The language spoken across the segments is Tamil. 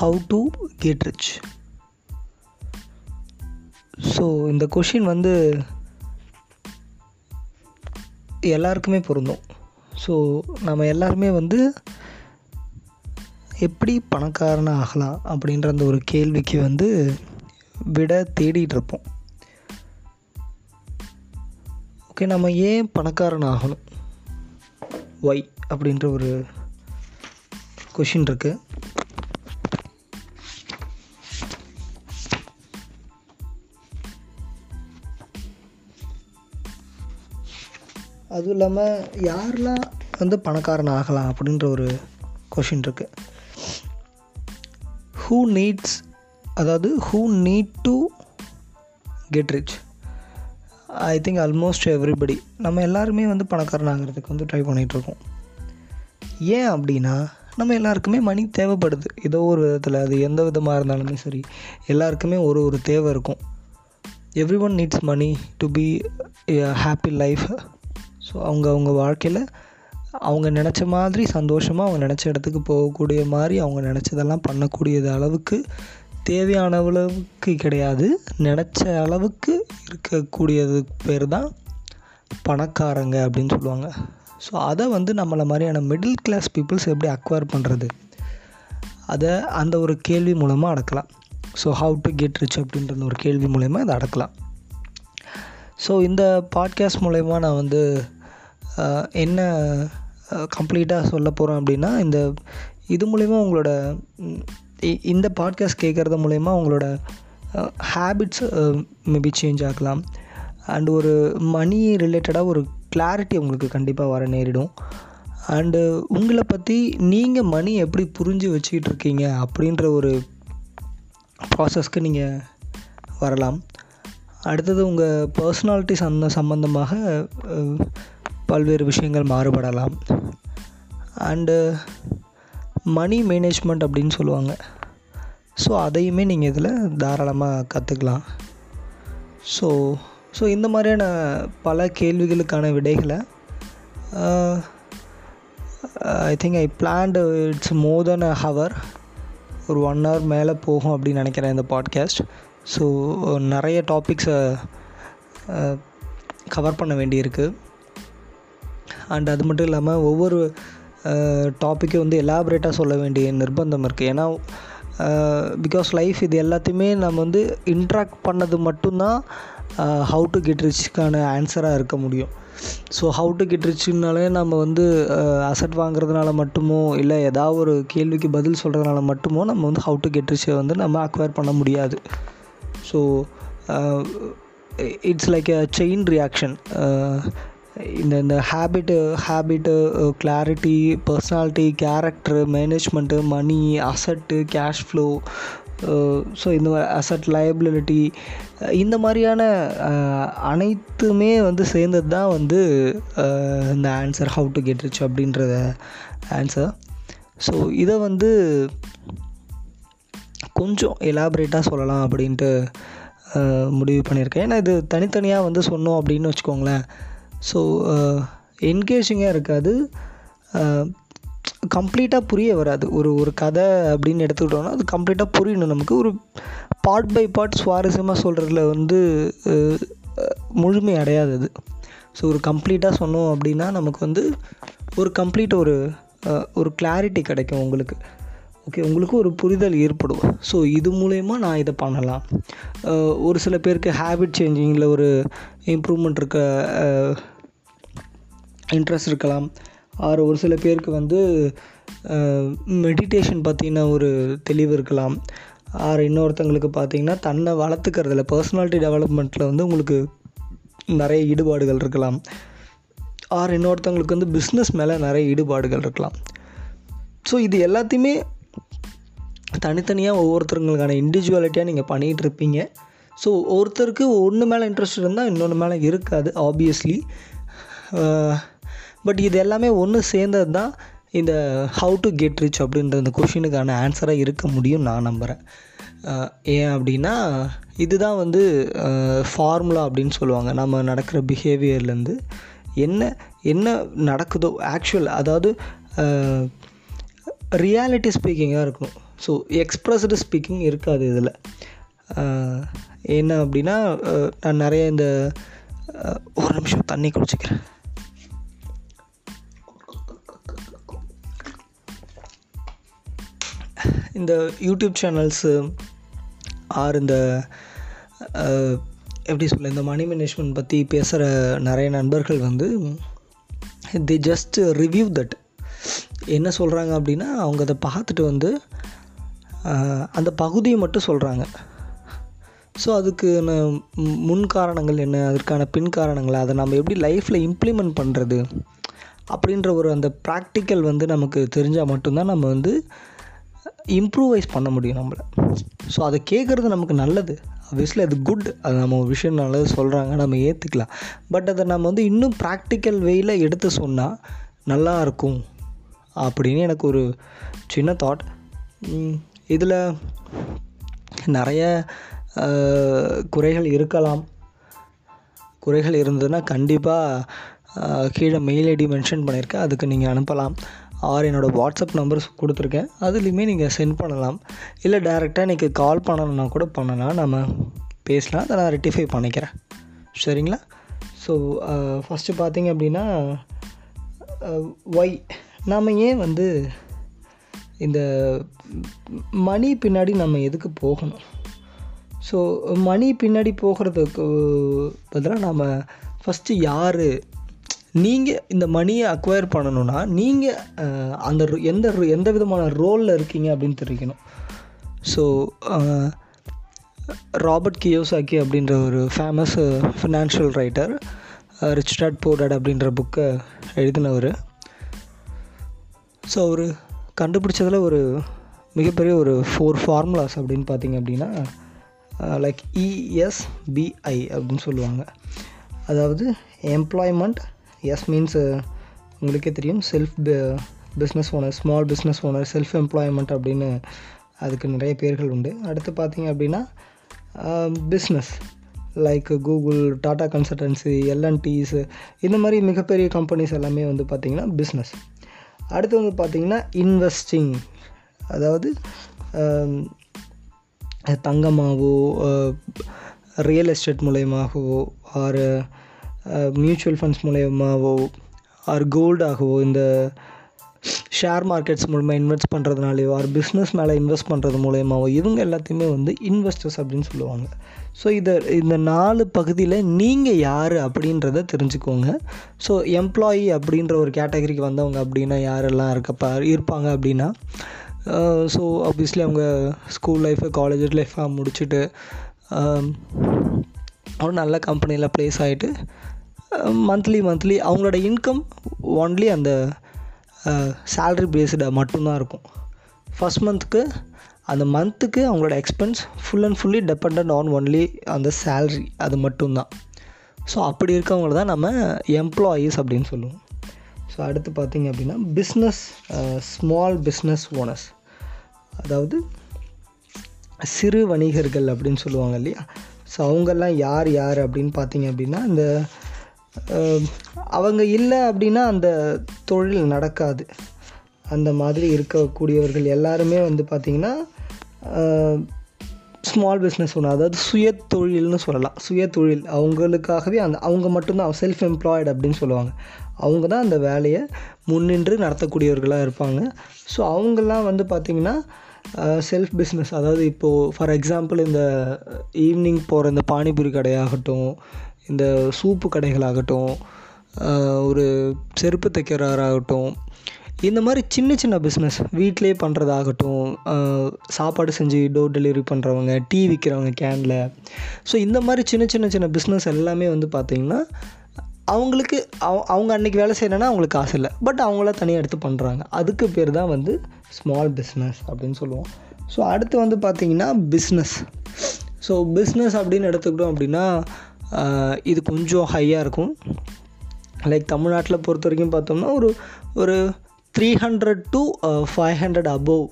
How to get rich so இந்த கொஷின் வந்து எல்லாருக்குமே பொருந்தும். ஸோ நம்ம எல்லாருமே வந்து எப்படி பணக்காரனாக ஆகலாம் அப்படின்ற அந்த ஒரு கேள்விக்கு வந்து விட தேடிட்டு இருப்போம். ஓகே நம்ம ஏன் பணக்காரன் ஆகணும்? ஒய் அப்படின்ற ஒரு கொஷின் இருக்குது அதுவும் இல்லாமல் யாரெலாம் வந்து பணக்காரன் ஆகலாம் அப்படின்ற ஒரு கொஷின் இருக்குது ஹூ நீட்ஸ் அதாவது who need to get rich I think almost everybody நம்ம எல்லாருமே வந்து பணக்காரன் ஆகிறதுக்கு வந்து ட்ரை பண்ணிகிட்ருக்கோம் ஏன் அப்படின்னா நம்ம எல்லாருக்குமே மணி தேவைப்படுது. ஏதோ ஒரு விதத்தில் அது எந்த விதமாக இருந்தாலுமே சரி எல்லாருக்குமே ஒரு ஒரு தேவை இருக்கும். Everyone needs money to be happy life so அவங்க அவங்க வாழ்க்கையில் அவங்க நினச்ச மாதிரி சந்தோஷமாக அவங்க நினச்ச இடத்துக்கு போகக்கூடிய மாதிரி அவங்க நினச்சதெல்லாம் பண்ணக்கூடியது அளவுக்கு தேவையான அளவுக்கு கிடையாது. நினச்ச அளவுக்கு இருக்கக்கூடியது பேர் தான் பணக்காரங்க அப்படின்னு சொல்லுவாங்க. ஸோ அதை வந்து நம்மளை மாதிரியான மிடில் கிளாஸ் பீப்புள்ஸ் எப்படி அக்வயர் பண்ணுறது அதை அந்த ஒரு கேள்வி மூலமாக அடக்கலாம். So how to get rich அப்படின்ற ஒரு கேள்வி மூலயமா இதை அடக்கலாம். ஸோ இந்த பாட்காஸ்ட் மூலயமா நான் வந்து என்ன கம்ப்ளீட்டாக சொல்ல போகிறோம் அப்படின்னா இந்த இது மூலயமா உங்களோட இந்த பாட்காஸ்ட் கேட்குறது மூலயமா உங்களோட ஹேபிட்ஸ் மேபி சேஞ்ச் ஆகலாம். அண்டு ஒரு மணி ரிலேட்டடாக ஒரு கிளாரிட்டி உங்களுக்கு கண்டிப்பாக வர நேரிடும். அண்டு உங்களை பற்றி நீங்கள் மணி எப்படி புரிஞ்சு வச்சுக்கிட்டு இருக்கீங்க அப்படின்ற ஒரு ப்ராசஸ்க்கு நீங்கள் வரலாம். அடுத்தது உங்கள் பர்சனாலிட்டி சந்த சம்மந்தமாக பல்வேறு விஷயங்கள் மாறுபடலாம். அண்டு மணி மேனேஜ்மெண்ட் அப்படின்னு சொல்லுவாங்க. ஸோ அதையுமே நீங்கள் இதில் தாராளமாக கற்றுக்கலாம் ஸோ ஸோ இந்த மாதிரியான பல கேள்விகளுக்கான விடைகளை I think I planned it's more than a hour ஒரு ஒன் ஹவர் மேலே போகும் அப்படின்னு நினைக்கிறேன் இந்த பாட்காஸ்ட் ஸோ நிறைய டாபிக்ஸை கவர் uh, uh, பண்ண வேண்டியிருக்கு. அண்ட் அது மட்டும் இல்லாமல் ஒவ்வொரு டாப்பிக்கும் வந்து எலாபரேட்டாக சொல்ல வேண்டிய நிர்பந்தம் இருக்குது ஏன்னா பிகாஸ் லைஃப் இது எல்லாத்தையுமே நம்ம வந்து இன்ட்ராக்ட் பண்ணது மட்டும்தான் ஹவு டு கெட் ரிச்சுக்கான ஆன்சராக இருக்க முடியும். ஸோ ஹவு டு கெட் ரிச்சுனாலே நம்ம வந்து அசட் வாங்குறதுனால மட்டுமோ இல்லை ஏதாவது ஒரு கேள்விக்கு பதில் சொல்கிறதுனால மட்டுமோ நம்ம வந்து ஹவு டு கெட் ரிச்சை வந்து நம்ம அக்வயர் பண்ண முடியாது. So it's like a chain reaction இந்த இந்த habit habit clarity personality character management money asset cash flow so இந்த மாதிரி அசட் லயபிலிட்டி uh, இந்த மாதிரியான uh, அனைத்துமே வந்து சேர்ந்தது தான் வந்து uh, இந்த answer how to get rich அப்படின்றத ஆன்சர் ஸோ இதை வந்து கொஞ்சம் எலாபரேட்டாக சொல்லலாம் அப்படின்ட்டு முடிவு பண்ணியிருக்கேன். ஏன்னா இது தனித்தனியாக வந்து சொன்னோம் அப்படின்னு வச்சுக்கோங்களேன். ஸோ என்கேஜிங்காக uh, இருக்காது. Uh, கம்ப்ளீட்டாக புரிய வராது. ஒரு ஒரு கதை அப்படின்னு எடுத்துக்கிட்டோம்னா அது கம்ப்ளீட்டாக புரியணும். நமக்கு ஒரு பார்ட் பை பார்ட் சுவாரஸ்யமாக சொல்கிறதுல வந்து uh, முழுமை அடையாது அது. ஸோ ஒரு கம்ப்ளீட்டாக சொன்னோம் அப்படின்னா நமக்கு வந்து ஒரு கம்ப்ளீட் ஒரு ஒரு கிளாரிட்டி கிடைக்கும் உங்களுக்கு. ஓகே உங்களுக்கு ஒரு புரிதல் ஏற்படும். ஸோ இது மூலயமா நான் இதை பண்ணலாம். ஒரு சில பேருக்கு ஹேபிட் சேஞ்சிங்கில் ஒரு இம்ப்ரூவ்மெண்ட் இருக்க இன்ட்ரெஸ்ட் இருக்கலாம். ஆர் ஒரு சில பேருக்கு வந்து மெடிடேஷன் பற்றின ஒரு தெளிவு இருக்கலாம். ஆர் இன்னொருத்தங்களுக்கு பார்த்திங்கன்னா தன்னை வளர்த்துக்கிறதுல பர்சனாலிட்டி டெவலப்மெண்ட்டில் வந்து உங்களுக்கு நிறைய ஈடுபாடுகள் இருக்கலாம். ஆர் இன்னொருத்தவங்களுக்கு வந்து பிஸ்னஸ் மேலே நிறைய ஈடுபாடுகள் இருக்கலாம். ஸோ இது எல்லாத்தையுமே தனித்தனியாக ஒவ்வொருத்தருங்களுக்கான இண்டிவிஜுவாலிட்டியாக நீங்கள் பண்ணிகிட்டு இருப்பீங்க. ஸோ ஒருத்தருக்கு ஒன்று மேலே இன்ட்ரெஸ்ட் இருந்தால் இன்னொன்று மேலே இருக்காது ஆப்வியஸ்லி பட் இது எல்லாமே ஒன்று சேர்ந்தது தான் இந்த ஹவு டு கெட் ரிச் அப்படின்ற இந்த கொஷினுக்கான ஆன்சராக இருக்க முடியும் நான் நம்புகிறேன் ஏன் அப்படின்னா இதுதான் வந்து ஃபார்முலா அப்படின்னு சொல்லுவாங்க. நம்ம நடக்கிற பிஹேவியர்லேருந்து என்ன என்ன நடக்குதோ ஆக்சுவல் அதாவது ரியாலிட்டி ஸ்பீக்கிங்காக இருக்கணும். ஸோ எக்ஸ்ப்ரெஸ்டு ஸ்பீக்கிங் இருக்காது இதில். என்ன அப்படின்னா நான் நிறைய இந்த ஒரு நிமிஷம் தண்ணி குடிச்சிக்கிறேன். இந்த யூடியூப் சேனல்ஸு ஆர் இந்த எப்படி சொல்ல இந்த மணி மேனேஜ்மெண்ட் பற்றி பேசுகிற நிறைய நண்பர்கள் வந்து தி ஜஸ்ட் ரிவ்யூ தட் என்ன சொல்கிறாங்க அப்படின்னா அவங்க அதை பார்த்துட்டு வந்து அந்த பகுதியை மட்டும் சொல்கிறாங்க ஸோ அதுக்கு நான் மு- முன் காரணங்கள் என்ன? அதற்கான பின் காரணங்கள்? அதை நம்ம எப்படி லைஃப்பில் இம்ப்ளிமெண்ட் பண்ணுறது அப்படின்ற ஒரு அந்த ப்ராக்டிக்கல் வந்து நமக்கு தெரிஞ்சால் மட்டும்தான் நம்ம வந்து இம்ப்ரூவைஸ் பண்ண முடியும் நம்மளை. ஸோ அதை கேட்குறது நமக்கு நல்லது. Obviously அது குட் அது நம்ம ஒரு விஷயம் நல்லது சொல்கிறாங்க நம்ம ஏற்றுக்கலாம் பட் அதை நம்ம வந்து இன்னும் ப்ராக்டிக்கல் வேயில் எடுத்து சொன்னால் நல்லா இருக்கும் அப்படின்னு எனக்கு ஒரு சின்ன தாட் இதில் நிறைய குறைகள் இருக்கலாம். குறைகள் இருந்ததுன்னா கண்டிப்பாக கீழே மெயில் ஐடி மென்ஷன் பண்ணியிருக்கேன். அதுக்கு நீங்கள் அனுப்பலாம். ஆர் என்னோடய வாட்ஸ்அப் நம்பர்ஸ் கொடுத்துருக்கேன். அதுலேயுமே நீங்கள் சென்ட் பண்ணலாம். இல்லை டேரெக்டாக இன்றைக்கி கால் பண்ணணுன்னா கூட பண்ணலாம். நம்ம பேசலாம். அதை நான் ரெட்டிஃபை பண்ணிக்கிறேன். சரிங்களா? ஸோ ஃபஸ்ட்டு பார்த்தீங்க அப்படின்னா ஒய் நாம் ஏன் வந்து இந்த மணி பின்னாடி நம்ம எதுக்கு போகணும்? ஸோ மணி பின்னாடி போகிறதுக்கு பதிலாக நாம் ஃபஸ்ட்டு யார் நீங்கள் இந்த மணியை அக்வயர் பண்ணணும்னா நீங்கள் அந்த எந்த எந்த விதமான ரோலில் இருக்கீங்க அப்படின்னு தெரிவிக்கணும். ஸோ ராபர்ட் கியோசாக்கி அப்படின்ற ஒரு famous financial writer rich dad poor dad அப்படின்ற புக்கை எழுதினவர். ஸோ அவர் கண்டுபிடிச்சதில் ஒரு மிகப்பெரிய ஒரு ஃபோர் ஃபார்முலாஸ் அப்படின்னு பார்த்தீங்க அப்படின்னா லைக் இஎஸ்பிஐ அப்படின்னு சொல்லுவாங்க. அதாவது எம்ப்ளாய்மெண்ட் எஸ் மீன்ஸ் uh, உங்களுக்கே தெரியும் self business owner small business owner self employment அப்படின்னு அதுக்கு நிறைய பேர்கள் உண்டு. அடுத்து பார்த்தீங்க அப்படின்னா business like Google Tata consultancy எல்என்டிஸ் இந்த மாதிரி மிகப்பெரிய கம்பெனிஸ் எல்லாமே வந்து பார்த்திங்கன்னா பிஸ்னஸ் அடுத்து வந்து பார்த்திங்கன்னா இன்வெஸ்டிங் அதாவது தங்கமாகவோ ரியல் எஸ்டேட் மூலயமாகவோ ஆர் மியூச்சுவல் ஃபண்ட்ஸ் மூலயமாவோ ஆர் கோல்டாகவோ இந்த ஷேர் மார்க்கெட்ஸ் மூலமாக இன்வெஸ்ட் பண்ணுறதுனாலையோ ஆர் பிஸ்னஸ் மேலே இன்வெஸ்ட் பண்ணுறது மூலயமாவோ இவங்க எல்லாத்தையுமே வந்து இன்வெஸ்டர்ஸ் அப்படின்னு சொல்லுவாங்க. ஸோ இதை இந்த நாலு பகுதியில் நீங்கள் யார் அப்படின்றத தெரிஞ்சுக்கோங்க. ஸோ எம்ப்ளாயி அப்படின்ற ஒரு கேட்டகரிக்கு வந்தவங்க அப்படின்னா யாரெல்லாம் இருக்கப்ப இருப்பாங்க அப்படின்னா ஸோ ஆப்வியஸ்லி அவங்க ஸ்கூல் லைஃபு காலேஜ் லைஃபாக முடிச்சுட்டு ஒரு நல்ல கம்பெனியில் ப்ளேஸ் ஆகிட்டு மந்த்லி மந்த்லி அவங்களோட இன்கம் ஒன்லி அந்த சேல்ரி பேஸ்டாக மட்டும்தான் இருக்கும். ஃபஸ்ட் மந்த்துக்கு அந்த மந்த்துக்கு அவங்களோட expense full and fully depend on only அந்த சேல்ரி அது மட்டும்தான். ஸோ அப்படி இருக்கவங்கள தான் நம்ம எம்ப்ளாயீஸ் அப்படின்னு சொல்லுவோம். ஸோ அடுத்து பார்த்திங்க அப்படின்னா பிஸ்னஸ் ஸ்மால் பிஸ்னஸ் ஓனர்ஸ் அதாவது சிறு வணிகர்கள் அப்படின்னு சொல்லுவாங்க இல்லையா? ஸோ அவங்கெல்லாம் யார் யார் அப்படின்னு பார்த்தீங்க அப்படின்னா இந்த அவங்க இல்லை அப்படின்னா அந்த தொழில் நடக்காது. அந்த மாதிரி இருக்கக்கூடியவர்கள் எல்லாருமே வந்து பார்த்திங்கன்னா ஸ்மால் பிஸ்னஸ் ஒன்று அதாவது சுய தொழில்னு சொல்லலாம். சுய தொழில் அவங்களுக்காகவே அந்த அவங்க மட்டும்தான் செல்ஃப் எம்ப்ளாய்டு அப்படின்னு சொல்லுவாங்க. அவங்க தான் அந்த வேலையை முன்னின்று நடத்தக்கூடியவர்களாக இருப்பாங்க. ஸோ அவங்கெல்லாம் வந்து பார்த்திங்கன்னா செல்ஃப் பிஸ்னஸ் அதாவது இப்போது ஃபார் எக்ஸாம்பிள் இந்த ஈவினிங் போகிற இந்த பானிபூரி கடையாகட்டும் இந்த சூப்பு கடைகளாகட்டும் ஒரு செருப்பு தைக்கிறாராகட்டும் இந்த மாதிரி சின்ன சின்ன பிஸ்னஸ் வீட்டிலே பண்ணுறதாகட்டும் சாப்பாடு செஞ்சு டோர் டெலிவரி பண்ணுறவங்க டீ விற்கிறவங்க கேனில் ஸோ இந்த மாதிரி சின்ன சின்ன சின்ன பிஸ்னஸ் எல்லாமே வந்து பார்த்திங்கன்னா அவங்களுக்கு அவ அவங்க அன்றைக்கி வேலை செய்யணுன்னா அவங்களுக்கு காசு இல்லை. பட் அவங்கள தனியாக எடுத்து பண்ணுறாங்க அதுக்கு பேர் தான் வந்து ஸ்மால் பிஸ்னஸ் அப்படின்னு சொல்லுவோம். ஸோ அடுத்து வந்து பார்த்திங்கன்னா பிஸ்னஸ் ஸோ பிஸ்னஸ் அப்படின்னு எடுத்துக்கிட்டோம் அப்படின்னா இது கொஞ்சம் ஹையாக இருக்கும். லைக் தமிழ்நாட்டில் பொறுத்த வரைக்கும் பார்த்தோம்னா ஒரு ஒரு three hundred to five hundred above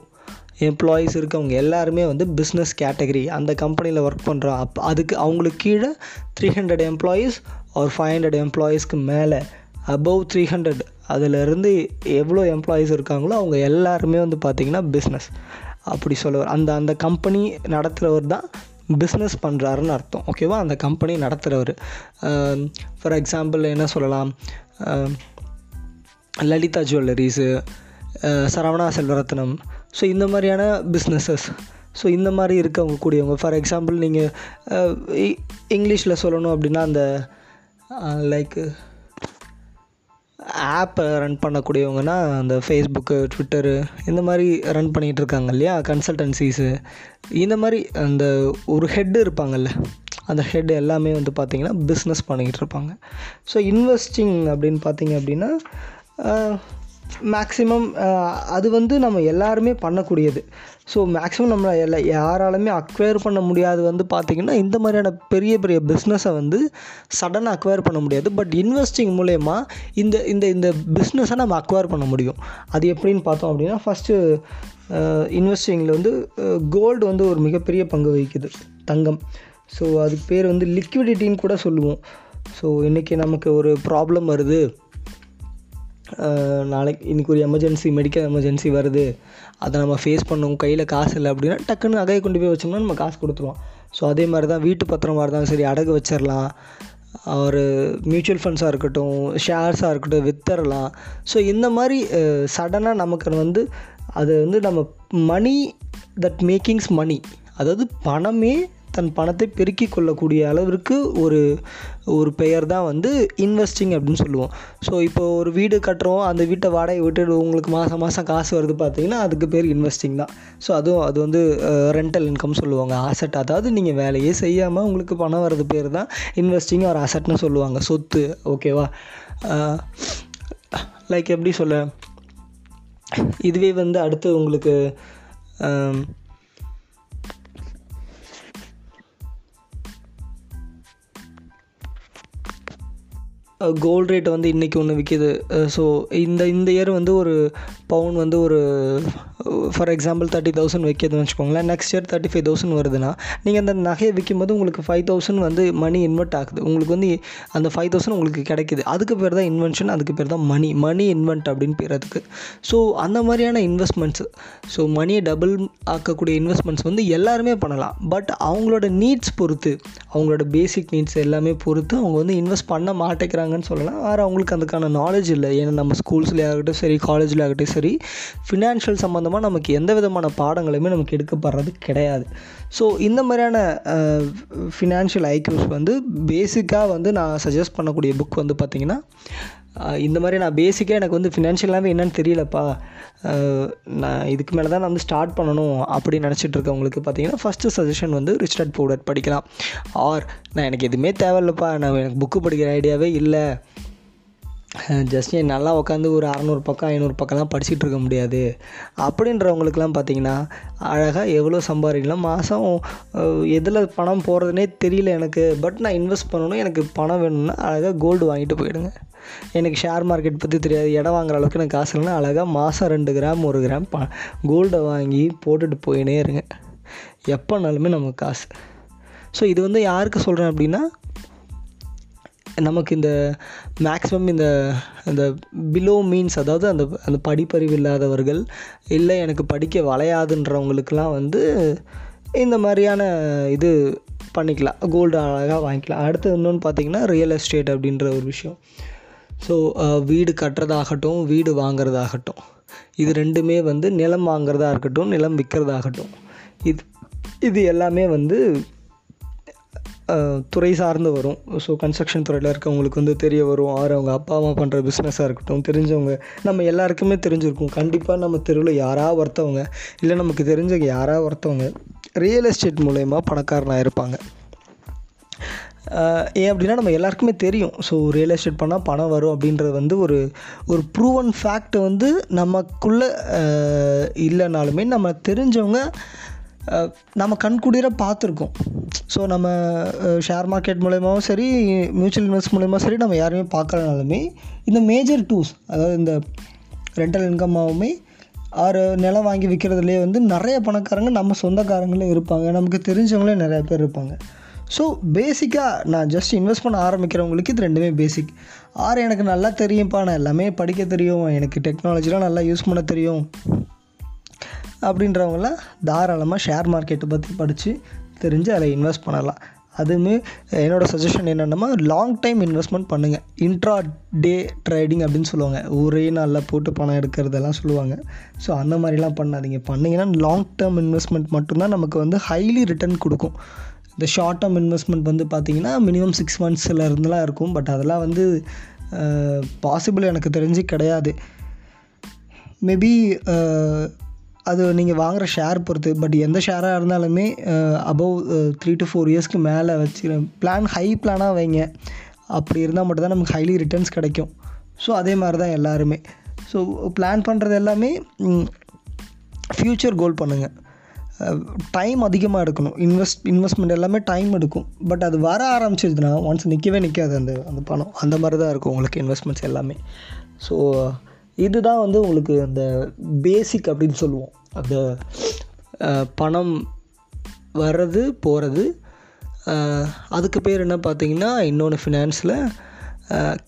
employees இருக்கவங்க எல்லாருமே வந்து பிஸ்னஸ் கேட்டகரி அந்த கம்பெனியில் ஒர்க் பண்ணுற அப் அதுக்கு அவங்களுக்கு கீழே த்ரீ ஹண்ட்ரட் எம்ப்ளாயீஸ் ஒரு ஃபைவ் ஹண்ட்ரட் எம்ப்ளாயீஸ்க்கு மேலே அபவ் த்ரீ ஹண்ட்ரட் அதிலிருந்து எவ்வளோ எம்ப்ளாயீஸ் இருக்காங்களோ அவங்க எல்லாருமே வந்து பார்த்திங்கன்னா பிஸ்னஸ் அப்படி சொல்லுவார் அந்த அந்த கம்பெனி நடத்துகிறவர் தான் பிஸ்னஸ் பண்ணுறாருன்னு அர்த்தம். ஓகேவா அந்த கம்பெனி நடத்துகிறவர் ஃபார் எக்ஸாம்பிள் என்ன சொல்லலாம்? லலிதா ஜுவல்லரிஸு சரவணா செல்வரத்னம். ஸோ இந்த மாதிரியான பிஸ்னஸஸ் ஸோ இந்த மாதிரி இருக்கவங்க கூடியவங்க. ஃபார் எக்ஸாம்பிள் நீங்கள் இங்கிலீஷில் சொல்லணும் அப்படின்னா அந்த லைக்கு ஆப்பை ரன் பண்ணக்கூடியவங்கன்னா அந்த ஃபேஸ்புக்கு ட்விட்டரு இந்த மாதிரி ரன் பண்ணிகிட்டு இருக்காங்க இல்லையா கன்சல்டன்சிஸு இந்த மாதிரி அந்த ஒரு ஹெட் இருப்பாங்கல்ல அந்த ஹெட் எல்லாமே வந்து பார்த்திங்கன்னா பிஸ்னஸ் பண்ணிக்கிட்டு இருப்பாங்க ஸோ இன்வெஸ்டிங் அப்படின்னு பார்த்தீங்க அப்படின்னா மேக்ஸிமம் அது வந்து நம்ம எல்லாருமே பண்ணக்கூடியது. ஸோ மேக்ஸிமம் நம்ம எல்லா யாராலுமே அக்வயர் பண்ண முடியாது வந்து பார்த்திங்கன்னா இந்த மாதிரியான பெரிய பெரிய பிஸ்னஸை வந்து சடனாக அக்வயர் பண்ண முடியாது. பட் இன்வெஸ்டிங் மூலயமா இந்த இந்த இந்த பிஸ்னஸை நம்ம அக்வயர் பண்ண முடியும். அது எப்படின்னு பார்த்தோம் அப்படின்னா ஃபஸ்ட்டு இன்வெஸ்டிங்கில் வந்து கோல்டு வந்து ஒரு மிகப்பெரிய பங்கு வகிக்குது. தங்கம். ஸோ அதுக்கு பேர் வந்து லிக்விடிட்டின்னு கூட சொல்லுவோம். ஸோ இன்றைக்கி நமக்கு ஒரு ப்ராப்ளம் வருது. நாளைக்கு இன்றைக்கி ஒரு எமர்ஜென்சி மெடிக்கல் எமர்ஜென்சி வருது. அதை நம்ம ஃபேஸ் பண்ணோம் கையில் காசு இல்லை அப்படின்னா டக்குன்னு நகையை கொண்டு போய் வச்சோம்னா நம்ம காசு கொடுத்துருவோம். ஸோ அதே மாதிரி தான் வீட்டு பத்திரமா இருந்தாலும் சரி அடகு வச்சிடலாம். ஒரு மியூச்சுவல் ஃபண்ட்ஸாக இருக்கட்டும் ஷேர்ஸாக இருக்கட்டும் வித்தரலாம். ஸோ இந்த மாதிரி சடனாக நமக்கு வந்து அது வந்து நம்ம மணி தட் மேக்கிங்ஸ் மணி அதாவது பணமே தன் பணத்தை பெருக்கிக் கொள்ளக்கூடிய அளவிற்கு ஒரு ஒரு பெயர் தான் வந்து இன்வெஸ்டிங் அப்படின்னு சொல்லுவோம். ஸோ இப்போ ஒரு வீடு கட்டுறோம் அந்த வீட்டை வாடகை விட்டு உங்களுக்கு மாதம் மாதம் காசு வருது பார்த்தீங்கன்னா அதுக்கு பேர் இன்வெஸ்டிங் தான். ஸோ அதுவும் அது வந்து ரெண்டல் இன்கம் சொல்லுவாங்க. ஆசெட் அதாவது நீங்கள் வேலையே செய்யாமல் உங்களுக்கு பணம் வர்றது பேர் தான் இன்வெஸ்டிங் ஒரு அசட்னு சொல்லுவாங்க. சொத்து ஓகேவா லைக் எப்படி சொல்ல? இதுவே வந்து அடுத்து உங்களுக்கு கோல்ட் ரேட் வந்து இன்றைக்கி ஒன்று விற்கிது ஸோ இந்த இந்த இயர் வந்து ஒரு பவுன் வந்து ஒரு ஃபார் எக்ஸாம்பிள் தேர்ட்டி தௌசண்ட் வைக்கிறதுன்னு வச்சுக்கோங்களேன். Next year thirty five thousand வருதுன்னா நீங்கள் அந்த நகையை விற்கும்போது உங்களுக்கு ஃபைவ் தௌசண்ட் வந்து மணி இன்வெர்ட் ஆகுது. உங்களுக்கு வந்து அந்த ஃபைவ் தௌசண்ட் உங்களுக்கு கிடைக்குது. அதுக்கு பேர் தான் இன்வென்ஷன் அதுக்கு பேர் தான் மணி மணி இன்வென்ட் அப்படின்னு பேர் அதுக்கு ஸோ அந்த மாதிரியான இன்வெஸ்ட்மெண்ட்ஸ் ஸோ மணியை டபுள் ஆக்கக்கூடிய இன்வெஸ்ட்மெண்ட்ஸ் வந்து எல்லாருமே பண்ணலாம். பட் அவங்களோட நீட்ஸ் பொறுத்து அவங்களோட பேசிக் நீட்ஸ் எல்லாமே பொறுத்து அவங்க வந்து இன்வெஸ்ட் பண்ண மாட்டேங்கிறாங்கன்னு சொல்லலாம். வேறு அவங்களுக்கு அதுக்கான நாலேஜ் இல்லை. ஏன்னா நம்ம ஸ்கூல்ஸ்லேயே ஆகட்டும் சரி காலேஜில் ஆகட்டும் சரி ஃபினான்ஷியல் சம்மந்தமாக நமக்கு எந்த விதமான பாடங்களுமே நமக்கு எடுக்கப்படுறது கிடையாது. ஸோ இந்த மாதிரியான ஃபினான்ஷியல் ஐக்யூஸ் வந்து பேசிக்காக வந்து நான் சஜஸ்ட் பண்ணக்கூடிய புக் வந்து பார்த்திங்கன்னா இந்த மாதிரி நான் பேசிக்காக எனக்கு வந்து ஃபினான்ஷியலாகவே என்னன்னு தெரியலப்பா. நான் இதுக்கு மேலே தான் நான் வந்து ஸ்டார்ட் பண்ணணும் அப்படின்னு நினச்சிட்டு இருக்கவங்களுக்கு பார்த்தீங்கன்னா ஃபஸ்ட்டு சஜஷன் வந்து ரிச் டட் பவுடர் படிக்கலாம். ஆர் நான் எனக்கு எதுவுமே தேவையில்லப்பா. நான் எனக்கு புக்கு படிக்கிற ஐடியாவே இல்லை. ஜஸ்ட் என் நல்லா உட்காந்து ஒரு அறநூறு பக்கம் ஐநூறு பக்கம்லாம் படிச்சுட்டு இருக்க முடியாது. அப்படின்றவங்களுக்குலாம் பார்த்தீங்கன்னா அழகாக எவ்வளோ சம்பாதிக்கலாம்? மாதம் எதில் பணம் போகிறதுனே தெரியல எனக்கு. பட் நான் இன்வெஸ்ட் பண்ணணும் எனக்கு பணம் வேணும்னா அழகாக கோல்டு வாங்கிட்டு போயிடுங்க. எனக்கு ஷேர் மார்க்கெட் பற்றி தெரியாது. இடம் வாங்குற அளவுக்கு எனக்கு காசு இல்லைன்னா அழகாக மாதம் ரெண்டு கிராம் ஒரு கிராம் ப கோல்டை வாங்கி போட்டுட்டு போயினே இருங்க. எப்போனாலுமே நமக்கு காசு. ஸோ இது வந்து யாருக்கு சொல்கிறேன் அப்படின்னா நமக்கு இந்த மேக்ஸிமம் இந்த இந்த பிலோ மீன்ஸ் அதாவது அந்த அந்த படிப்பறிவு இல்லாதவர்கள் இல்லை எனக்கு படிக்க வளையாதுன்றவங்களுக்கெல்லாம் வந்து இந்த மாதிரியான இது பண்ணிக்கலாம். கோல்டு அழகாக வாங்கிக்கலாம். அடுத்து இன்னொன்று பார்த்தீங்கன்னா ரியல் எஸ்டேட் அப்படின்ற ஒரு விஷயம். ஸோ வீடு கட்டுறதாகட்டும் வீடு வாங்குறதாகட்டும் இது ரெண்டுமே வந்து நிலம் வாங்குறதா இருக்கட்டும் நிலம் விற்கிறதாகட்டும் இது இது எல்லாமே வந்து துறை சார்ந்து வரும். ஸோ கன்ஸ்ட்ரக்ஷன் துறையில் இருக்கவங்களுக்கு வந்து தெரிய வரும். ஆறு அவங்க அப்பா அம்மா பண்ணுற பிஸ்னஸாக இருக்கட்டும் தெரிஞ்சவங்க நம்ம எல்லாருக்குமே தெரிஞ்சிருக்கும். கண்டிப்பாக நம்ம தெருவில் யாராவது ஒருத்தவங்க இல்லை நமக்கு தெரிஞ்சவங்க யாராவது ஒருத்தவங்க ரியல் எஸ்டேட் மூலயமா பணக்காரனாக இருப்பாங்க. ஏன் அப்படின்னா நம்ம எல்லாருக்குமே தெரியும். ஸோ ரியல் எஸ்டேட் பண்ணால் பணம் வரும் அப்படின்றது வந்து ஒரு ஒரு ப்ரூவன் ஃபேக்ட் வந்து நமக்குள்ளே இல்லைனாலுமே நம்ம தெரிஞ்சவங்க நம்ம கண்குடிர பார்த்துருக்கோம். ஸோ நம்ம ஷேர் மார்க்கெட் மூலயமாவும் சரி மியூச்சுவல் இன்வெஸ்ட் மூலயமா சரி நம்ம யாருமே பார்க்கலனாலுமே இந்த மேஜர் டூஸ் அதாவது இந்த ரெண்டல் இன்கம்மாகவுமே ஆறு நிலம் வாங்கி விற்கிறதுலேயே வந்து நிறைய பணக்காரங்க நம்ம சொந்தக்காரங்களே இருப்பாங்க. நமக்கு தெரிஞ்சவங்களே நிறைய பேர் இருப்பாங்க. ஸோ பேசிக்காக நான் ஜஸ்ட் இன்வெஸ்ட் பண்ண ஆரம்பிக்கிறவங்களுக்கு இது ரெண்டுமே பேசிக் ஆறு எனக்கு நல்லா தெரியும்ப்பா நான் எல்லாமே படிக்க தெரியும். எனக்கு டெக்னாலஜிலாம் நல்லா யூஸ் பண்ண தெரியும். அப்படின்றவங்களாம் தாராளமாக ஷேர் மார்க்கெட்டை பற்றி படித்து தெரிஞ்சு அதில் இன்வெஸ்ட் பண்ணலாம். அதுவுமே என்னோடய சஜஷன் என்னென்னா லாங் டைம் இன்வெஸ்ட்மெண்ட் பண்ணுங்கள் இன்ட்ரா டே ட்ரேடிங் அப்படின்னு சொல்லுவாங்க. ஒரே நாளில் போட்டு பணம் எடுக்கிறதெல்லாம் சொல்லுவாங்க. ஸோ அந்த மாதிரிலாம் பண்ணாதீங்க. பண்ணிங்கன்னா லாங் டேர்ம் இன்வெஸ்ட்மெண்ட் மட்டும்தான் நமக்கு வந்து ஹைலி ரிட்டர்ன் கொடுக்கும். இந்த ஷார்ட் டேர்ம் இன்வெஸ்ட்மெண்ட் வந்து பார்த்திங்கன்னா மினிமம் சிக்ஸ் மந்த்ஸில் இருந்துலாம் இருக்கும். பட் அதெல்லாம் வந்து பாசிபிள் எனக்கு தெரிஞ்சு கிடையாது. மேபி அது நீங்கள் வாங்குகிற ஷேர் பொறுத்து பட் எந்த ஷேராக இருந்தாலுமே அபவ் த்ரீ டு ஃபோர் இயர்ஸ்க்கு மேலே வச்சு பிளான் ஹை பிளானாக வைங்க. அப்படி இருந்தால் மட்டும்தான் நமக்கு ஹைலி ரிட்டர்ன்ஸ் கிடைக்கும். ஸோ அதே மாதிரி தான் எல்லாருமே. ஸோ பிளான் பண்ணுறது எல்லாமே ஃப்யூச்சர் கோல் பண்ணுங்கள் டைம் அதிகமாக எடுக்கணும். இன்வெஸ்ட் இன்வெஸ்ட்மெண்ட் எல்லாமே டைம் எடுக்கும். பட் அது வர ஆரம்பிச்சிருதுன்னா ஒன்ஸ் நிற்கவே நிற்காது அந்த அந்த பணம். அந்த மாதிரி தான் இருக்கும் உங்களுக்கு இன்வெஸ்ட்மெண்ட்ஸ் எல்லாமே. ஸோ இதுதான் வந்து உங்களுக்கு அந்த பேசிக் அப்படின்னு சொல்லுவோம். அந்த பணம் வர்றது போகிறது அதுக்கு பேர் என்ன பார்த்தீங்கன்னா இன்னொன்று ஃபினான்ஸில்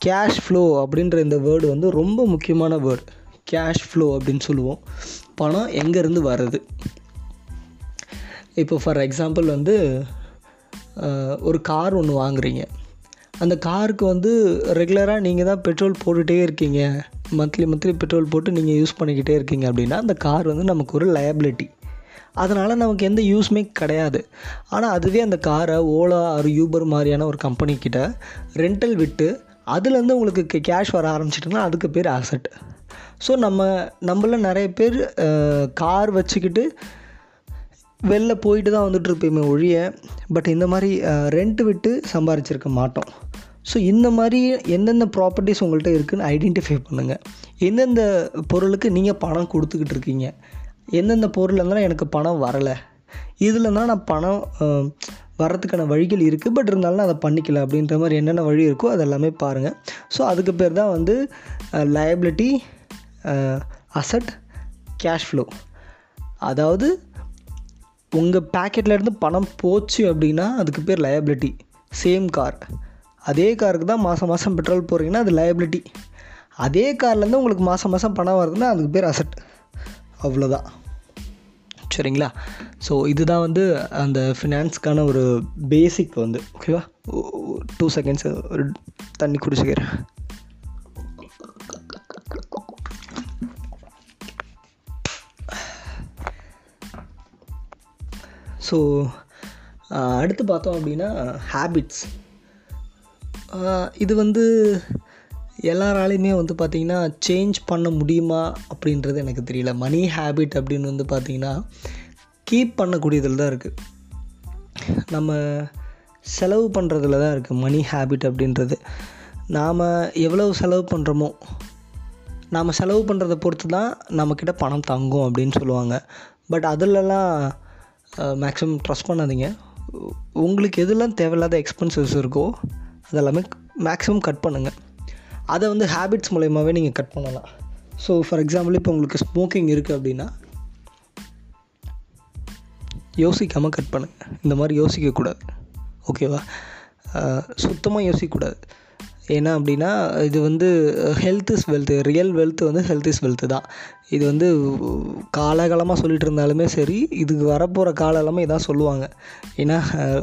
கேஷ் ஃப்ளோ அப்படின்ற இந்த வேர்டு வந்து ரொம்ப முக்கியமான வேர்டு கேஷ் ஃப்ளோ அப்படின்னு சொல்லுவோம். பணம் எங்கேருந்து வர்றது? இப்போ ஃபார் எக்ஸாம்பிள் வந்து ஒரு கார் ஒன்று வாங்குறீங்க. அந்த காருக்கு வந்து ரெகுலராக நீங்கள் தான் பெட்ரோல் போட்டுகிட்டே இருக்கீங்க. மந்த்லி மந்த்லி பெட்ரோல் போட்டு நீங்கள் யூஸ் பண்ணிக்கிட்டே இருக்கீங்க அப்படின்னா அந்த கார் வந்து நமக்கு ஒரு லயபிலிட்டி அதனால் நமக்கு எந்த யூஸுமே கிடையாது. ஆனால் அதுவே அந்த காரை ஓலா ஒரு யூபர் மாதிரியான ஒரு கம்பெனிக்கிட்ட ரெண்டல் விட்டு அதுலேருந்து உங்களுக்கு கேஷ் வர ஆரம்பிச்சிட்டுனா அதுக்கு பேர் ஆசட் ஸோ நம்ம நம்மள நிறைய பேர் கார் வச்சுக்கிட்டு வெளில போயிட்டு தான் வந்துட்டுருப்போமே ஒழிய பட் இந்த மாதிரி ரெண்ட் விட்டு சம்பாரிச்சிருக்க மாட்டோம். ஸோ இந்த மாதிரி எந்தெந்த ப்ராப்பர்ட்டிஸ் உங்கள்கிட்ட இருக்குதுன்னு ஐடென்டிஃபை பண்ணுங்கள் எந்தெந்த பொருளுக்கு நீங்கள் பணம் கொடுத்துக்கிட்டு இருக்கீங்க? எந்தெந்த பொருள் இருந்தாலும் எனக்கு பணம் வரலை. இதில் தான் நான் பணம் வர்றதுக்கான வழிகள் இருக்குது பட் இருந்தாலும் நான் அதை பண்ணிக்கல அப்படின்ற மாதிரி என்னென்ன வழி இருக்கோ அது எல்லாமே பாருங்கள் ஸோ அதுக்கு பேர் தான் வந்து லயபிலிட்டி அசட் கேஷ் ஃப்ளோ அதாவது உங்கள் பேக்கெட்லேருந்து பணம் போச்சு அப்படின்னா அதுக்கு பேர் லயபிலிட்டி சேம் கார் அதே காருக்கு தான் மாதம் மாதம் பெட்ரோல் போடுறீங்கன்னா அது லயபிலிட்டி அதே கார்லேருந்து உங்களுக்கு மாதம் மாதம் பணம் வருதுன்னா அதுக்கு பேர் அசட் அவ்வளோதான் சரிங்களா? ஸோ இதுதான் வந்து அந்த ஃபினான்ஸ்க்கான ஒரு பேசிக் வந்து. ஓகேவா டூ செகண்ட்ஸ் ஒரு தண்ணி குடிச்சுக்கிறேன் ஸோ அடுத்து பார்த்தோம் அப்படின்னா ஹேபிட்ஸ் இது வந்து எல்லாராலையுமே வந்து பார்த்திங்கன்னா சேஞ்ச் பண்ண முடியுமா அப்படின்றது எனக்கு தெரியல. மணி ஹேபிட் அப்படின்னு வந்து பார்த்திங்கன்னா கீப் பண்ணக்கூடியதில் தான் இருக்குது நம்ம செலவு பண்ணுறதுல தான் இருக்குது மணி ஹேபிட் அப்படின்றது. நாம் எவ்வளவு செலவு பண்ணுறோமோ நாம் செலவு பண்ணுறதை பொறுத்து தான் நம்மக்கிட்ட பணம் தங்கும் அப்படின்னு சொல்லுவாங்க. பட் அதிலலாம் மேக்ஸிமம் ட்ரஸ்ட் பண்ணாதீங்க. உங்களுக்கு எதெல்லாம் தேவையில்லாத எக்ஸ்பென்சஸ் இருக்கோ அதெல்லாமே மேக்ஸிமம் கட் பண்ணுங்கள் அதை வந்து ஹேபிட்ஸ் மூலயமாவே நீங்கள் கட் பண்ணலாம். ஸோ ஃபார் எக்ஸாம்பிள் இப்போ உங்களுக்கு ஸ்மோக்கிங் இருக்குது அப்படின்னா யோசிக்காமல் கட் பண்ணுங்கள் இந்த மாதிரி யோசிக்கக்கூடாது. ஓகேவா சுத்தமாக யோசிக்கக்கூடாது. ஏன்னா அப்படின்னா இது வந்து health is wealth real wealth வந்து ஹெல்த் இஸ் வெல்த்து தான். இது வந்து காலகாலமாக சொல்லிகிட்டு இருந்தாலுமே சரி இதுக்கு வரப்போகிற காலகாலமாக இதான் சொல்லுவாங்க. ஏன்னா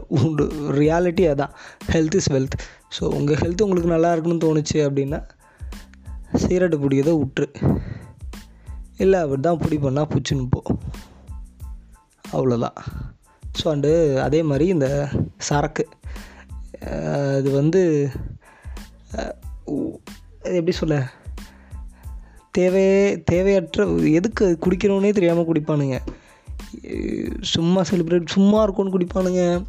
உண்டு ரியாலிட்டி அதான். ஹெல்த் இஸ் வெல்த் ஸோ உங்கள் ஹெல்த் உங்களுக்கு நல்லா இருக்குன்னு தோணுச்சு அப்படின்னா சீரட்டு பிடிக்கிறத விட்டுரு இல்லை அப்படி தான் பிடி பண்ணால் பிடிச்சின்னு போ. அவ்வளோதான் ஸோ அண்டு அதே மாதிரி இந்த சரக்கு. இது வந்து எப்படி சொல்ல? தேவையே தேவையற்ற எதுக்கு குடிக்கிறோன்னே தெரியாமல் குடிப்பானுங்க. சும்மா செலிப்ரேட் சும்மா இருக்கும்னு குடிப்பானுங்க.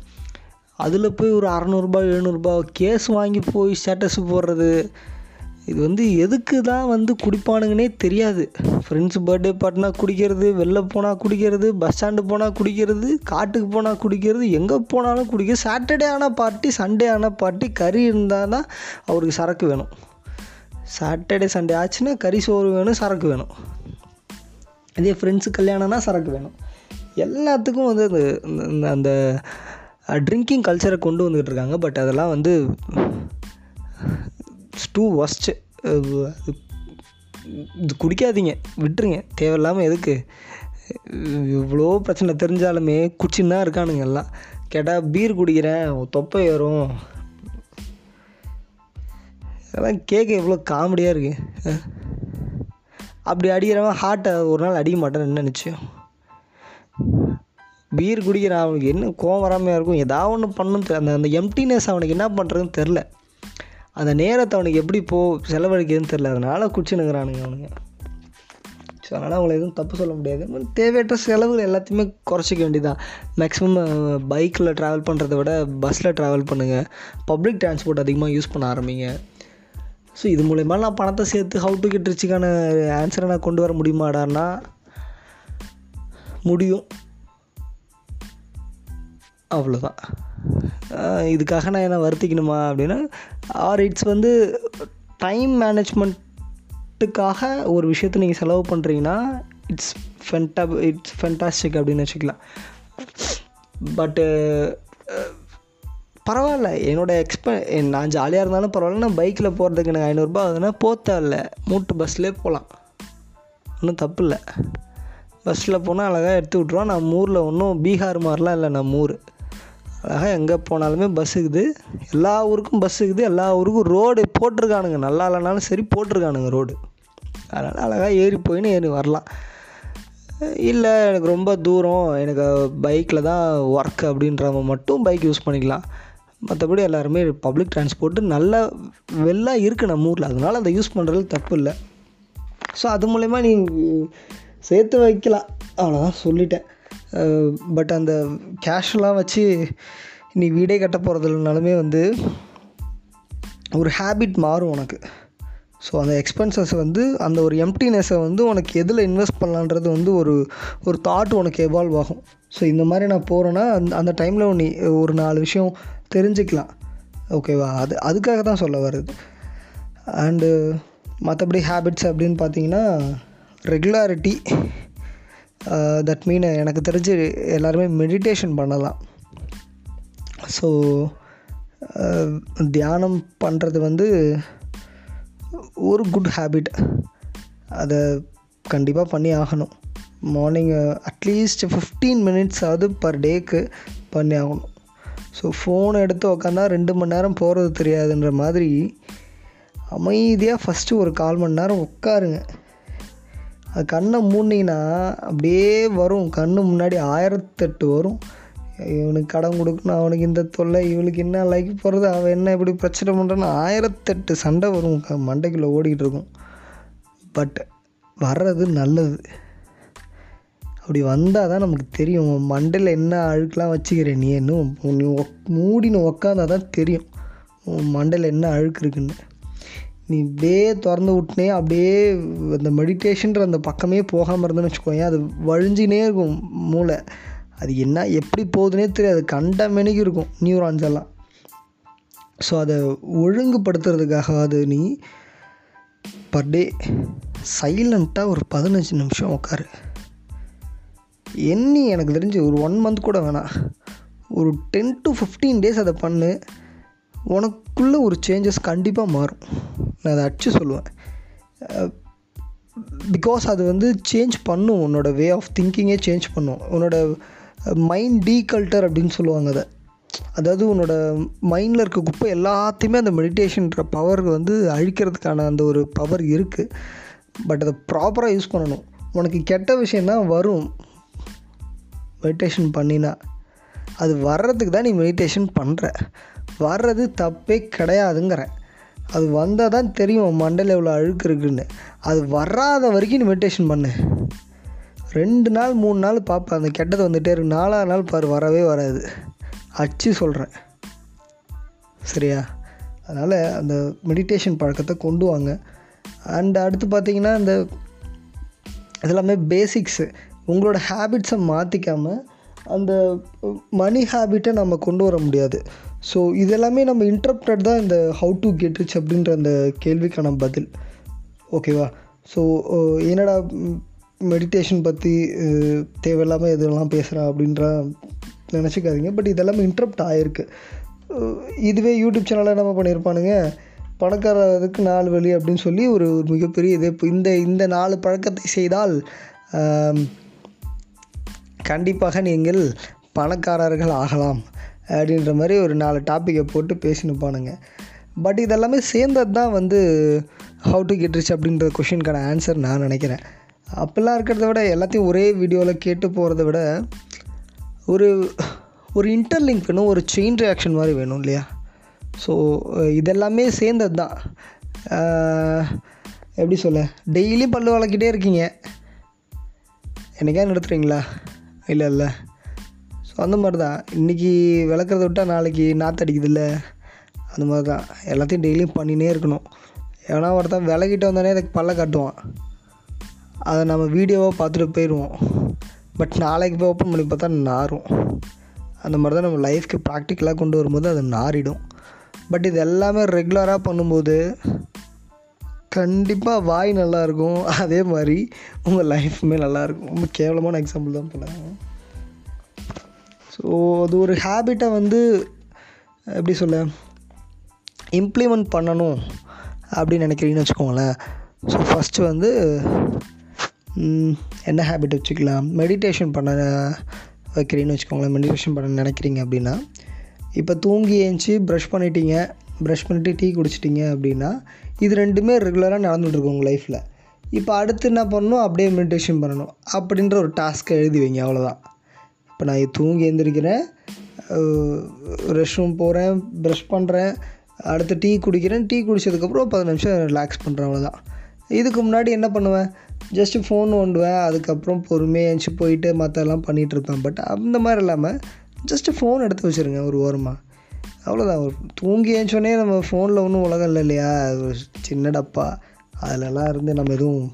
அதில் போய் ஒரு அறநூறுபா எழுநூறுபா கேஸ் வாங்கி போய் ஸ்டேட்டஸ் போடுறது. இது வந்து எதுக்கு தான் வந்து குடிப்பானுங்கன்னே தெரியாது. ஃப்ரெண்ட்ஸ் பர்த்டே பார்ட்டினா குடிக்கிறது வெளில போனால் குடிக்கிறது பஸ் ஸ்டாண்டு போனால் குடிக்கிறது காட்டுக்கு போனால் குடிக்கிறது எங்கே போனாலும் குடிக்கிறது சாட்டர்டே ஆனால் பார்ட்டி சண்டே ஆனால் பார்ட்டி கறி இருந்தால் தான் அவருக்கு சரக்கு வேணும். சாட்டர்டே சண்டே ஆச்சுன்னா கறி சோறு வேணும் சரக்கு வேணும். இதே ஃப்ரெண்ட்ஸு கல்யாணம்னா சரக்கு வேணும். எல்லாத்துக்கும் வந்து அந்த அந்த ட்ரிங்கிங் கல்ச்சரை கொண்டு வந்துக்கிட்டு இருக்காங்க. பட் அதெல்லாம் வந்து டூ ஒஸ்ட்டு இது குடிக்காதீங்க விட்டுருங்க தேவையில்லாமல் எதுக்கு? இவ்வளோ பிரச்சனை தெரிஞ்சாலுமே குச்சின்னா இருக்கானுங்க எல்லாம். கேட்டால் பீர் குடிக்கிறேன் தொப்பை ஏறும். அதெல்லாம் கேட்க எவ்வளோ காமெடியாக இருக்குது அப்படி அடிக்கிறவன் ஹார்ட்டை ஒரு நாள் அடிக்க மாட்டேன்னு என்ன நிச்சயம்? பீர் குடிக்கிறான் அவனுக்கு என்ன கோவம் வராமையாக இருக்கும்? ஏதாவது ஒன்று பண்ணணும் அந்த அந்த எம்டினஸ் அவனுக்கு என்ன பண்ணுறதுன்னு தெரில அந்த நேரத்தை அவனுக்கு எப்படி போ செலவழிக்கிறதுன்னு தெரில அதனால் குச்சினுங்கிறானுங்க அவனுங்க. ஸோ அதனால் அவங்கள எதுவும் தப்பு சொல்ல முடியாது. தேவையற்ற செலவுகள் எல்லாத்தையுமே குறைச்சிக்க வேண்டியதான் மேக்ஸிமம் பைக்கில் ட்ராவல் பண்ணுறத விட பஸ்ஸில் ட்ராவல் பண்ணுங்கள் பப்ளிக் டிரான்ஸ்போர்ட் அதிகமாக யூஸ் பண்ண ஆரம்பிங்க. ஸோ இது மூலயமா நான் பணத்தை சேர்த்து ஹவு டு கெட் ரிச்சுக்கான ஆன்சரை நான் கொண்டு வர முடியுமாடான்னா முடியும். அவ்வளோதான் இதுக்காக நான் என்ன வருத்திக்கணுமா அப்படின்னா ஆர் இட்ஸ் வந்து டைம் மேனேஜ்மெண்ட்டுக்காக ஒரு விஷயத்தை நீங்கள் செலவு பண்ணுறீங்கன்னா இட்ஸ் ஃபென்டா இட்ஸ் ஃபென்டாஸ்டிக் அப்படின்னு வச்சுக்கலாம். பட்டு பரவாயில்ல. என்னோடய எக்ஸ்ப நான் ஜாலியாக இருந்தாலும் பரவாயில்ல. நான் பைக்கில் போகிறதுக்கு எனக்கு ஐநூறுரூபா ஆகுதுன்னா போத்தல மூட்டு பஸ்லேயே போகலாம் ஒன்றும் தப்பு இல்லை. பஸ்ஸில் போனால் அழகாக எடுத்து விட்ருவோம் நம்ம ஊரில் ஒன்றும் பீகார் மாதிரிலாம் இல்லை நம்ம ஊர். அழகாக எங்கே போனாலுமே பஸ் இருக்குது. எல்லா ஊருக்கும் பஸ் இருக்குது. எல்லா ஊருக்கும் ரோடு போட்டிருக்கானுங்க. நல்லா இல்லைனாலும் சரி போட்டிருக்கானுங்க ரோடு அதனால் அழகாக ஏறி போயின்னு ஏறி வரலாம். இல்லை எனக்கு ரொம்ப தூரம். எனக்கு பைக்கில் தான் ஒர்க் அப்படின்றவங்க மட்டும் பைக் யூஸ் பண்ணிக்கலாம். மற்றபடி எல்லாருமே பப்ளிக் டிரான்ஸ்போர்ட்டு நல்ல வெளில இருக்குது நம்ம ஊரில். அதனால் அதை யூஸ் பண்ணுறது தப்பு இல்லை. ஸோ அது மூலயமா நீ சேர்த்து வைக்கலாம். அவ்வளோதான் சொல்லிட்டேன். பட் அந்த கேஷ்லாம் வச்சு நீ வீடே கட்ட போகிறது இல்லைனாலுமே வந்து ஒரு ஹேபிட் மாறும் உனக்கு. ஸோ அந்த எக்ஸ்பென்சஸ் வந்து அந்த ஒரு எம்டினஸை வந்து உனக்கு எதில் இன்வெஸ்ட் பண்ணலான்றது வந்து ஒரு ஒரு தாட் உனக்கு எவால்வ் ஆகும். ஸோ இந்த மாதிரி நான் போகிறேன்னா அந்த அந்த டைமில் நீ ஒரு நாலு விஷயம் தெரிஞ்சுக்கலாம். ஓகேவா அது அதுக்காக தான் சொல்ல வருது அண்டு மற்றபடி ஹேபிட்ஸ் அப்படின்னு பார்த்தீங்கன்னா ரெகுலாரிட்டி தட் மீன் எனக்கு தெரிஞ்சு எல்லாருமே மெடிடேஷன் பண்ணலாம். ஸோ தியானம் பண்ணுறது வந்து ஒரு குட் ஹேபிட் அதை கண்டிப்பாக பண்ணி ஆகணும். Morning at least fifteen minutes ஆகுது பர் டேக்கு பண்ணி ஆகணும். ஸோ ஃபோன் எடுத்து உக்காந்தா ரெண்டு மணி நேரம் போகிறது தெரியாதுன்ற மாதிரி அமைதியாக ஃபஸ்ட்டு ஒரு கால் மணி நேரம் உட்காருங்க அது கண்ணை மூடினீங்கன்னா அப்படியே வரும். கண்ணு முன்னாடி ஆயிரத்தெட்டு வரும். இவனுக்கு கடன் கொடுக்கணும் அவனுக்கு இந்த தொல்லை இவளுக்கு என்ன லைக் போகிறது அவன் என்ன இப்படி பிரச்சனை பண்ணுறான்னு ஆயிரத்தெட்டு சண்டை வரும். மண்டைக்குள்ளே ஓடிக்கிட்டு இருக்கும். பட் வர்றது நல்லது. அப்படி வந்தால் தான் நமக்கு தெரியும் உன் மண்டையில் என்ன அழுக்கெலாம் வச்சுக்கிற நீ என்ன நீ மூடின்னு உக்காந்தா தான் தெரியும் உன் மண்டையில் என்ன அழுக்கு இருக்குன்னு. நீ இப்படியே திறந்து விட்டுனே அப்படியே அந்த மெடிடேஷன்ற அந்த பக்கமே போகாமல் இருந்தேன்னு வச்சுக்கோங்க அது வழிஞ்சினே இருக்கும் மூளை. அது என்ன எப்படி போகுதுன்னே தெரியாது கண்ட மெனிக்கு இருக்கும் நியூரான்ஸ் எல்லாம். ஸோ அதை ஒழுங்குபடுத்துறதுக்காகவாது நீ பர் டே சைலண்ட்டாக ஒரு பதினஞ்சு நிமிஷம் உட்காரு எண்ணி எனக்கு தெரிஞ்சு ஒரு ஒன் மந்த் கூட வேணாம். ஒரு டென் டு ஃபிஃப்டீன் டேஸ் அதை பண்ணு. உனக்குள்ளே ஒரு சேஞ்சஸ் கண்டிப்பாக மாறும். நான் அதை அடிச்சு சொல்லுவேன். பிகாஸ் அது வந்து சேஞ்ச் பண்ணும். உன்னோட வே ஆஃப் திங்கிங்கே சேஞ்ச் பண்ணும். உன்னோட மைண்ட் டீகல்ட்டர் அப்படின்னு சொல்லுவாங்க அதை. அதாவது உன்னோட மைண்டில் இருக்க குப்பை எல்லாத்தையுமே அந்த மெடிடேஷன்ற பவர் வந்து அழிக்கிறதுக்கான அந்த ஒரு பவர் இருக்குது பட் அதை ப்ராப்பராக யூஸ் பண்ணணும். உனக்கு கெட்ட விஷயந்தான் வரும். மெடிடேஷன் பண்ணினா. அது வர்றதுக்கு தான் நீ மெடிடேஷன் பண்ணுற வர்றது தப்பே கிடையாதுங்கிறேன். அது வந்தால் தான் தெரியும் மண்டையில் எவ்வளோ அழுக்கு இருக்குன்னு. அது வராத வரைக்கும் நீ மெடிடேஷன் பண்ணு. ரெண்டு நாள் மூணு நாள் பார்ப்பேன் அந்த கெட்டது வந்துகிட்டே இருக்கு. நாலாவது நாள் பாரு வரவே வராது. அச்சு சொல்கிறேன் சரியா? அதனால் அந்த மெடிடேஷன் பழக்கத்தை கொண்டு வாங்க. அண்ட் அடுத்து பார்த்திங்கன்னா இந்த இதெல்லாமே பேசிக்ஸு உங்களோட ஹேபிட்ஸை மாற்றிக்காமல் அந்த மணி ஹேபிட்டை நம்ம கொண்டு வர முடியாது. ஸோ இதெல்லாமே நம்ம இன்டர்ப்டட் தான் இந்த ஹவு டு கெட் ரிச் அப்படின்ற அந்த கேள்விக்கான பதில். ஓகேவா ஸோ என்னடா மெடிடேஷன் பற்றி தேவையில்லாமல் எதெல்லாம் பேசுகிறேன் அப்படின்ற நினச்சிக்காதீங்க. பட் இதெல்லாமே இன்ட்ரப்ட் ஆகிருக்கு இதுவே யூடியூப் சேனலில் நம்ம பண்ணியிருப்பானுங்க. பணக்காரருக்கு நாலு வழி அப்படின்னு சொல்லி ஒரு ஒரு மிகப்பெரிய இது இப்போ இந்த இந்த நாலு பழக்கத்தை செய்தால் கண்டிப்பாக நீங்கள் பணக்காரர்கள் ஆகலாம். அப்படின்ற மாதிரி ஒரு நாலு டாப்பிக்கை போட்டு பேசினுப்பானுங்க. பட் இதெல்லாமே சேர்ந்தது தான் வந்து ஹவு டு கெட் ரிச் அப்படின்ற கொஷினுக்கான ஆன்சர் நான் நினைக்கிறேன். அப்போல்லாம் இருக்கிறத விட எல்லாத்தையும் ஒரே வீடியோவில் கேட்டு போகிறத விட ஒரு ஒரு இன்டர்லிங்க் வேணும் ஒரு செயின் ரியாக்ஷன் மாதிரி வேணும் இல்லையா? ஸோ இதெல்லாமே சேர்ந்தது தான் எப்படி சொல்ல? டெய்லியும் பல்லு வளர்க்கிட்டே இருக்கீங்க. என்னைக்கா நிறுத்துறீங்களா இல்லை இல்லை. அந்த மாதிரி தான் இன்றைக்கி விளக்குறத விட்டால் நாளைக்கு நாற்றடிக்குதுல்ல அந்த மாதிரி தான் எல்லாத்தையும் டெய்லியும் பண்ணினே இருக்கணும். ஏன்னா ஒருத்தன் விலகிட்டு வந்தானே அதுக்கு பல்ல காட்டுவான். அதை நம்ம வீடியோவாக பார்த்துட்டு போயிடுவோம். பட் நாளைக்கு போய் ஓப்பன் பண்ணி பார்த்தா நாரும். அந்த மாதிரி தான் நம்ம லைஃப்க்கு ப்ராக்டிக்கலாக கொண்டு வரும்போது அது நாரிடும் பட் இது எல்லாமே ரெகுலராக பண்ணும்போது கண்டிப்பாக வாய் நல்லாயிருக்கும் அதே மாதிரி உங்கள் லைஃப்புமே நல்லாயிருக்கும் ரொம்ப கேவலமான எக்ஸாம்பிள் தான் போல. ஸோ அது ஒரு ஹேபிட்டை வந்து எப்படி சொல்ல இம்ப்ளிமெண்ட் பண்ணணும் அப்படின்னு நினைக்கிறீங்கன்னு வச்சுக்கோங்களேன். ஸோ ஃபஸ்ட்டு வந்து என்ன ஹேபிட் வச்சுக்கலாம்? மெடிடேஷன் பண்ண வைக்கிறீங்கன்னு வச்சுக்கோங்களேன். மெடிடேஷன் பண்ண நினைக்கிறீங்க அப்படின்னா இப்போ தூங்கி ஏஞ்சி ப்ரஷ் பண்ணிட்டீங்க ப்ரஷ் பண்ணிவிட்டு டீ குடிச்சிட்டிங்க அப்படின்னா இது ரெண்டுமே ரெகுலராக நடந்துகிட்ருக்கும் உங்கள் லைஃப்பில் இப்போ அடுத்து என்ன பண்ணணும்? அப்படியே மெடிடேஷன் பண்ணணும். அப்படின்ற ஒரு டாஸ்க்கை எழுதி வைங்க அவ்வளோதான் இப்போ நான் தூங்கி எழுந்திரிக்கிறேன் ரெஸ்ட் ரூம் போகிறேன் ப்ரஷ் பண்ணுறேன் அடுத்து டீ குடிக்கிறேன். டீ குடித்ததுக்கப்புறம் பத்து நிமிஷம் ரிலாக்ஸ் பண்ணுறேன் அவ்வளோதான் இதுக்கு முன்னாடி என்ன பண்ணுவேன்? ஜஸ்ட்டு ஃபோன் ஓண்டுவேன் அதுக்கப்புறம் பொறுமையாக எழுந்துச்சி போயிட்டு மற்றெல்லாம் பண்ணிகிட்ருப்பேன் பட் அந்த மாதிரி இல்லாமல் ஜஸ்ட்டு ஃபோன் எடுத்து வச்சுருங்க ஒரு ஓரமாக அவ்வளோதான் ஒரு தூங்கி ஏஞ்சோடனே நம்ம ஃபோனில் ஒன்றும் உலகம் இல்லை இல்லையா? ஒரு சின்ன டப்பா. அதிலலாம் இருந்து நம்ம எதுவும்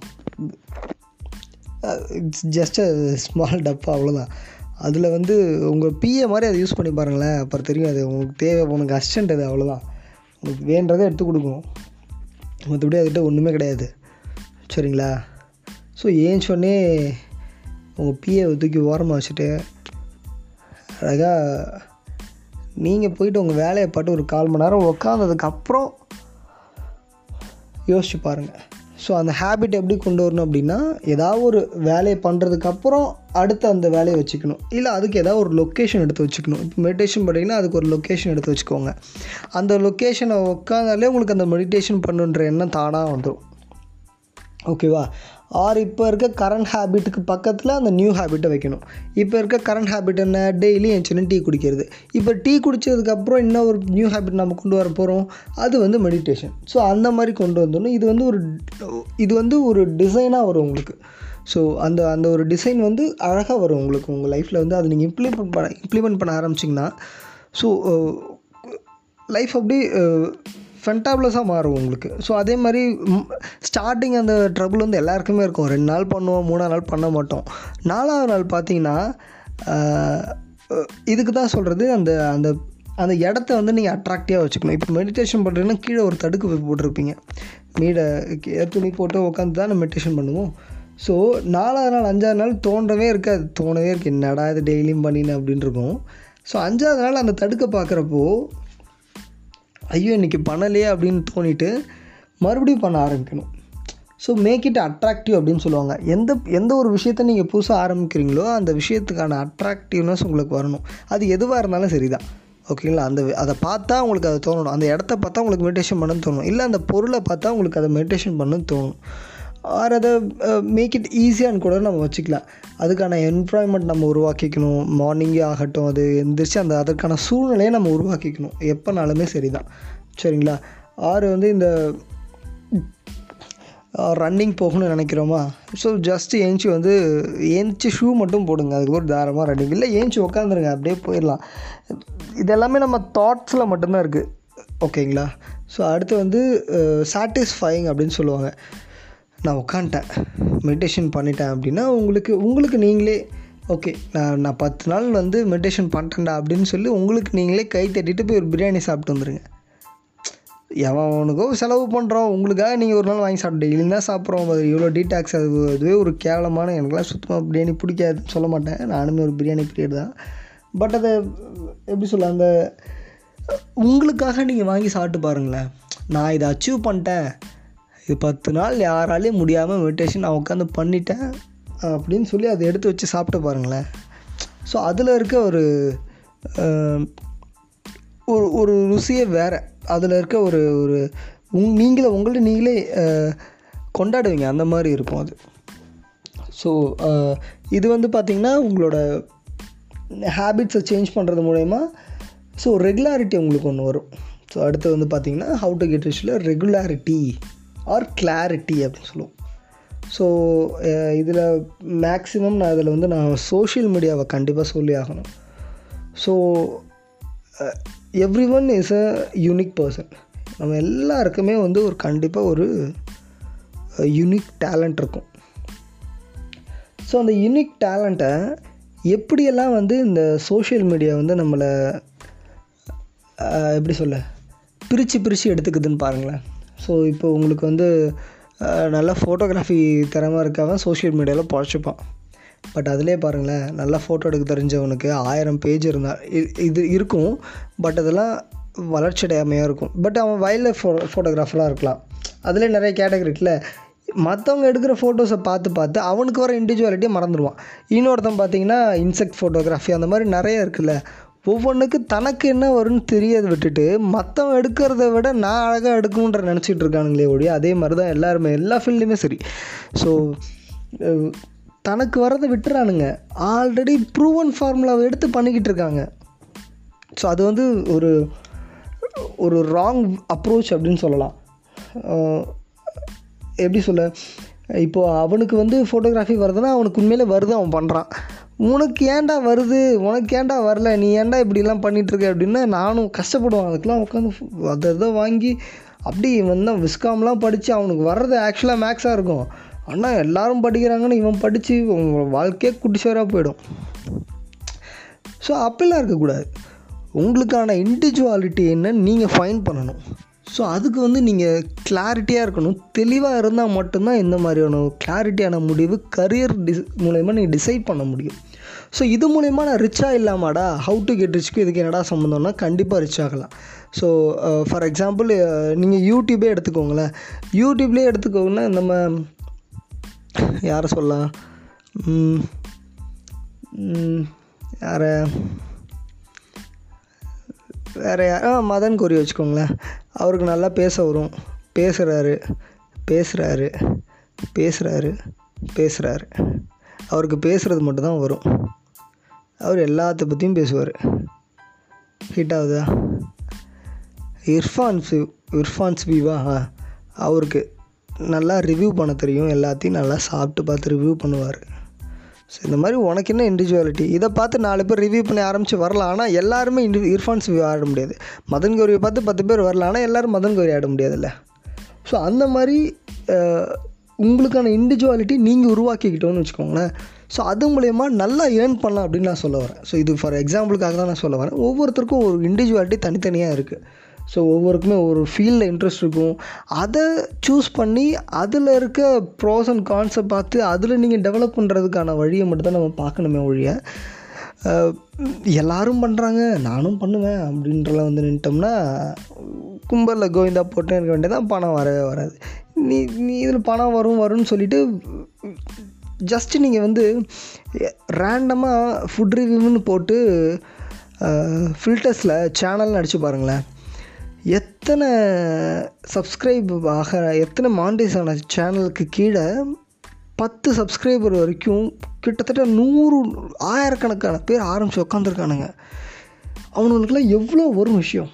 இட்ஸ் ஜஸ்ட் அ ஸ்மால் டப்பா அவ்வளோதான் அதில் வந்து உங்கள் பிஏ மாதிரி அதை யூஸ் பண்ணி பாருங்களேன். அப்புறம் தெரியும் அது உங்களுக்கு தேவை உனக்கு அசிஸ்டண்ட் அது அவ்வளோதான் உங்களுக்கு வேண்டதை எடுத்து கொடுக்கும் மற்றபடி அதுக்கிட்ட ஒன்றுமே கிடையாது. சரிங்களா? ஸோ ஏன் சொன்னே உங்கள் பிஏ தூக்கி ஓரமாக வச்சுட்டு அழகாக நீங்கள் போயிட்டு உங்கள் வேலையை பாட்டு ஒரு கால் மணி நேரம் உட்காந்ததுக்கப்புறம் யோசிச்சு பாருங்கள் ஸோ அந்த ஹேபிட் எப்படி கொண்டு வரணும் அப்படின்னா ஏதாவது ஒரு வேலையை பண்ணுறதுக்கப்புறம் அடுத்து அந்த வேலையை வச்சுக்கணும். இல்லை அதுக்கு ஏதாவது ஒரு லொக்கேஷன் எடுத்து வச்சுக்கணும். இப்போ மெடிடேஷன் பண்ணிங்கன்னா அதுக்கு ஒரு லொக்கேஷன் எடுத்து வச்சுக்கோங்க. அந்த லொக்கேஷனை உட்காந்தாலே உங்களுக்கு அந்த மெடிடேஷன் பண்ணுன்ற எண்ணம் தானாக வந்துடும் ஓகேவா ஆர் இப்போ இருக்க கரண்ட் ஹேபிட்டுக்கு பக்கத்தில் அந்த நியூ ஹேபிட்டை வைக்கணும். இப்போ இருக்க கரண்ட் ஹேபிட் என்ன? டெய்லி என் டீ குடிக்கிறது. இப்போ டீ குடித்ததுக்கப்புறம் இன்னும் ஒரு நியூ ஹேபிட் நம்ம கொண்டு வர போகிறோம் அது வந்து மெடிடேஷன் ஸோ அந்த மாதிரி கொண்டு வந்துடணும் இது வந்து ஒரு இது வந்து ஒரு டிசைனாக வரும் உங்களுக்கு. ஸோ அந்த அந்த ஒரு டிசைன் வந்து அழகாக வரும் உங்களுக்கு உங்கள் லைஃப்பில் வந்து. அதை நீங்கள் இம்ப்ளிமெண்ட் பண்ண இம்ப்ளிமெண்ட் பண்ண ஆரம்பிச்சிங்கன்னா ஸோ லைஃப் அப்படி ஃபென்டாப்லஸாக மாறும் உங்களுக்கு. ஸோ அதே மாதிரி ஸ்டார்டிங் அந்த ட்ரபுள் வந்து எல்லாருக்குமே இருக்கும். ரெண்டு நாள் பண்ணுவோம் மூணாவது நாள் பண்ண மாட்டோம். நாலாவது நாள் பார்த்தீங்கன்னா இதுக்கு தான் சொல்கிறது அந்த அந்த அந்த இடத்த வந்து நீங்கள் அட்ராக்டிவாக வச்சுக்கணும். இப்போ மெடிடேஷன் பண்ணுறீங்கன்னா கீழே ஒரு தடுக்கு போட்டிருப்பீங்க. மீடை துணி போட்டு உட்காந்து தான் மெடிடேஷன் பண்ணுவோம். ஸோ நாலாவது நாள் அஞ்சாவது நாள் தோன்றவே இருக்காது. தோணவே இருக்குது என்னடா இது டெய்லியும் பண்ணினேன் அப்படின்னு இருக்கும். ஸோ அஞ்சாவது நாள் அந்த தடுக்க பார்க்குறப்போ ஐயோ இன்றைக்கி பண்ணலையே அப்படின்னு தோணிட்டு மறுபடியும் பண்ண ஆரம்பிக்கணும். ஸோ மேக் இட் அட்ராக்டிவ் அப்படின்னு சொல்லுவாங்க. எந்த எந்த ஒரு விஷயத்த நீங்கள் புதுசாக ஆரம்பிக்கிறீங்களோ அந்த விஷயத்துக்கான அட்ராக்டிவ்னஸ் உங்களுக்கு வரணும். அது எதுவாக இருந்தாலும் சரி தான் ஓகேங்களா அந்த அதை பார்த்தா உங்களுக்கு அதை தோணணும். அந்த இடத்த பார்த்தா உங்களுக்கு மெடிடேஷன் பண்ணணும்னு தோணும். இல்லை அந்த பொருளை பார்த்தா உங்களுக்கு அதை மெடிடேஷன் பண்ணணும்னு தோணும். ஆர் அதை மேக் இட் ஈஸியான்னு கூட நம்ம வச்சுக்கலாம். அதுக்கான என்வாய்மெண்ட் நம்ம உருவாக்கிக்கணும். மார்னிங்கே ஆகட்டும் அது எந்திரிச்சு அந்த அதற்கான சூழ்நிலையை நம்ம உருவாக்கிக்கணும். எப்போனாலுமே சரி தான் சரிங்களா? ஆறு வந்து இந்த uh, ரன்னிங் போகணும்னு நினைக்கிறோமா? ஸோ ஜஸ்ட்டு ஏஞ்சி வந்து ஏஞ்சி ஷூ மட்டும் போடுங்க. அதுக்கு ஒரு தாரமாக ரன்னிங் இல்லை ஏஞ்சி உட்காந்துருங்க அப்படியே போயிடலாம். இதெல்லாமே நம்ம தாட்ஸில் மட்டும்தான் இருக்குது ஓகேங்களா ஸோ அடுத்து வந்து uh, சாட்டிஸ்ஃபைங் அப்படின்னு சொல்லுவாங்க. நான் உட்காந்துட்டேன் மெடிடேஷன் பண்ணிட்டேன் அப்படின்னா உங்களுக்கு உங்களுக்கு நீங்களே ஓகே நான் நான் பத்து நாள் வந்து மெடிடேஷன் பண்ணிட்டேன்டா அப்படின்னு சொல்லி உங்களுக்கு நீங்களே கை தட்டிட்டு போய் ஒரு பிரியாணி சாப்பிட்டு வந்துடுங்க எவன் அவனுக்கோ செலவு பண்ணுறோம் உங்களுக்காக நீங்கள் ஒரு நாள் வாங்கி சாப்பிட்டு டெய்லியும் தான் சாப்பிட்றோம். அது இவ்வளோ டீடாக்ஸ் அது அதுவே ஒரு கேவலமான எனக்குலாம் சுத்தமாக பிரியாணி பிடிக்காதுன்னு சொல்ல மாட்டேன். நானுமே ஒரு பிரியாணி பீரியட் தான். பட் அதை எப்படி சொல்ல அந்த உங்களுக்காக நீங்கள் வாங்கி சாப்பிட்டு பாருங்களேன். நான் இதை அச்சீவ் பண்ணிட்டேன். இது பத்து நாள் யாராலையும் முடியாமல் மெடிடேஷன் நான் உட்காந்து பண்ணிட்டேன் அப்படின்னு சொல்லி அதை எடுத்து வச்சு சாப்பிட்டு பாருங்களேன். ஸோ அதில் இருக்க ஒரு ஒரு ஒரு ருசியே வேறு. அதில் இருக்க ஒரு ஒரு உங் நீங்களே உங்கள்ட்ட நீங்களே கொண்டாடுவீங்க. அந்த மாதிரி இருக்கும் அது. ஸோ இது வந்து பார்த்திங்கன்னா உங்களோட ஹேபிட்ஸை சேஞ்ச் பண்ணுறது மூலயமா ஸோ ரெகுலாரிட்டி உங்களுக்கு ஒன்று வரும். ஸோ அடுத்து வந்து பார்த்திங்கன்னா ஹவு டு கெட் ரிச்சில் ரெகுலாரிட்டி ஆர் கிளாரிட்டி அப்படின்னு சொல்லுவோம். ஸோ இதில் மேக்ஸிமம் நான் இதில் வந்து நான் சோஷியல் மீடியாவை கண்டிப்பாக சொல்லி ஆகணும். So everyone is a unique person நம்ம எல்லாருக்குமே வந்து ஒரு கண்டிப்பாக ஒரு யூனிக் டேலண்ட் இருக்கும். ஸோ அந்த யூனிக் டேலண்ட்டை எப்படியெல்லாம் வந்து இந்த சோஷியல் மீடியா வந்து நம்மளை எப்படி சொல்ல பிரித்து பிரித்து எடுத்துக்குதுன்னு பாருங்களேன். ஸோ இப்போ உங்களுக்கு வந்து நல்லா ஃபோட்டோகிராஃபி திறமை இருக்கவன் சோஷியல் மீடியாவில் பொழைச்சிப்பான். பட் அதிலே பாருங்களேன் நல்லா ஃபோட்டோ எடுக்க தெரிஞ்சவனுக்கு ஆயிரம் பேஜ் இருந்தால் இது இருக்கும். பட் அதெல்லாம் வளர்ச்சி அடையாமையாக இருக்கும். பட் அவன் வைல்ட் லைஃப் ஃபோ ஃபோட்டோகிராஃபராக இருக்கலாம். அதில் நிறைய கேட்டகரி இருக்குல்ல. மற்றவங்க எடுக்கிற ஃபோட்டோஸை பார்த்து பார்த்து அவனுக்கு வர இண்டிவிஜுவாலிட்டியை மறந்துடுவான். இன்னொருத்தன் பார்த்தீங்கன்னா இன்செக்ட் ஃபோட்டோகிராஃபி அந்த மாதிரி நிறைய இருக்குல்ல. ஒவ்வொன்றுக்கு தனக்கு என்ன வரும்னு தெரியாத விட்டுட்டு மற்றவன் எடுக்கிறத விட நான் அழகாக எடுக்கணுன்ற நினச்சிட்டு இருக்கானுங்களே ஒழிய அதே மாதிரி தான் எல்லாருமே எல்லா ஃபீல்டுமே சரி. ஸோ தனக்கு வரதை விட்டுறானுங்க. ஆல்ரெடி ப்ரூவன் ஃபார்முலாவை எடுத்து பண்ணிக்கிட்டு இருக்காங்க. ஸோ அது வந்து ஒரு ஒரு ராங் அப்ரோச் அப்படின்னு சொல்லலாம். எப்படி சொல்ல? இப்போது அவனுக்கு வந்து ஃபோட்டோகிராஃபி வருதுன்னா அவனுக்கு உண்மையிலே வருது அவன் பண்ணுறான் உனக்கு ஏன்டா வருது? உனக்கு ஏன்டா வரல? நீ ஏன்டா இப்படிலாம் பண்ணிகிட்ருக்க அப்படின்னா நானும் கஷ்டப்படுவேன். அதுக்கெலாம் உட்காந்து அதை இதை வாங்கி அப்படி வந்து விஸ்காம்லாம் படித்து அவனுக்கு வர்றது ஆக்சுவலாக மேக்ஸாக இருக்கும். ஆனால் எல்லோரும் படிக்கிறாங்கன்னு இவன் படித்து வாழ்க்கையே குட்டிச்சோராக போயிடும். ஸோ அப்படிலாம் இருக்கக்கூடாது. உங்களுக்கான இண்டிவிஜுவாலிட்டி என்னன்னு நீங்கள் ஃபைன் பண்ணணும். ஸோ அதுக்கு வந்து நீங்கள் கிளாரிட்டியாக இருக்கணும். தெளிவாக இருந்தால் மட்டும்தான் இந்த மாதிரியான கிளாரிட்டியான முடிவு கரியர் டிஸ் மூலயமா நீங்கள் டிசைட் பண்ண முடியும். ஸோ இது மூலயமா நான் ரிச்சாக இல்லாமாடா ஹவு டு கெட் ரிச்க்கு இதுக்கு என்னடா சம்மந்தம்னா கண்டிப்பாக ரிச் ஆகலாம். ஸோ ஃபார் எக்ஸாம்பிள் நீங்கள் யூடியூபே எடுத்துக்கோங்களேன். யூடியூப்லேயே எடுத்துக்கோங்கன்னா நம்ம யாரை சொல்லலாம் யாரை? வேறு யார்? ஆ மதன் கோரி வச்சுக்கோங்களேன். அவருக்கு நல்லா பேச வரும். பேசுகிறாரு பேசுகிறாரு பேசுகிறாரு பேசுகிறாரு அவருக்கு பேசுகிறது மட்டும்தான் வரும். அவர் எல்லாத்த பற்றியும் பேசுவார். ஹிட் ஆகுதா? இர்ஃபான்ஸ் இர்ஃபான்ஸ் இர்ஃபான் அவருக்கு நல்லா ரிவ்யூ பண்ண தெரியும். எல்லாத்தையும் நல்லா சாப்பிட்டு பார்த்து ரிவ்யூ பண்ணுவார். ஸோ இந்த மாதிரி உனக்கு என்ன இண்டிவிஜுவாலிட்டி இதை பார்த்து நாலு பேர் ரிவ்யூ பண்ணி ஆரம்பித்து வரலாம். ஆனால் எல்லாருமே இண்டி இர்ஃபான்ஸ் ஸ்பீவ் ஆட முடியாது. மதன் கௌரியை பார்த்து பத்து பேர் வரலாம். ஆனால் எல்லோரும் மதன் கௌரி ஆட முடியாதுல்ல. ஸோ அந்த மாதிரி உங்களுக்கான இண்டிவிஜுவாலிட்டி நீங்கள் உருவாக்கிக்கிட்டோன்னு வச்சுக்கோங்களேன். ஸோ அது மூலயமா நல்லா ஏர்ன் பண்ணலாம் அப்படின்னு நான் சொல்ல வரேன். ஸோ இது ஃபார் எக்ஸாம்பிளுக்காக தான் நான் சொல்ல வரேன். ஒவ்வொருத்தருக்கும் ஒரு இண்டிவிஜுவாலிட்டி தனித்தனியாக இருக்குது ஸோ ஒவ்வொருக்குமே ஒரு ஃபீல்டில் இன்ட்ரெஸ்ட் இருக்கும். அதை சூஸ் பண்ணி அதில் இருக்க ப்ரோஸ் அண்ட் கான்ஸை பார்த்து அதில் நீங்கள் டெவலப் பண்ணுறதுக்கான வழியை மட்டும் தான் நம்ம பார்க்கணுமே ஒழிய எல்லாரும் பண்ணுறாங்க நானும் பண்ணுவேன் அப்படின்றல வந்து நின்ட்டோம்னா கும்பலில் கோவிந்தா போட்டு இருக்க வேண்டியதான் பணம் வரவே வராது. நீ நீ இதில் பணம் வரும் வரும்னு சொல்லிவிட்டு ஜஸ்ட்டு நீங்கள் வந்து ரேண்டமாக ஃபுட் ரிவ்யூன்னு போட்டு ஃபில்டர்ஸில் சேனல்னு அடித்து பாருங்களேன். எத்தனை சப்ஸ்கிரைப் ஆக எத்தனை மாண்டேஸ் ஆன சேனலுக்கு கீழே பத்து சப்ஸ்கிரைபர் வரைக்கும் கிட்டத்தட்ட நூறு ஆயிரக்கணக்கான பேர் ஆரம்பித்து உட்காந்துருக்கானுங்க அவனுங்களுக்குலாம் எவ்வளோ வரும் விஷயம்?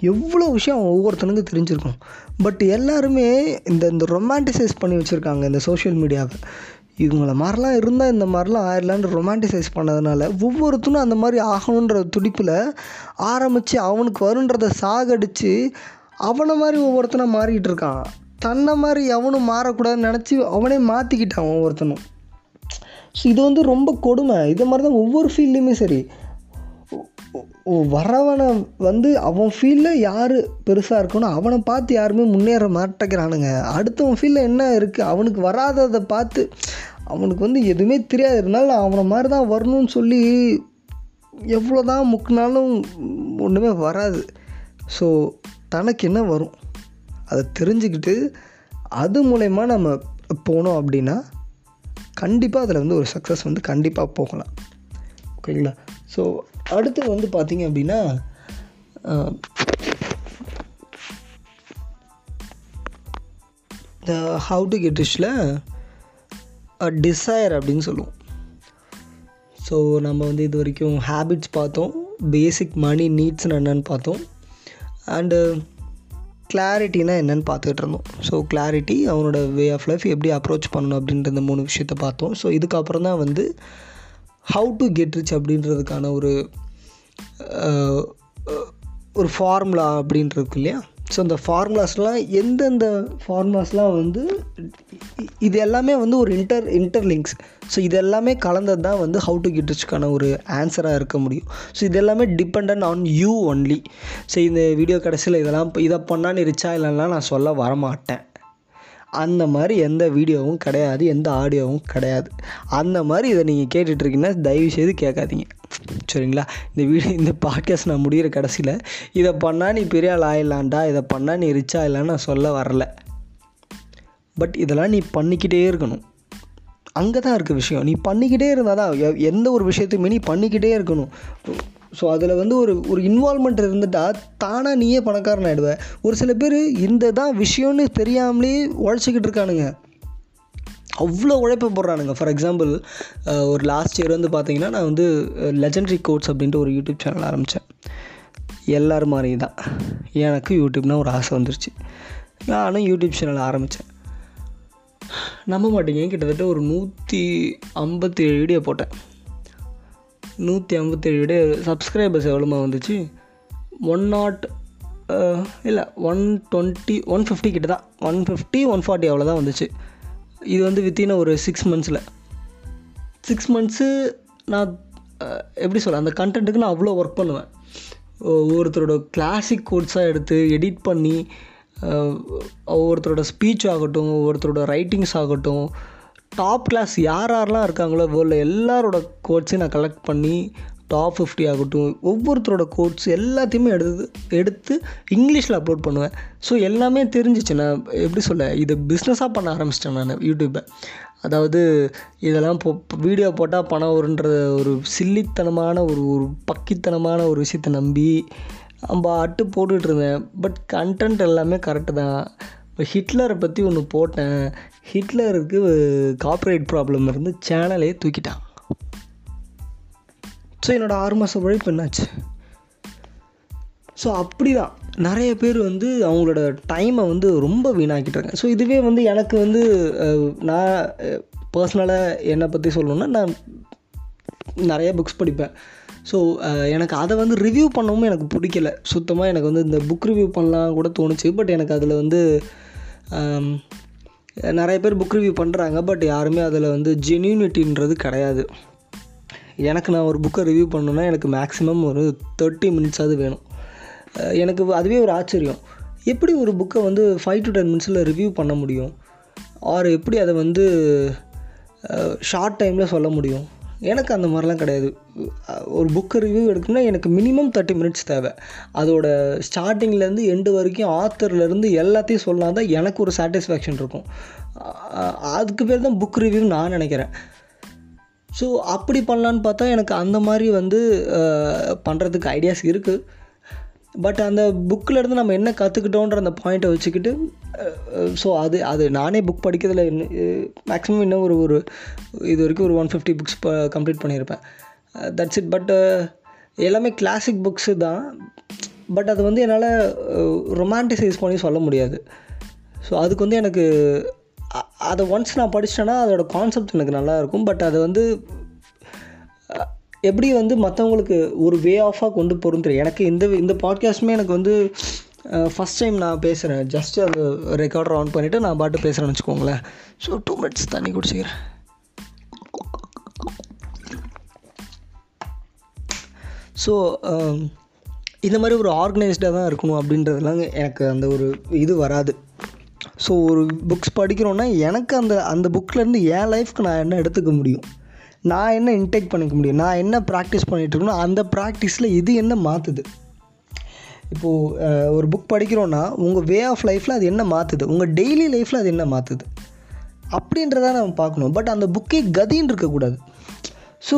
எவ்வளோ விஷயம் ஒவ்வொருத்தனுக்கும் தெரிஞ்சிருக்கும். பட் எல்லாருமே இந்த இந்த ரொமான்டிசைஸ் பண்ணி வச்சுருக்காங்க இந்த சோஷியல் மீடியாவை இவங்கள மாதிரிலாம் இருந்தால் இந்த மாதிரிலாம் ஆயிடலான்னு ரொமான்டிசைஸ் பண்ணதுனால ஒவ்வொருத்தனும் அந்த மாதிரி ஆகணுன்ற துடிப்பில் ஆரம்பித்து அவனுக்கு வருன்றதை சாகடித்து அவனை மாதிரி ஒவ்வொருத்தனாக மாறிக்கிட்டு இருக்கான். தன்னை மாதிரி எவனும் மாறக்கூடாதுன்னு நினச்சி அவனே மாற்றிக்கிட்டான் ஒவ்வொருத்தனும். ஸோ இது வந்து ரொம்ப கொடுமை. இதை மாதிரி தான் ஒவ்வொரு ஃபீல்டுமே சரி. வரவனை வந்து அவன் ஃபீல்டில் யார் பெருசாக இருக்கணும் அவனை பார்த்து யாருமே முன்னேற மாட்டேங்கிறானுங்க. அடுத்தவன் ஃபீல்டில் என்ன இருக்குது அவனுக்கு வராததை பார்த்து அவனுக்கு வந்து எதுவுமே தெரியாது. இருந்தாலும் நான் அவனை மாதிரி தான் வரணும்னு சொல்லி எவ்வளோ தான் முக்குனாலும் ஒன்றுமே வராது. ஸோ தனக்கு என்ன வரும்? அதை தெரிஞ்சுக்கிட்டு அது மூலயமா நம்ம போனோம் அப்படின்னா கண்டிப்பாக அதில் வந்து ஒரு சக்ஸஸ் வந்து கண்டிப்பாக போகலாம். ஓகேங்களா ஸோ அடுத்து வந்து பார்த்தீங்க அப்படின்னா த ஹவு டு கெட் ரிச்சில் டிசையர் அப்படின்னு சொல்லுவோம். ஸோ நம்ம வந்து இது வரைக்கும் ஹேபிட்ஸ் பார்த்தோம் பேசிக் மணி நீட்ஸ்னு என்னென்னு பார்த்தோம். அண்டு கிளாரிட்டினா என்னென்னு பார்த்துக்கிட்டு இருந்தோம். ஸோ கிளாரிட்டி அவனோட வே ஆஃப் லைஃப் எப்படி அப்ரோச் பண்ணணும் அப்படின்ற மூணு விஷயத்த பார்த்தோம். ஸோ இதுக்கப்புறம் தான் வந்து ஹவு டு கெட் ரிச் அப்படின்றதுக்கான ஒரு ஒரு ஃபார்முலா அப்படின்றது இல்லையா? ஸோ அந்த ஃபார்முலாஸ்லாம் எந்தெந்த ஃபார்முலாஸ்லாம் வந்து இது எல்லாமே வந்து ஒரு இன்டர் இன்டர்லிங்க்ஸ் ஸோ இது எல்லாமே கலந்தது தான் வந்து ஹவு டு கெட் ரிச்சுக்கான ஒரு ஆன்சராக இருக்க முடியும். ஸோ இது எல்லாமே depend on you only so இந்த வீடியோ கடைசியில் இதெல்லாம் இதை பண்ணால் நீ ரிச்சா இல்லைன்னா நான் சொல்ல வரமாட்டேன். அந்த மாதிரி எந்த வீடியோவும் கிடையாது எந்த ஆடியோவும் கிடையாது. அந்த மாதிரி இதை நீங்கள் கேட்டுட்ருக்கீங்கன்னா தயவு செய்து கேட்காதீங்க. சரிங்களா? இந்த வீடியோ இந்த பாட்காஸ்ட் நான் முடிகிற கடைசியில் இதை பண்ணால் நீ பெரிய ஆள் ஆயிடலான்டா இதை பண்ணால் நீ ரிச் ஆயிடலான்னு நான் சொல்ல வரல. பட் இதெல்லாம் நீ பண்ணிக்கிட்டே இருக்கணும். அங்கே தான் இருக்க விஷயம். நீ பண்ணிக்கிட்டே இருந்தால் தான் எந்த ஒரு விஷயத்தையுமே நீ பண்ணிக்கிட்டே இருக்கணும். ஸோ அதில் வந்து ஒரு ஒரு இன்வால்மெண்ட் இருந்துட்டால் தானாக நீயே பணக்காரன் ஆகிடுவேன் ஒரு சில பேர் இந்த தான் விஷயம்னு தெரியாமலே உழைச்சிக்கிட்டு இருக்கானுங்க. அவ்வளோ உழைப்பு போடுறானுங்க. ஃபார் எக்ஸாம்பிள் ஒரு லாஸ்ட் இயர் வந்து பார்த்திங்கன்னா நான் வந்து லெஜண்டரி கோட்ஸ் அப்படின்ட்டு ஒரு யூடியூப் சேனல் ஆரம்பித்தேன் எல்லோரும் மாதிரி தான். எனக்கு யூடியூப்னால் ஒரு ஆசை வந்துருச்சு. நானும் யூடியூப் சேனல் ஆரம்பித்தேன் நம்ப மாட்டேங்க. கிட்டத்தட்ட ஒரு நூற்றி ஐம்பத்தி ஏழு வீடியோ போட்டேன். நூற்றி ஐம்பத்தேழு விட சப்ஸ்கிரைபர்ஸ் எவ்வளோமா வந்துச்சு? ஒன் நாட் இல்லை ஒன் டுவெண்ட்டி ஒன் ஃபிஃப்டி கிட்ட தான். ஒன் ஃபிஃப்டி ஒன் ஃபார்ட்டி அவ்வளோ தான் வந்துச்சு. இது வந்து வித்தின் ஒரு சிக்ஸ் மந்த்ஸில் சிக்ஸ் மந்த்ஸு நான் எப்படி சொல்ல அந்த கண்டென்ட்டுக்கு நான் அவ்வளோ ஒர்க் பண்ணுவேன். ஒவ்வொருத்தரோட கிளாசிக் கோட்ஸாக எடுத்து எடிட் பண்ணி ஒவ்வொருத்தரோட ஸ்பீச் ஆகட்டும் ஒவ்வொருத்தரோட ரைட்டிங்ஸ் ஆகட்டும் டாப் கிளாஸ் யார் யாரெலாம் இருக்காங்களோ வேர்ல்டில் எல்லாரோட கோட்ஸையும் நான் கலெக்ட் பண்ணி டாப் ஃபிஃப்டி ஆகட்டும் ஒவ்வொருத்தரோட கோட்ஸ் எல்லாத்தையுமே எடுத்து எடுத்து இங்கிலீஷில் அப்லோட் பண்ணுவேன். ஸோ எல்லாமே தெரிஞ்சிச்சு. நான் எப்படி சொல்ல இதை பிஸ்னஸாக பண்ண ஆரம்பிச்சிட்டேன் நான் யூடியூப்பை அதாவது இதெல்லாம் போ வீடியோ போட்டால் பணம் வருன்ற ஒரு சில்லித்தனமான ஒரு ஒரு பக்கித்தனமான ஒரு விஷயத்தை நம்பி நம்ம அட்டு போட்டுட்ருந்தேன் பட் கண்டென்ட் எல்லாமே கரெக்டு தான். ஹிட்லரை பற்றி ஒன்று போட்டேன். ஹிட்லருக்கு காப்பரேட் ப்ராப்ளம் இருந்து சேனலே தூக்கிட்டான் ஸோ என்னோடய ஆறு மாத உழைப்பு என்னாச்சு? ஸோ அப்படி தான் நிறைய பேர் வந்து அவங்களோட டைமை வந்து ரொம்ப வீணாக்கிட்டாங்க ஸோ இதுவே வந்து எனக்கு வந்து நான் பர்சனலாக என்னை பற்றி சொல்லணுன்னா நான் நிறைய புக்ஸ் படிப்பேன். ஸோ எனக்கு அதை வந்து ரிவ்யூ பண்ணவும் எனக்கு பிடிக்கல. சுத்தமாக எனக்கு வந்து இந்த புக் ரிவ்யூ பண்ணலாம் கூட தோணுச்சு. பட் எனக்கு அதில் வந்து நிறைய பேர் புக் ரிவ்யூ பண்ணுறாங்க பட் யாருமே அதில் வந்து ஜென்யூனிட்டின்றது கிடையாது. எனக்கு நான் ஒரு புக்கை ரிவ்யூ பண்ணணுன்னா எனக்கு மேக்ஸிமம் ஒரு தேர்ட்டி மினிட்ஸாவது வேணும். எனக்கு அதுவே ஒரு ஆச்சரியம். எப்படி ஒரு புக்கை வந்து ஃபைவ் டு டென் மினிட்ஸில் ரிவ்யூ பண்ண முடியும்? ஆர் எப்படி அதை வந்து ஷார்ட் டைமில் சொல்ல முடியும்? எனக்கு அந்த மாதிரிலாம் கிடையாது. ஒரு புக்கு ரிவ்யூ எடுக்கணும்னா எனக்கு மினிமம் தேர்ட்டி மினிட்ஸ் தேவை. அதோட ஸ்டார்டிங்லேருந்து எண்டு வரைக்கும் ஆத்தர்லேருந்து எல்லாத்தையும் சொல்லலாம் தான் எனக்கு ஒரு சாட்டிஸ்ஃபேக்ஷன் இருக்கும். அதுக்கு பேர் தான் புக் ரிவ்யூ நான் நினைக்கிறேன். ஸோ அப்படி பண்ணலான்னு பார்த்தா எனக்கு அந்த மாதிரி வந்து பண்ணுறதுக்கு ஐடியாஸ் இருக்குது பட் அந்த புக்கில் இருந்து நம்ம என்ன கற்றுக்கிட்டோன்ற அந்த பாயிண்ட்டை வச்சுக்கிட்டு ஸோ அது அது நானே புக் படிக்கிறதுல மேக்ஸிமம் இன்னும் ஒரு ஒரு இது வரைக்கும் ஒரு ஒன் ஃபிஃப்டி புக்ஸ் கம்ப்ளீட் பண்ணியிருப்பேன். தட்ஸ் இட் பட் எல்லாமே கிளாசிக் புக்ஸு தான். பட் அது வந்து என்னால் ரொமான்டிசைஸ் பண்ணி சொல்ல முடியாது. ஸோ அதுக்கு வந்து எனக்கு அதை ஒன்ஸ் நான் படிச்சிட்டேன்னா அதோடய கான்செப்ட் எனக்கு நல்லாயிருக்கும் பட் அது வந்து எப்படி வந்து மற்றவங்களுக்கு ஒரு வே ஆஃபாக கொண்டு போகிறோம் தெரியும் எனக்கு இந்த இந்த பாட்காஸ்ட்டுமே எனக்கு வந்து ஃபஸ்ட் டைம் நான் பேசுகிறேன் ஜஸ்ட் அந்த ரெக்கார்டர் ஆன் பண்ணிவிட்டு நான் பாட்டு பேசுகிறேன்னு வச்சுக்கோங்களேன். ஸோ டூ மினிட்ஸ் தண்ணி குடிச்சிக்கிறேன். ஸோ இந்த மாதிரி ஒரு ஆர்கனைஸ்டாக தான் இருக்கணும் அப்படின்றதுலாம் எனக்கு அந்த ஒரு இது வராது. ஸோ ஒரு புக்ஸ் படிக்கிறோன்னா எனக்கு அந்த அந்த புக்லேருந்து என் லைஃப்க்கு நான் என்ன எடுத்துக்க முடியும்? நான் என்ன இன்டேக் பண்ணிக்க முடியும்? நான் என்ன ப்ராக்டிஸ் பண்ணிகிட்ருக்கனோ அந்த ப்ராக்டிஸில் இது என்ன மாற்றுது இப்போது ஒரு புக் படிக்கிறோன்னா உங்கள் வே ஆஃப் லைஃப்பில் அது என்ன மாற்றுது உங்கள் டெய்லி லைஃப்பில் அது என்ன மாற்றுது அப்படின்றத நம்ம பார்க்கணும். பட் அந்த புக்கே கதின்னு இருக்கக்கூடாது. ஸோ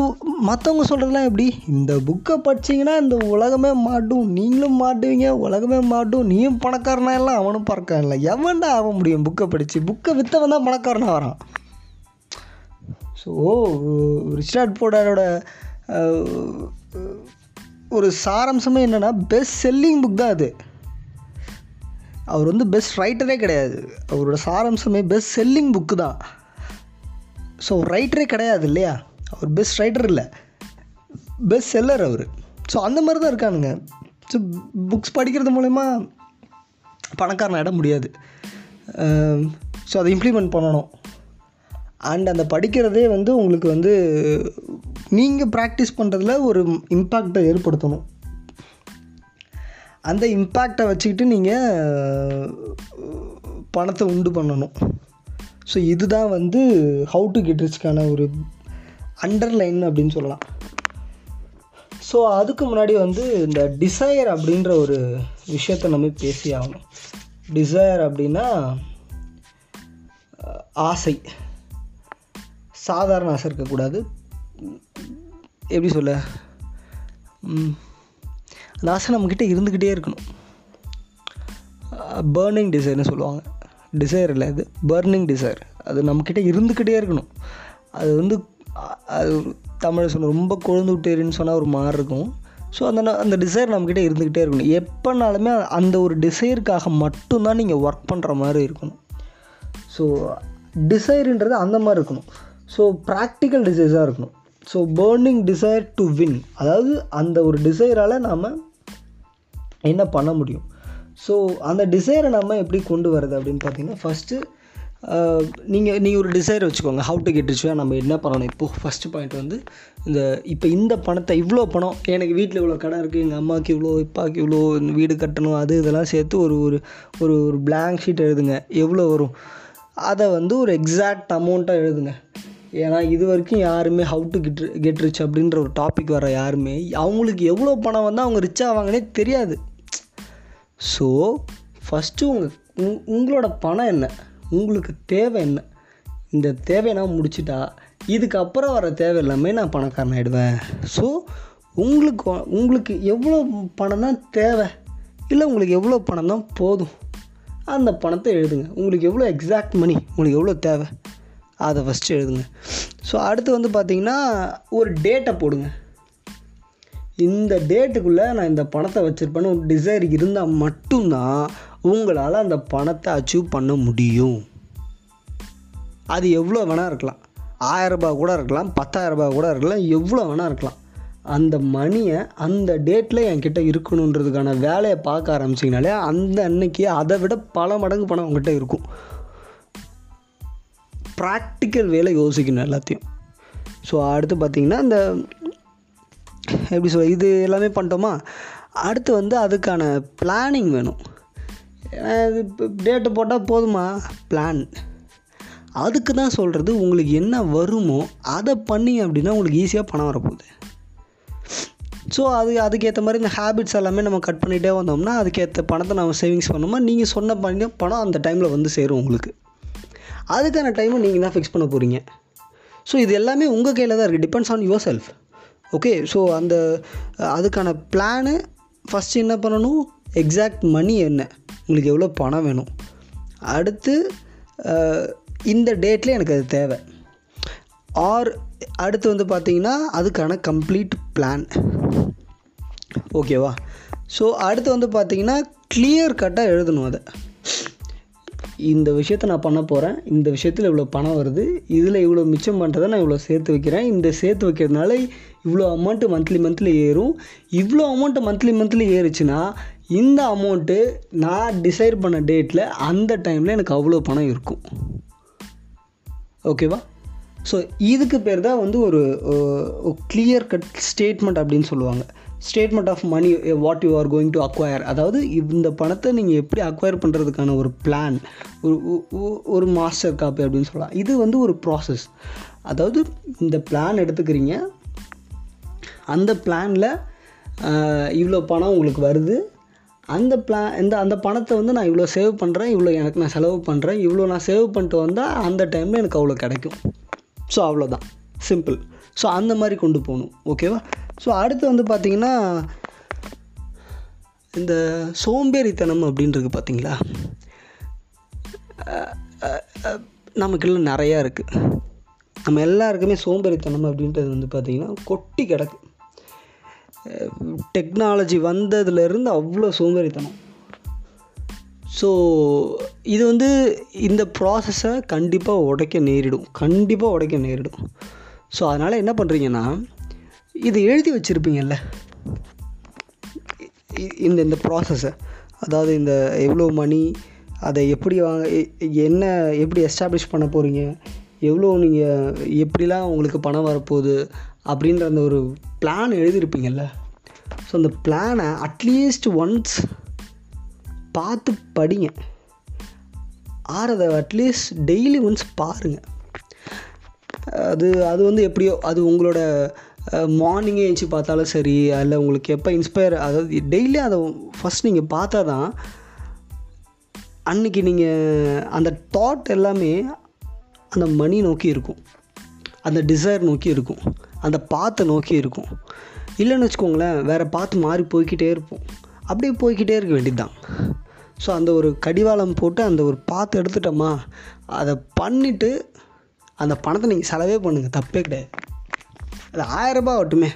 மற்றவங்க சொல்கிறதுலாம் எப்படி? இந்த புக்கை படிச்சிங்கன்னா இந்த உலகமே மாட்டும். நீங்களும் மாட்டுவீங்க உலகமே மாட்டும். நீயும் பணக்காரனா இல்லை அவனும் பறக்கான் இல்லை. எவன்டா ஆக முடியும் புக்கை படித்து புக்கை விற்றவன் தான் பணக்காரனாக வரான். ஸோ ரிச்சர்ட் போர்டரோட ஒரு சாராம்சமே என்னென்னா பெஸ்ட் செல்லிங் புக் தான் அது. அவர் வந்து பெஸ்ட் ரைட்டரே கிடையாது. அவரோட சாராம்சமே பெஸ்ட் செல்லிங் புக்கு தான். ஸோ ரைட்டரே கிடையாது இல்லையா? அவர் பெஸ்ட் ரைட்டர் இல்லை. பெஸ்ட் செல்லர் அவர். ஸோ அந்த மாதிரி தான் இருக்கானுங்க. ஸோ புக்ஸ் படிக்கிறது மூலயமா பணக்காரன் இட முடியாது. ஸோ அதை இம்ப்ளிமெண்ட் பண்ணணும். அண்ட் அந்த படிக்கிறதே வந்து உங்களுக்கு வந்து நீங்கள் ப்ராக்டிஸ் பண்ணுறதுல ஒரு இம்பேக்டை ஏற்படுத்தணும். அந்த இம்பேக்டை வச்சுக்கிட்டு நீங்கள் பணத்தை உண்டு பண்ணணும். ஸோ இதுதான் வந்து ஹவு டு கெட் ரிச்க்கான ஒரு அண்டர்லைன் அப்படின்னு சொல்லலாம். ஸோ அதுக்கு முன்னாடி வந்து இந்த டிசையர் அப்படின்ற ஒரு விஷயத்த நம்ம பேசி ஆகணும். டிசையர் அப்படின்னா ஆசை. சாதாரண ஆசை இருக்கக்கூடாது. எப்படி சொல்ல? அந்த ஆசை நம்மக்கிட்ட இருந்துக்கிட்டே இருக்கணும். பேர்னிங் டிசைர்னு சொல்லுவாங்க. டிசைர் இல்லை அது. பேர்னிங் டிசைர் அது நம்மக்கிட்ட இருந்துக்கிட்டே இருக்கணும். அது வந்து அது தமிழ் சொன்ன ரொம்ப கொழுந்து விட்டேருன்னு சொன்னால் ஒரு மாதிரி இருக்கும். ஸோ அந்த அந்த டிசைர் நம்மக்கிட்ட இருந்துக்கிட்டே இருக்கணும். எப்போனாலுமே அந்த ஒரு டிசைருக்காக மட்டும்தான் நீங்கள் ஒர்க் பண்ணுற மாதிரி இருக்கணும். ஸோ டிசைருன்றது அந்த மாதிரி இருக்கணும். ஸோ ப்ராக்டிக்கல் டிசைஸாக இருக்கணும். So burning desire to win அதாவது அந்த ஒரு டிசைரால் நாம் என்ன பண்ண முடியும்? ஸோ அந்த டிசைரை நம்ம எப்படி கொண்டு வரது அப்படின்னு பார்த்தீங்கன்னா ஃபஸ்ட்டு நீங்கள் நீங்கள் ஒரு டிசைர் வச்சுக்கோங்க. ஹவு டு கெட் ரிச்வாக நம்ம என்ன பண்ணணும்? இப்போது ஃபஸ்ட்டு பாயிண்ட் வந்து இந்த இப்போ இந்த பணத்தை இவ்வளோ பணம் எனக்கு வீட்டில் இவ்வளோ கடை இருக்குது எங்கள் அம்மாவுக்கு இவ்வளோ இப்பாவுக்கு இவ்வளோ வீடு கட்டணும் அது இதெல்லாம் சேர்த்து ஒரு ஒரு ஒரு ஒரு பிளாங்க் ஷீட் எழுதுங்க. எவ்வளோ வரும்? அதை வந்து ஒரு எக்ஸாக்ட் அமௌண்ட்டாக எழுதுங்க. ஏன்னா இது வரைக்கும் யாருமே how to get get rich அப்படின்ற ஒரு டாபிக் வர யாருமே அவங்களுக்கு எவ்வளோ பணம் வந்தால் அவங்க ரிச் ஆவாங்கன்னே தெரியாது. ஸோ ஃபஸ்ட்டு உங்கள் உங்களோட பணம் என்ன? உங்களுக்கு தேவை என்ன? இந்த தேவையை நான் முடிச்சிட்டா இதுக்கப்புறம் வர தேவை எல்லாமே நான் பணக்காரன் ஆகிடுவேன் ஸோ உங்களுக்கு உங்களுக்கு எவ்வளோ பணம் தான் தேவை? இல்லை உங்களுக்கு எவ்வளோ பணம் தான் போதும்? அந்த பணத்தை எழுதுங்க. உங்களுக்கு எவ்வளோ எக்ஸாக்ட் மணி உங்களுக்கு எவ்வளோ தேவை? அதை ஃபஸ்ட்டு எழுதுங்க. ஸோ அடுத்து வந்து பார்த்திங்கன்னா ஒரு டேட்டை போடுங்க. இந்த டேட்டுக்குள்ளே நான் இந்த பணத்தை வச்சுருப்பேன்னு ஒரு டிசைர் இருந்தால் மட்டும்தான் உங்களால் அந்த பணத்தை அச்சீவ் பண்ண முடியும். அது எவ்வளோ வேணால் இருக்கலாம். ஆயரரூபா கூட இருக்கலாம் பத்தாயிரரூபா கூட இருக்கலாம் எவ்வளோ வேணால் இருக்கலாம். அந்த மணியை அந்த டேட்டில் என்கிட்ட இருக்கணுன்றதுக்கான வேலையை பார்க்க ஆரம்பிச்சிங்கனாலே அந்த அன்னைக்கு அதை விட பல மடங்கு பணம் உங்ககிட்ட இருக்கும். ப்ராக்டிக்கல் வேலை யோசிக்கணும் எல்லாத்தையும். ஸோ அடுத்து பார்த்திங்கன்னா இந்த எப்படி சொல்ல இது எல்லாமே பண்ணிட்டோமா? அடுத்து வந்து அதுக்கான பிளானிங் வேணும். இது இப்போ டேட்டு போட்டால் போதுமா? பிளான் அதுக்கு தான் சொல்கிறது உங்களுக்கு என்ன வருமோ அதை பண்ணி அப்படின்னா உங்களுக்கு ஈஸியாக பணம் வரப்போகுது. ஸோ அது அதுக்கேற்ற மாதிரி இந்த ஹேபிட்ஸ் எல்லாமே நம்ம கட் பண்ணிகிட்டே வந்தோம்னா அதுக்கேற்ற பணத்தை நம்ம சேவிங்ஸ் பண்ணோமா? நீங்கள் சொன்ன பண்ணி பணம் அந்த டைமில் வந்து சேரும் உங்களுக்கு. அதுக்கான டைமை நீங்கள் தான் ஃபிக்ஸ் பண்ண போகிறீங்க ஸோ இது எல்லாமே உங்கள் கையில் தான் இருக்குது depends on yourself okay so அந்த அதுக்கான பிளானு ஃபஸ்ட்டு என்ன பண்ணணும்? எக்ஸாக்ட் மணி என்ன? உங்களுக்கு எவ்வளோ பணம் வேணும்? அடுத்து இந்த டேட்டில் எனக்கு அது தேவை. ஆர் அடுத்து வந்து பார்த்திங்கன்னா அதுக்கான கம்ப்ளீட் பிளான் ஓகேவா ஸோ அடுத்து வந்து பார்த்திங்கன்னா கிளியர் கட்டாக எழுதணும் அதை. இந்த விஷயத்த நான் பண்ண போகிறேன் இந்த விஷயத்தில் இவ்வளோ பணம் வருது. இதில் இவ்வளோ மிச்சம் பண்ணுறதை நான் இவ்வளோ சேர்த்து வைக்கிறேன். இந்த சேர்த்து வைக்கிறதுனால இவ்வளோ அமௌண்ட்டு மந்த்லி மந்த்லி ஏறும். இவ்வளோ அமௌண்ட்டு மந்த்லி மந்த்லி ஏறுச்சுன்னா இந்த அமௌண்ட்டு நான் டிசைட் பண்ண டேட்டில் அந்த டைமில் எனக்கு அவ்வளோ பணம் இருக்கும். ஓகேவா ஸோ இதுக்கு பேர் தான் வந்து ஒரு கிளியர் கட் ஸ்டேட்மெண்ட் அப்படின்னு சொல்லுவாங்க. Statement of money what you are going to acquire அதாவது இந்த பணத்தை நீங்கள் எப்படி அக்வயர் பண்ணுறதுக்கான ஒரு பிளான் ஒரு ஒரு மாஸ்டர் காப்பி அப்படின்னு சொல்லலாம். இது வந்து ஒரு ப்ராசஸ் அதாவது இந்த பிளான் எடுத்துக்கிறீங்க. அந்த பிளானில் இவ்வளோ பணம் உங்களுக்கு வருது. அந்த பிளான் இந்த அந்த பணத்தை வந்து நான் இவ்வளோ சேவ் பண்ணுறேன் இவ்வளோ எனக்கு நான் செலவு பண்ணுறேன் இவ்வளோ நான் சேவ் பண்ணிட்டு வந்தால் அந்த டைமில் எனக்கு அவ்வளோ கிடைக்கும். ஸோ அவ்வளோதான் சிம்பிள் ஸோ அந்த மாதிரி கொண்டு போகணும். ஓகேவா ஸோ அடுத்து வந்து பார்த்திங்கன்னா இந்த சோம்பேறித்தனம் அப்படின்றது பார்த்தீங்களா நமக்குள்ள நிறையா இருக்குது நம்ம எல்லாருக்குமே சோம்பேறித்தனம் அப்படின்றது வந்து பார்த்திங்கன்னா கொட்டி கிடக்கு. டெக்னாலஜி வந்ததுலேருந்து அவ்வளோ சோம்பேறித்தனம். ஸோ இது வந்து இந்த ப்ராசஸை கண்டிப்பாக உடைக்க நேரிடும். கண்டிப்பாக உடைக்க நேரிடும். ஸோ அதனால் என்ன பண்ணுறீங்கன்னா இது எழுதி வச்சுருப்பீங்கல்ல. இந்த இந்த ப்ராசஸை அதாவது இந்த எவ்வளோ மணி அதை எப்படி வாங்க என்ன எப்படி எஸ்டாப்ளிஷ் பண்ண போகிறீங்க எவ்வளோ நீங்கள் எப்படிலாம் உங்களுக்கு பணம் வரப்போகுது அப்படின்ற அந்த ஒரு பிளான் எழுதியிருப்பீங்கல்ல. ஸோ அந்த பிளானை அட்லீஸ்ட் ஒன்ஸ் பார்த்து படிங்க. ஆர் அதை அட்லீஸ்ட் டெய்லி ஒன்ஸ் பாருங்கள் அது அது வந்து எப்படியோ அது உங்களோட மார்னிங்கே எழுந்துச்சி பார்த்தாலும் சரி அதில் உங்களுக்கு எப்போ இன்ஸ்பயர் அதாவது டெய்லி அதை ஃபஸ்ட் நீங்கள் பார்த்தா தான் அன்றைக்கி நீங்கள் அந்த தாட் எல்லாமே அந்த மணி நோக்கி இருக்கும். அந்த டிசைர் நோக்கி இருக்கும். அந்த பாத்தை நோக்கி இருக்கும். இல்லைன்னு வச்சுக்கோங்களேன் வேறு பார்த்து மாறி போய்க்கிட்டே இருப்போம். அப்படியே போய்க்கிட்டே இருக்க வேண்டியது தான் ஸோ அந்த ஒரு கடிவாளம் போட்டு அந்த ஒரு பாத்து எடுத்துட்டோமா அதை பண்ணிவிட்டு அந்த பணத்தை நீங்கள் செலவே பண்ணுங்கள் தப்பே கிடையாது. அது ஆயரரூபா ஆகட்டுமே.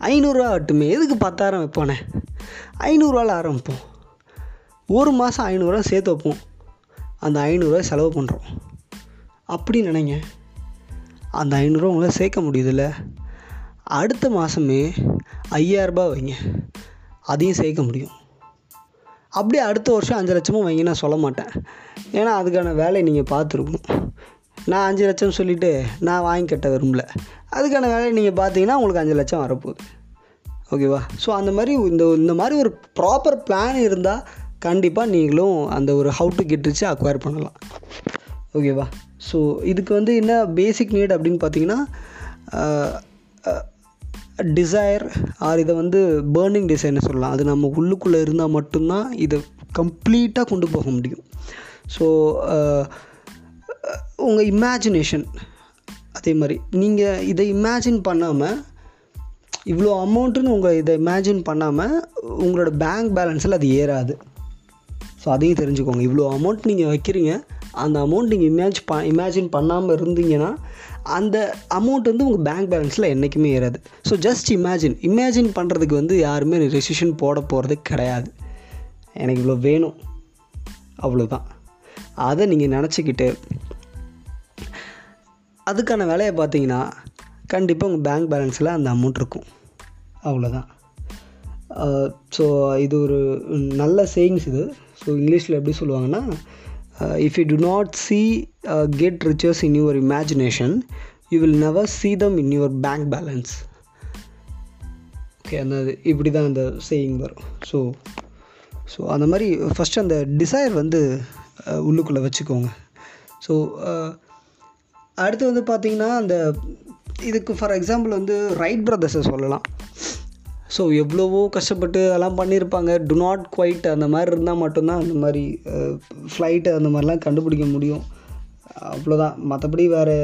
ஐநூறுரூவா ஆகட்டுமே. எதுக்கு பத்தாயிரம் வைப்பானே? ஐநூறுரூவாவில் ஆரம்பிப்போம். ஒரு மாதம் ஐநூறுரூவா சேர்த்து வைப்போம். அந்த ஐநூறுரூவா செலவு பண்ணுறோம் அப்படி நினைங்க. அந்த ஐநூறுரூவா உங்களால் சேர்க்க முடியுதுல்ல? அடுத்த மாதமே ஐயாயிரரூபா வைங்க. அதையும் சேர்க்க முடியும். அப்படியே அடுத்த வருஷம் அஞ்சு லட்சமும் வைங்க நான் சொல்ல மாட்டேன். ஏன்னா அதுக்கான வேலையை நீங்கள் பார்த்துருக்கணும். நான் அஞ்சு லட்சம் சொல்லிவிட்டு நான் வாங்கி கட்ட விரும்பல. அதுக்கான வேலையை நீங்கள் பார்த்தீங்கன்னா உங்களுக்கு அஞ்சு லட்சம் வரப்போகுது. ஓகேவா? ஸோ அந்த மாதிரி இந்த இந்த மாதிரி ஒரு ப்ராப்பர் பிளான் இருந்தால் கண்டிப்பாக நீங்களும் அந்த ஒரு how to get rich acquire பண்ணலாம். ஓகேவா? ஸோ இதுக்கு வந்து என்ன பேசிக் நீட் அப்படின்னு பார்த்தீங்கன்னா டிசையர் ஆர் இதை வந்து பேர்னிங் டிசைர்னு சொல்லலாம். அது நம்ம உள்ளுக்குள்ளே இருந்தால் மட்டும்தான் இதை கம்ப்ளீட்டாக கொண்டு போக முடியும். ஸோ உங்கள் இமேஜினேஷன் அதே மாதிரி நீங்கள் இதை இமேஜின் பண்ணாமல் இவ்வளோ அமௌண்ட்டுன்னு உங்கள் இதை இமேஜின் பண்ணாமல் உங்களோட பேங்க் பேலன்ஸில் அது ஏறாது. ஸோ அதையும் தெரிஞ்சுக்கோங்க. இவ்வளோ அமௌண்ட் நீங்கள் வைக்கிறீங்க அந்த அமௌண்ட் நீங்கள் இமேஜ் ப இமேஜின் பண்ணாமல் இருந்தீங்கன்னா அந்த அமௌண்ட் வந்து உங்கள் பேங்க் பேலன்ஸில் என்றைக்குமே ஏறாது. ஸோ ஜஸ்ட் இமேஜின் இமேஜின் பண்ணுறதுக்கு வந்து யாருமே ரெசிஷன் போட போகிறது கிடையாது. எனக்கு இவ்வளோ வேணும். அவ்வளோதான் அதை நீங்கள் நினச்சிக்கிட்டு அதுக்கான வேலையை பார்த்தீங்கன்னா கண்டிப்பாக உங்கள் பேங்க் பேலன்ஸில் அந்த அமௌண்ட் இருக்கும். அவ்வளோதான் ஸோ இது ஒரு நல்ல சேயிங்ஸ் இது. ஸோ இங்கிலீஷில் எப்படி சொல்லுவாங்கன்னா if you do not see get riches in your imagination you will never see them in your bank balance okay அந்த இப்படி தான் அந்த சேயிங் வரும். ஸோ ஸோ அந்த மாதிரி ஃபஸ்ட்டு அந்த டிசைர் வந்து உள்ளுக்குள்ளே வச்சுக்கோங்க. ஸோ அடுத்து வந்து பார்த்திங்கன்னா அந்த இதுக்கு ஃபார் எக்ஸாம்பிள் வந்து ரைட் பிரதர்ஸை சொல்லலாம். ஸோ எவ்வளவோ கஷ்டப்பட்டு அதெல்லாம் பண்ணியிருப்பாங்க. டு நாட் குவைட் அந்த மாதிரி இருந்தால் மட்டும்தான் அந்த மாதிரி ஃப்ளைட்டு அந்த மாதிரிலாம் கண்டுபிடிக்க முடியும். அவ்வளோதான் மற்றபடி வேறு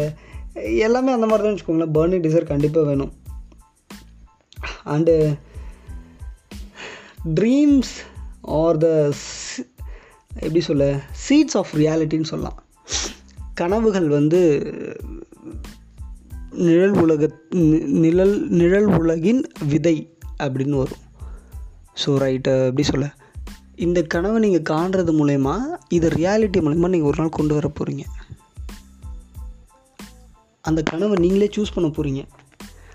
எல்லாமே அந்த மாதிரி தான் வச்சுக்கோங்களேன். பர்னிங் டிசைர் கண்டிப்பாக வேணும். அண்டு ட்ரீம்ஸ் ஆர் த எப்படி சொல்ல? சீட்ஸ் ஆஃப் ரியாலிட்டின்னு சொல்லலாம். கனவுகள் வந்து நிழல் உலக நி- நிழல் நிழல் உலகின் விதை அப்படின்னு வரும். ஸோ ரைட்டு எப்படி சொல்ல? இந்த கனவை நீங்கள் காண்றது மூலயமா இதை ரியாலிட்டி மூலயமா நீங்கள் ஒரு நாள் கொண்டு வர போகிறீங்க அந்த கனவை நீங்களே சூஸ் பண்ண போகிறீங்க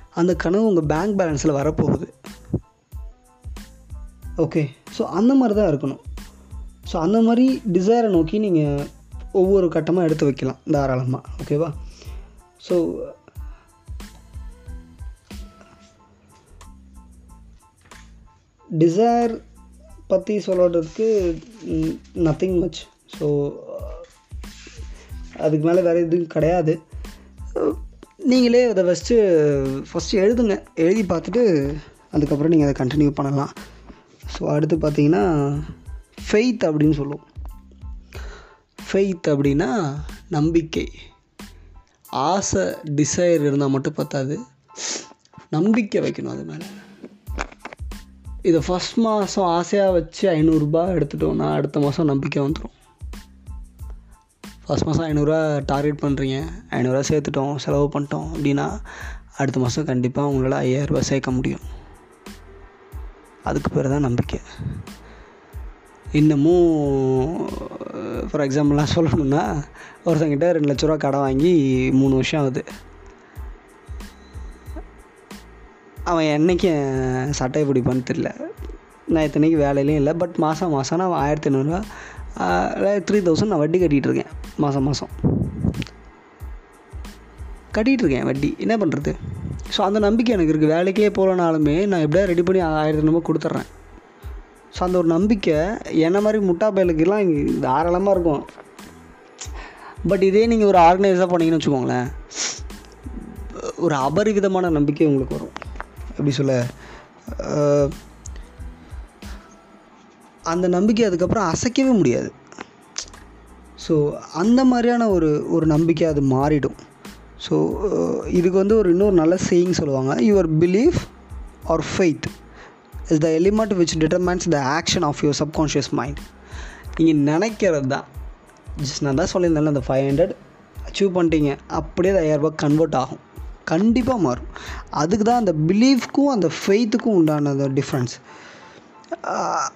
அந்த கனவு உங்கள் பேங்க் பேலன்ஸில் வரப்போகுது. ஓகே ஸோ அந்த மாதிரி தான் இருக்கணும். ஸோ அந்த மாதிரி டிசைரை நோக்கி நீங்கள் ஒவ்வொரு கட்டமாக எடுத்து வைக்கலாம் தாராளமாக ஓகேவா ஸோ டிசைர் பற்றி சொல்கிறதுக்கு நத்திங் மச் ஸோ அதுக்கு மேலே வேறு எதுவும் கிடையாது. நீங்களே அதை ஃபஸ்ட்டு ஃபஸ்ட்டு எழுதுங்க. எழுதி பார்த்துட்டு அதுக்கப்புறம் நீங்கள் அதை கண்டினியூ பண்ணலாம். ஸோ அடுத்து பார்த்தீங்கன்னா ஃபெய்த் அப்படின்னு சொல்லுவோம். ஃபெய்த் அப்படின்னா நம்பிக்கை. ஆசை டிசைர் இருந்தால் மட்டும் பத்தாது. நம்பிக்கை வைக்கணும் அது மேலே. இதை ஃபஸ்ட் மாதம் ஆசையாக வச்சு ஐநூறுரூபா எடுத்துட்டோம்னா அடுத்த மாதம் நம்பிக்கை வந்துடும் ஃபஸ்ட் மாதம் ஐநூறுரூவா டார்கெட் பண்ணுறீங்க ஐநூறுரூவா சேர்த்துட்டோம் செலவு பண்ணிட்டோம் அப்படின்னா அடுத்த மாதம் கண்டிப்பாக உங்களால் ஐயாயிரரூபா சேர்க்க முடியும். அதுக்கு பேர் தான் நம்பிக்கை. இன்னமும் ஃபார் எக்ஸாம்பிளாக சொல்லணும்னா ஒருத்தங்கிட்ட ரெண்டு லட்ச ரூபா கடன் வாங்கி மூணு வருஷம் ஆகுது. அவன் என்னைக்கு சட்டையை பிடிப்பான்னு தெரில நான் இத்தனைக்கு வேலையிலையும் இல்லை. பட் மாதம் மாதம் நான் ஆயிரத்தி ஐநூறுரூவா த்ரீ தௌசண்ட் நான் வட்டி கட்டிகிட்டு இருக்கேன் மாதம் மாதம் கட்டிகிட்டு இருக்கேன் வட்டி. என்ன பண்ணுறது ஸோ அந்த நம்பிக்கை எனக்கு இருக்குது வேலைக்கே போகலனாலுமே நான் எப்படியா ரெடி பண்ணி ஆயிரத்தி ஐநூறுபா கொடுத்துட்றேன். ஸோ அந்த ஒரு நம்பிக்கை என்ன மாதிரி முட்டா பயலுக்கெல்லாம் இங்கே தாராளமாக இருக்கும். பட் இதே நீங்கள் ஒரு ஆர்கனைஸாக போனீங்கன்னு வச்சுக்கோங்களேன் ஒரு அபரிவிதமான நம்பிக்கை உங்களுக்கு வரும். எப்படி சொல்ல? அந்த நம்பிக்கை அதுக்கப்புறம் அசைக்கவே முடியாது. ஸோ அந்த மாதிரியான ஒரு ஒரு நம்பிக்கை அது மாறிடும். ஸோ இதுக்கு வந்து ஒரு இன்னொரு நல்ல சேயிங் சொல்லுவாங்க. Your belief or faith is the element which determines the action of your subconscious mind நீங்கள் நினைக்கிறது தான் ஜஸ்ட் நான் தான் சொல்லியிருந்தேன்ல அந்த ஃபைவ் ஹண்ட்ரட் அச்சீவ் பண்ணிட்டீங்க. அப்படியே அது ஐயாயிரரூபா கன்வெர்ட் ஆகும். கண்டிப்பாக மாறும். அதுக்கு தான் அந்த பிலீஃப்க்கும் அந்த ஃபெய்த்துக்கும் உண்டான அந்த டிஃப்ரென்ஸ்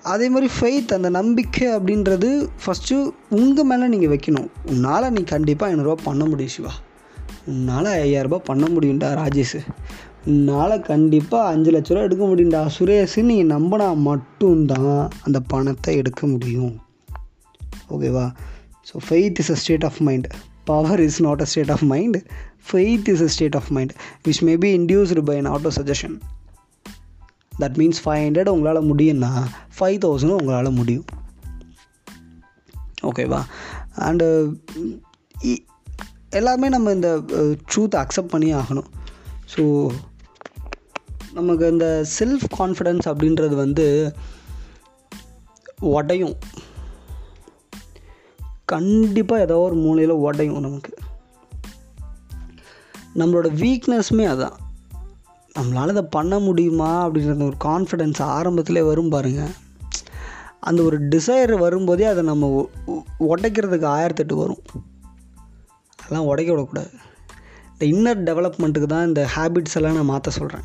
அதே மாதிரி ஃபெய்த் அந்த நம்பிக்கை அப்படின்றது ஃபஸ்ட்டு உங்கள் மேலே நீங்கள் வைக்கணும். உன்னால் நீ கண்டிப்பாக ஐநூறுரூவா பண்ண முடியும் சிவா. உன்னால் ஐயாயிரரூபா பண்ண முடியும்டா ராஜேஷ். என்னால் கண்டிப்பாக அஞ்சு லட்ச ரூபா எடுக்க முடியும்டா. சுரேஷ் நீங்கள் நம்பினா மட்டும்தான் அந்த பணத்தை எடுக்க முடியும். ஓகேவா so faith is a state of mind power is not a state of mind faith is a state of mind which may be induced by an auto suggestion that means five hundred உங்களால் முடியும்னா ஃபைவ் தௌசண்டும் உங்களால் முடியும். ஓகேவா அண்டு எல்லாமே நம்ம இந்த ட்ரூத்தை அக்செப்ட் பண்ணி ஆகணும். ஸோ நமக்கு இந்த செல்ஃப் கான்ஃபிடென்ஸ் அப்படின்றது வந்து உடையும். கண்டிப்பாக ஏதோ ஒரு மூலையில் உடையும் நமக்கு. நம்மளோட வீக்னஸ்மே அதான். நம்மளால் இதை பண்ண முடியுமா அப்படின்ற ஒரு கான்ஃபிடென்ஸ் ஆரம்பத்திலே வரும் பாருங்கள் அந்த ஒரு டிசைர் வரும்போதே அதை நம்ம உடைக்கிறதுக்கு ஆயிரத்தெட்டு வரும். அதெல்லாம் உடைக்க விடக்கூடாது. இந்த இன்னர் டெவலப்மெண்ட்டுக்கு தான் இந்த ஹேபிட்ஸ் எல்லாம் நான் மாற்ற சொல்கிறேன்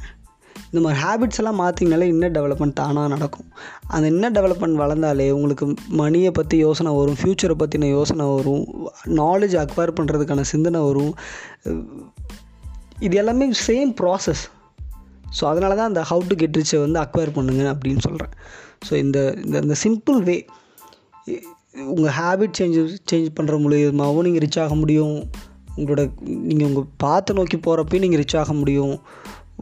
இந்த மாதிரி ஹேபிட்ஸ் எல்லாம் மாற்றிங்கனாலே இன்னர் டெவலப்மெண்ட் தானாக நடக்கும். அந்த இன்னர் டெவலப்மெண்ட் வளர்ந்தாலே உங்களுக்கு மணியை பற்றி யோசனை வரும் ஃப்யூச்சரை பற்றின யோசனை வரும் நாலேஜ் அக்வயர் பண்ணுறதுக்கான சிந்தனை வரும். இது எல்லாமே சேம் ப்ராசஸ் ஸோ அதனால தான் அந்த ஹவு டு கெட் ரிச்சை வந்து அக்வயர் பண்ணுங்க அப்படின்னு சொல்கிறேன் ஸோ இந்த இந்த இந்த சிம்பிள் வே உங்கள் ஹேபிட் சேஞ்ச் சேஞ்ச் பண்ணுற மூலியமாகவும் நீங்கள் ரிச் ஆக முடியும். உங்களோட நீங்கள் உங்கள் பார்த்து நோக்கி போகிறப்பையும் நீங்கள் ரிச் ஆக முடியும்.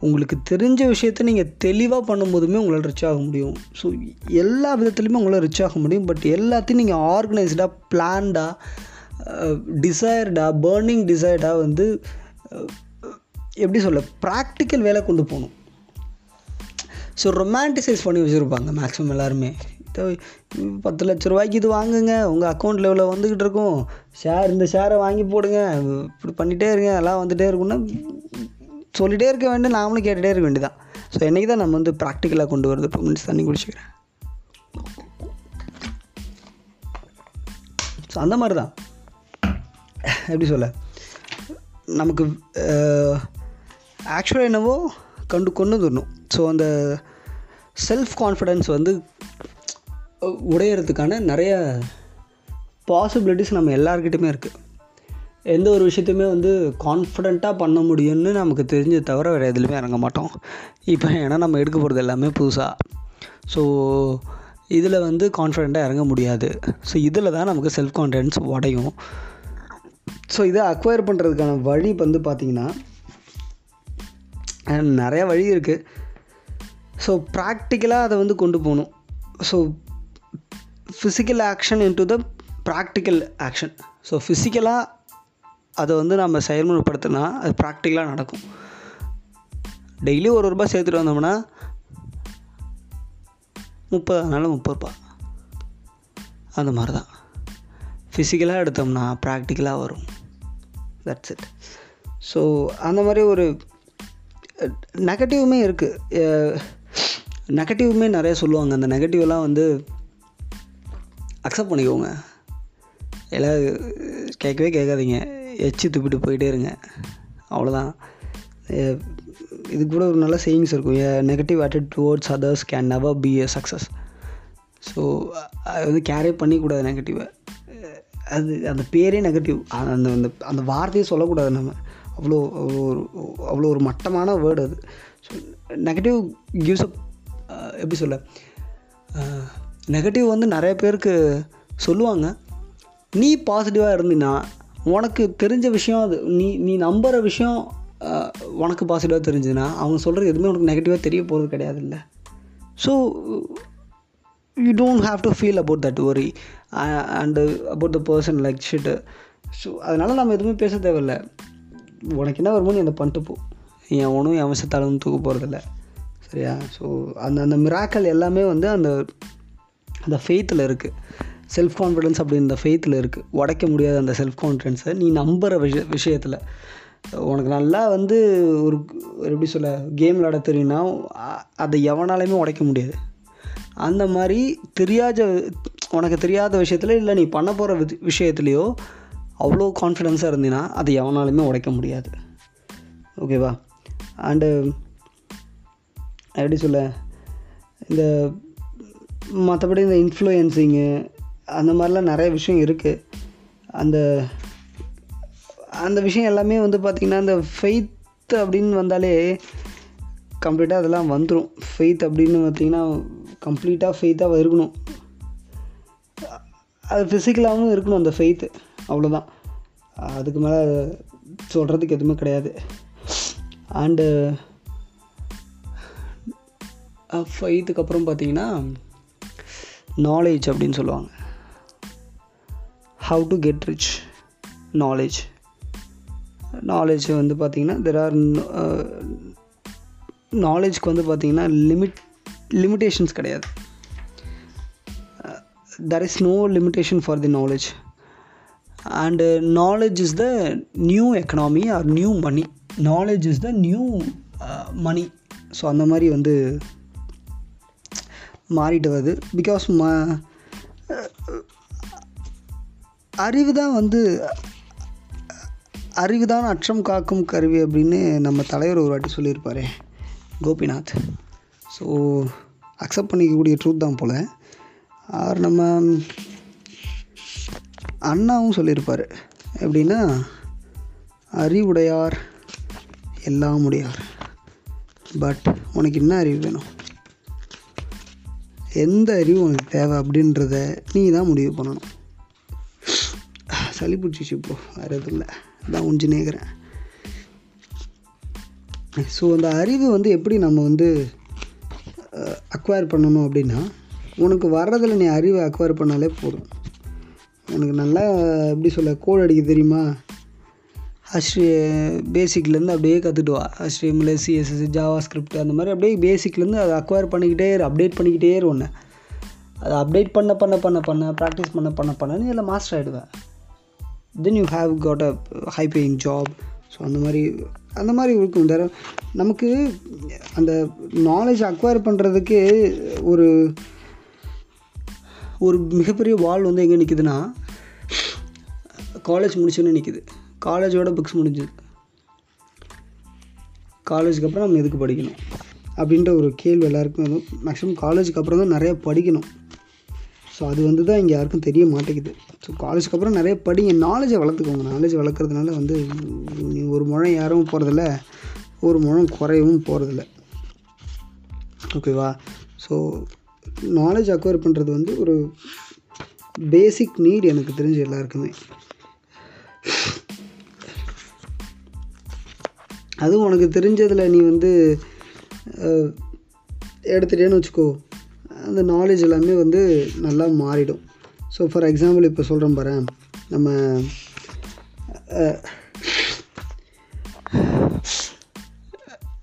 உங்களுக்கு தெரிஞ்ச விஷயத்த நீங்கள் தெளிவாக பண்ணும்போதுமே உங்களால் ரிச் ஆக முடியும். ஸோ எல்லா விதத்துலையுமே உங்களால் ரிச் ஆக முடியும். பட் எல்லாத்தையும் நீங்கள் ஆர்கனைஸ்டாக பிளான்டாக டிசைர்டாக பேர்னிங் டிசைர்டாக வந்து எப்படி சொல்ல ப்ராக்டிக்கல் வேலை கொண்டு போகணும். ஸோ ரொமான்டிசைஸ் பண்ணி வச்சுருப்பாங்க மேக்ஸிமம் எல்லாருமே. பத்து லட்ச ரூபாய்க்கு இது வாங்குங்க. உங்கள் அக்கௌண்ட் லெவலில் வந்துக்கிட்டு இருக்கும். ஷேர் இந்த ஷேரை வாங்கி போடுங்க. இப்படி பண்ணிகிட்டே இருங்க. எல்லாம் வந்துகிட்டே இருக்குன்னா சொல்லிகிட்டே இருக்க வேண்டும் நாமளும் கேட்டுகிட்டே இருக்க வேண்டியதான் ஸோ என்றைக்கு தான் நம்ம வந்து ப்ராக்டிக்கலாக கொண்டு வரது? இப்போ மினிட்ஸ் தண்ணி குடிச்சிக்கிறேன். ஸோ அந்த மாதிரி தான் எப்படி சொல்ல? நமக்கு ஆக்சுவலாக என்னவோ கண்டு கொண்டு வந்துடணும். ஸோ அந்த செல்ஃப் கான்ஃபிடென்ஸ் வந்து உடையிறதுக்கான நிறைய பாசிபிலிட்டிஸ் நம்ம எல்லாருக்கிட்டையுமே இருக்குது எந்த ஒரு விஷயத்தையுமே வந்து கான்ஃபிடெண்ட்டாக பண்ண முடியும்னு நமக்கு தெரிஞ்சது தவிர வேறு எதுலையுமே இறங்க மாட்டோம். இப்போ ஏன்னா நம்ம எடுக்க போகிறது எல்லாமே புதுசாக ஸோ இதில் வந்து கான்ஃபிடெண்ட்டாக இறங்க முடியாது. ஸோ இதில் தான் நமக்கு செல்ஃப் கான்ஃபிடென்ஸ் உடையும். ஸோ இதை அக்வயர் பண்ணுறதுக்கான வழி வந்து பார்த்திங்கன்னா நிறையா வழி இருக்குது ஸோ ப்ராக்டிக்கலாக அதை வந்து கொண்டு போகணும். So physical action into the practical action so ஃபிசிக்கலாக அதை வந்து நம்ம செயல்முறைப்படுத்தினா அது ப்ராக்டிக்கலாக நடக்கும். டெய்லி ஒரு ரூபாய் சேர்த்துட்டு வந்தோம்னா முப்பது நாள் முப்பது ரூபா அந்த மாதிரி தான் ஃபிசிக்கலாக எடுத்தோம்னா ப்ராக்டிக்கலாக வரும். தட்ஸ் இட் ஸோ அந்த மாதிரி ஒரு நெகட்டிவுமே இருக்குது நெகட்டிவுமே நிறைய சொல்லுவாங்க. அந்த நெகட்டிவ்லாம் வந்து அக்செப்ட் பண்ணிக்கோங்க. எல்லாம் கேட்கவே கேட்காதீங்க. எச்சு துப்பிட்டு போயிட்டே இருங்க. அவ்வளோதான் இது கூட ஒரு நல்ல சேயிங்ஸ் இருக்கும். A negative attitude towards others can never be a success so அது வந்து கேரே பண்ணிக்கூடாது நெகட்டிவை அது அந்த பேரே நெகட்டிவ் அந்த அந்த அந்த வார்த்தையை சொல்லக்கூடாது நம்ம. அவ்வளோ அவ்வளோ ஒரு அவ்வளோ ஒரு மட்டமான வேர்டு அது. ஸோ நெகட்டிவ் கிவ்ஸ் அப் எப்படி சொல்ல? நெகட்டிவ் வந்து நிறைய பேருக்கு சொல்லுவாங்க. நீ பாசிட்டிவாக இருந்தீன்னா உனக்கு தெரிஞ்ச விஷயம் அது. நீ நீ நம்புகிற விஷயம் உனக்கு பாசிட்டிவாக தெரிஞ்சதுன்னா அவங்க சொல்கிறது எதுவுமே உனக்கு நெகட்டிவாக தெரிய போகிறது கிடையாது இல்லை so you don't have to feel about that worry and about the person like shit so அதனால் நம்ம எதுவுமே பேச தேவையில்ல. உனக்கு என்ன வருமோ நீ அதை பண்ணிட்டு போ. என் ஒன்றும் என் வசத்தாலும் தூக்க போகிறதில்ல சரியா? ஸோ அந்த அந்த மிராக்கள் எல்லாமே வந்து அந்த அந்த ஃபெய்த்தில் இருக்குது செல்ஃப் கான்ஃபிடென்ஸ் அப்படின்ற ஃபெய்த்தில் இருக்குது உடைக்க முடியாத அந்த செல்ஃப் கான்ஃபிடென்ஸை நீ நம்புகிற விஷய விஷயத்தில். உனக்கு நல்லா வந்து ஒரு எப்படி சொல்ல கேம் விளாட தெரியும்னா அதை எவனாலையுமே உடைக்க முடியாது. அந்த மாதிரி தெரியாத உனக்கு தெரியாத விஷயத்தில் இல்லை நீ பண்ண போகிற விஷயத்துலையோ அவ்வளோ கான்ஃபிடென்ஸாக இருந்தீங்கன்னா அதை எவனாலுமே உடைக்க முடியாது. ஓகேவா அண்டு எப்படி சொல்ல இந்த மற்றபடி இந்த இன்ஃப்ளூயன்சிங்கு அந்த மாதிரிலாம் நிறைய விஷயம் இருக்குது அந்த அந்த விஷயம் எல்லாமே வந்து பார்த்திங்கன்னா அந்த ஃபெய்த் அப்படின்னு வந்தாலே கம்ப்ளீட்டாக அதெல்லாம் வந்துடும் ஃபெய்த் அப்படின்னு பார்த்தீங்கன்னா கம்ப்ளீட்டாக ஃபெய்த்தாக இருக்கணும். அது ஃபிசிக்கலாகவும் இருக்கணும் அந்த ஃபெய்த்து அவ்வளோதான் அதுக்கு மேலே சொல்கிறதுக்கு எதுவுமே கிடையாது. அண்டு ஃபெய்த்துக்கு அப்புறம் பார்த்தீங்கன்னா நாலேஜ் அப்படின்னு சொல்லுவாங்க. How to get rich knowledge knowledge வந்து பார்த்திங்கன்னா தெர் ஆர் நாலேஜ்க்கு வந்து பார்த்திங்கன்னா லிமிட் லிமிட்டேஷன்ஸ் கிடையாது there is no limitation for the knowledge and knowledge is the new economy or new money knowledge is the new money so அந்த மாதிரி வந்து மாறிட்டு வருது பிகாஸ் ம அறிவு தான் வந்து அறிவு தான் அற்றம் காக்கும் கருவி அப்படின்னு நம்ம தலைவர் ஒரு வாட்டி சொல்லியிருப்பார் கோபிநாத். ஸோ அக்செப்ட் பண்ணிக்கக்கூடிய ட்ரூத் தான் போல். அவர் நம்ம அண்ணாவும் சொல்லியிருப்பார் எப்படின்னா அறிவுடையார் எல்லாம் உடையார். பட் உனக்கு என்ன அறிவு வேணும்? எந்த அறிவு உனக்கு தேவை அப்படின்றத நீ தான் முடிவு பண்ணணும். சளி பிடிச்சிச்சு இப்போ. வேறு எதுவும் இல்லை. அதான் உஞ்சு நேக்கிறேன். ஸோ அந்த அறிவு வந்து எப்படி நம்ம வந்து அக்வயர் பண்ணணும் அப்படின்னா உனக்கு வர்றதில் நீ அறிவை அக்வயர் பண்ணாலே போதும். உனக்கு நல்லா எப்படி சொல்ல கோட் அடிக்க தெரியுமா? ஹஸ்ட்ரி பேசிக்லேருந்து அப்படியே கற்றுட்டு வா. ஹஸ்ட்ரிஎம்எல் சிஎஸ்எஸ் ஜாவா ஸ்கிரிப்ட் அந்த மாதிரி அப்படியே பேசிக்லேருந்து அதை அக்வயர் பண்ணிக்கிட்டே இரு. அப்டேட் பண்ணிக்கிட்டே இரு ஒன்று அதை அப்டேட் பண்ண பண்ண பண்ண பண்ண ப்ராக்டிஸ் பண்ண பண்ண பண்ண நீ அதில் master ஆகிடுவேன் then you have got a high paying job so அந்த மாதிரி அந்த மாதிரி இருக்கும். தர நமக்கு அந்த நாலேஜ் அக்வயர் பண்ணுறதுக்கு ஒரு ஒரு மிகப்பெரிய வால் வந்து எங்கே நிற்குதுன்னா காலேஜ் முடிச்சோன்னே நிற்குது காலேஜோட புக்ஸ் முடிஞ்சுது. காலேஜுக்கு அப்புறம் நம்ம எதுக்கு படிக்கணும்? அப்படின்ற ஒரு கேள்வி எல்லாருக்கும் மேக்ஸிமம் காலேஜுக்கு அப்புறம் தான் நிறையா படிக்கணும். ஸோ அது வந்து தான் இங்கே யாருக்கும் தெரிய மாட்டேங்குது. ஸோ காலேஜுக்கு அப்புறம் நிறைய படிங்க நாலேஜை வளர்த்துக்கோங்க. நாலேஜ் வளர்க்குறதுனால வந்து நீ ஒரு முழம் யாரும் போகிறதில்ல ஒரு முழம் குறையவும் போகிறதில்ல ஓகேவா ஸோ நாலேஜ் அக்வயர் பண்ணுறது வந்து ஒரு பேசிக் நீட் எனக்கு தெரிஞ்ச எல்லாருக்குமே. அதுவும் உனக்கு தெரிஞ்சதில் நீ வந்து எடுத்துட்டேன்னு வச்சுக்கோ. அந்த நாலேஜ் எல்லாமே வந்து நல்லா மாறிடும். ஸோ ஃபார் எக்ஸாம்பிள் இப்போ சொல்கிறேன் பாரு. நம்ம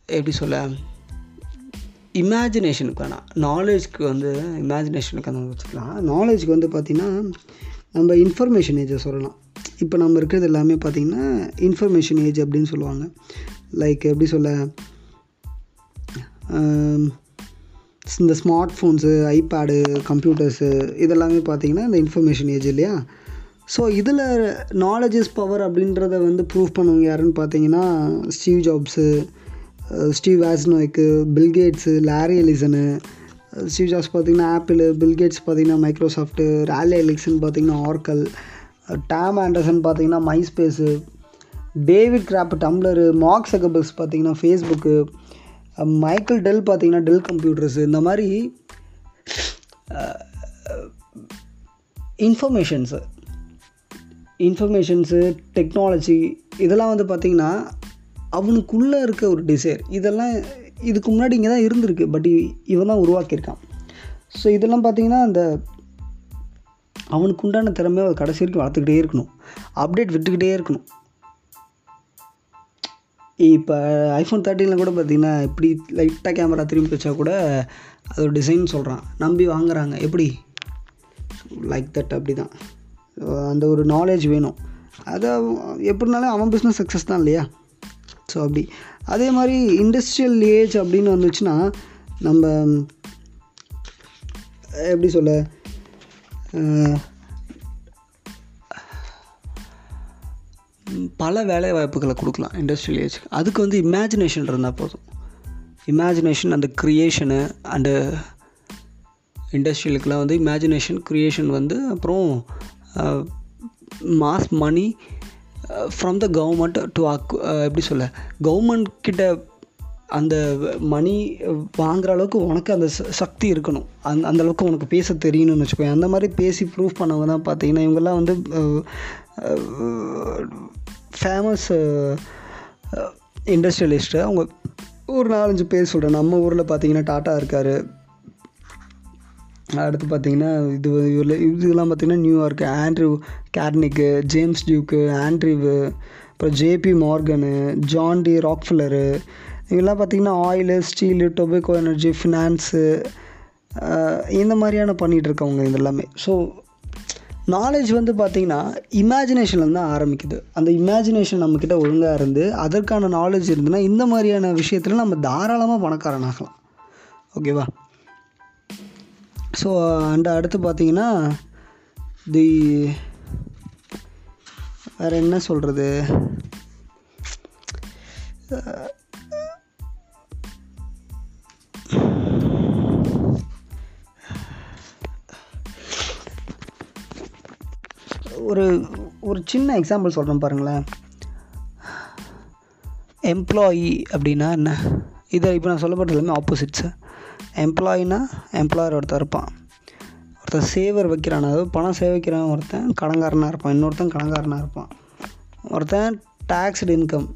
எப்படி சொல்ல? இமேஜினேஷனுக்கு நாலேஜ்க்கு வந்து இமேஜினேஷனுக்கு அந்த வச்சுக்கலாம். நாலேஜ்க்கு வந்து பார்த்திங்கன்னா நம்ம இன்ஃபர்மேஷன் ஏஜை சொல்லலாம். இப்போ நம்ம இருக்கிறது எல்லாமே பார்த்திங்கன்னா இன்ஃபர்மேஷன் ஏஜ் அப்படின்னு சொல்லுவாங்க. லைக் எப்படி சொல்ல? இந்த ஸ்மார்ட் ஃபோன்ஸு ஐபேடு கம்ப்யூட்டர்ஸு இதெல்லாமே பார்த்திங்கன்னா இந்த இன்ஃபர்மேஷன் ஏஜ் இல்லையா? ஸோ இதில் நாலேஜ் இஸ் பவர் அப்படின்றத வந்து ப்ரூவ் பண்ணவங்க யாருன்னு பார்த்தீங்கன்னா ஸ்டீவ் ஜாப்ஸு ஸ்டீவ் ஆஸ்னோய்க்கு பில்கேட்ஸு லாரி எலிசனு ஸ்டீவ் ஜாப்ஸ் பார்த்தீங்கன்னா ஆப்பிள் பில்கேட்ஸ் பார்த்தீங்கன்னா மைக்ரோசாஃப்ட்டு ரேலி எலிக்ஸன் பார்த்தீங்கன்னா ஆர்கல் டாம் ஆண்டர்சன் பார்த்தீங்கன்னா MySpace David Karp Tumblr Mark Zuckerberg பார்த்தீங்கன்னா ஃபேஸ்புக்கு மைக்கேல் டெல் பார்த்தீங்கன்னா டெல் கம்ப்யூட்டர்ஸ் இந்த மாதிரி இன்ஃபர்மேஷன்ஸு இன்ஃபர்மேஷன்ஸு டெக்னாலஜி இதெல்லாம் வந்து பார்த்திங்கன்னா அவனுக்குள்ளே இருக்க ஒரு டிசைர் இதெல்லாம் இதுக்கு முன்னாடி இங்கே தான் இருந்திருக்கு பட் இவன் தான் உருவாக்கியிருக்கான். ஸோ இதெல்லாம் பார்த்திங்கன்னா அந்த அவனுக்கு உண்டான திறமையை அவர் கடைசி வரைக்கும் வளர்த்துக்கிட்டே இருக்கணும். அப்டேட் விட்டுக்கிட்டே இருக்கணும். இப்போ ஐஃபோன் தேர்ட்டீனில் கூட பார்த்திங்கன்னா இப்படி லைட்டாக கேமரா திரும்பி வச்சா கூட அதோட டிசைன் சொல்கிறான் நம்பி வாங்குறாங்க. எப்படி? லைக் தட் அப்படி தான் அந்த ஒரு நாலேஜ் வேணும். அதை எப்படினாலும் அவன் பிஸ்னஸ் சக்ஸஸ் தான் இல்லையா? ஸோ அப்படி. அதே மாதிரி இண்டஸ்ட்ரியல் ஏஜ் அப்படின்னு வந்துச்சுன்னா நம்ம எப்படி சொல்ல? பல வேலை வாய்ப்புகளை கொடுக்கலாம் இண்டஸ்ட்ரியல் ஏஜ் அதுக்கு வந்து இமேஜினேஷன் இருந்தால் போதும். இமேஜினேஷன் அந்த க்ரியேஷனு அண்டு இண்டஸ்ட்ரியலுக்கெலாம் வந்து இமேஜினேஷன் க்ரியேஷன் வந்து அப்புறம் mass money from the government to அக் எப்படி சொல்ல? கவர்மெண்ட் கிட்ட அந்த மணி வாங்குற அளவுக்கு உனக்கு அந்த ச- சக்தி இருக்கணும். அந்த அந்த அளவுக்கு உனக்கு பேச தெரியணும்னு வச்சுக்கோங்க அந்த மாதிரி பேசி ப்ரூவ் பண்ணவங்க தான் பார்த்தீங்கன்னா இவங்கெல்லாம் வந்து ஃபேமஸ் இண்டஸ்ட்ரியலிஸ்ட்டு அவங்க ஒரு நாலஞ்சு பேர் சொல்கிறேன் நம்ம ஊரில் பார்த்தீங்கன்னா டாட்டா இருக்கார். அடுத்து பார்த்தீங்கன்னா இது இதில் இதெல்லாம் பார்த்தீங்கன்னா New York Andrew Carnegie James Duke Andrew அப்புறம் JP Morgan John D Rockefeller. இவெல்லாம் பார்த்திங்கன்னா oil steel tobacco energy finance இந்த மாதிரியான பண்ணிகிட்டு இருக்கவங்க இதெல்லாமே. ஸோ நாலேஜ் வந்து பார்த்திங்கன்னா இமேஜினேஷன்லேருந்து தான் ஆரம்பிக்குது. அந்த இமேஜினேஷன் நம்மக்கிட்ட ஒழுங்காக இருந்து அதற்கான நாலேஜ் இருந்துன்னா இந்த மாதிரியான விஷயத்தில் நம்ம தாராளமாக பணக்காரனாகலாம் ஓகேவா ஸோ அண்ட் அடுத்து பார்த்தீங்கன்னா தி வேறு என்ன சொல்கிறது ஒரு ஒரு சின்ன எக்ஸாம்பிள் சொல்கிறேன் பாருங்களேன். எம்ப்ளாயி அப்படின்னா என்ன? இதை இப்போ நான் சொல்லப்பட்ட எல்லாமே ஆப்போசிட்ஸு எம்ப்ளாயினா எம்ப்ளாயர் ஒருத்தர் இருப்பான். ஒருத்தன் சேவர் வைக்கிறான். அதாவது பணம் சேவைக்கிறவன் ஒருத்தன் கடங்காரனாக இருப்பான். இன்னொருத்தன் கடங்காரனாக இருப்பான். ஒருத்தன் டேக்ஸ்டு இன்கம்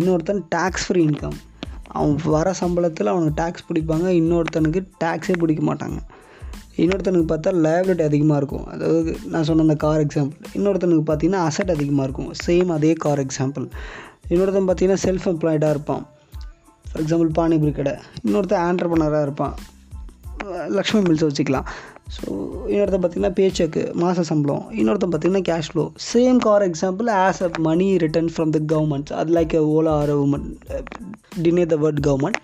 இன்னொருத்தன் டேக்ஸ் ஃப்ரீ இன்கம் அவன் வர சம்பளத்தில் அவனுக்கு டேக்ஸ் பிடிப்பாங்க. இன்னொருத்தனுக்கு டேக்ஸே பிடிக்க மாட்டாங்க. இன்னொருத்தனுக்கு பார்த்தா லேபிலிட்டி அதிகமாக இருக்கும். அதாவது நான் சொன்ன அந்த கார் எக்ஸாம்பிள் இன்னொருத்தனுக்கு பார்த்தீங்கன்னா அசட் அதிகமாக இருக்கும். சேம் அதே கார் எக்ஸாம்பிள் இன்னொருத்தன் பார்த்தீங்கன்னா செல்ஃப் எம்ப்ளாய்டாக இருப்பான். ஃபார் எக்ஸாம்பிள் பானிபுரி கடை. இன்னொருத்தன் ஆண்டர்பனராக இருப்பான். லக்ஷ்மி மில்ஸ் வச்சுக்கலாம். ஸோ இன்னொருத்தன் பார்த்தீங்கன்னா பே செக்கு மாத சம்பளம். இன்னொருத்தன் பார்த்தீங்கன்னா cash flow same car example as a money return from the government அது லைக் ஓலா ஆர் உமன் டினே த வேர்ட் கவர்மெண்ட்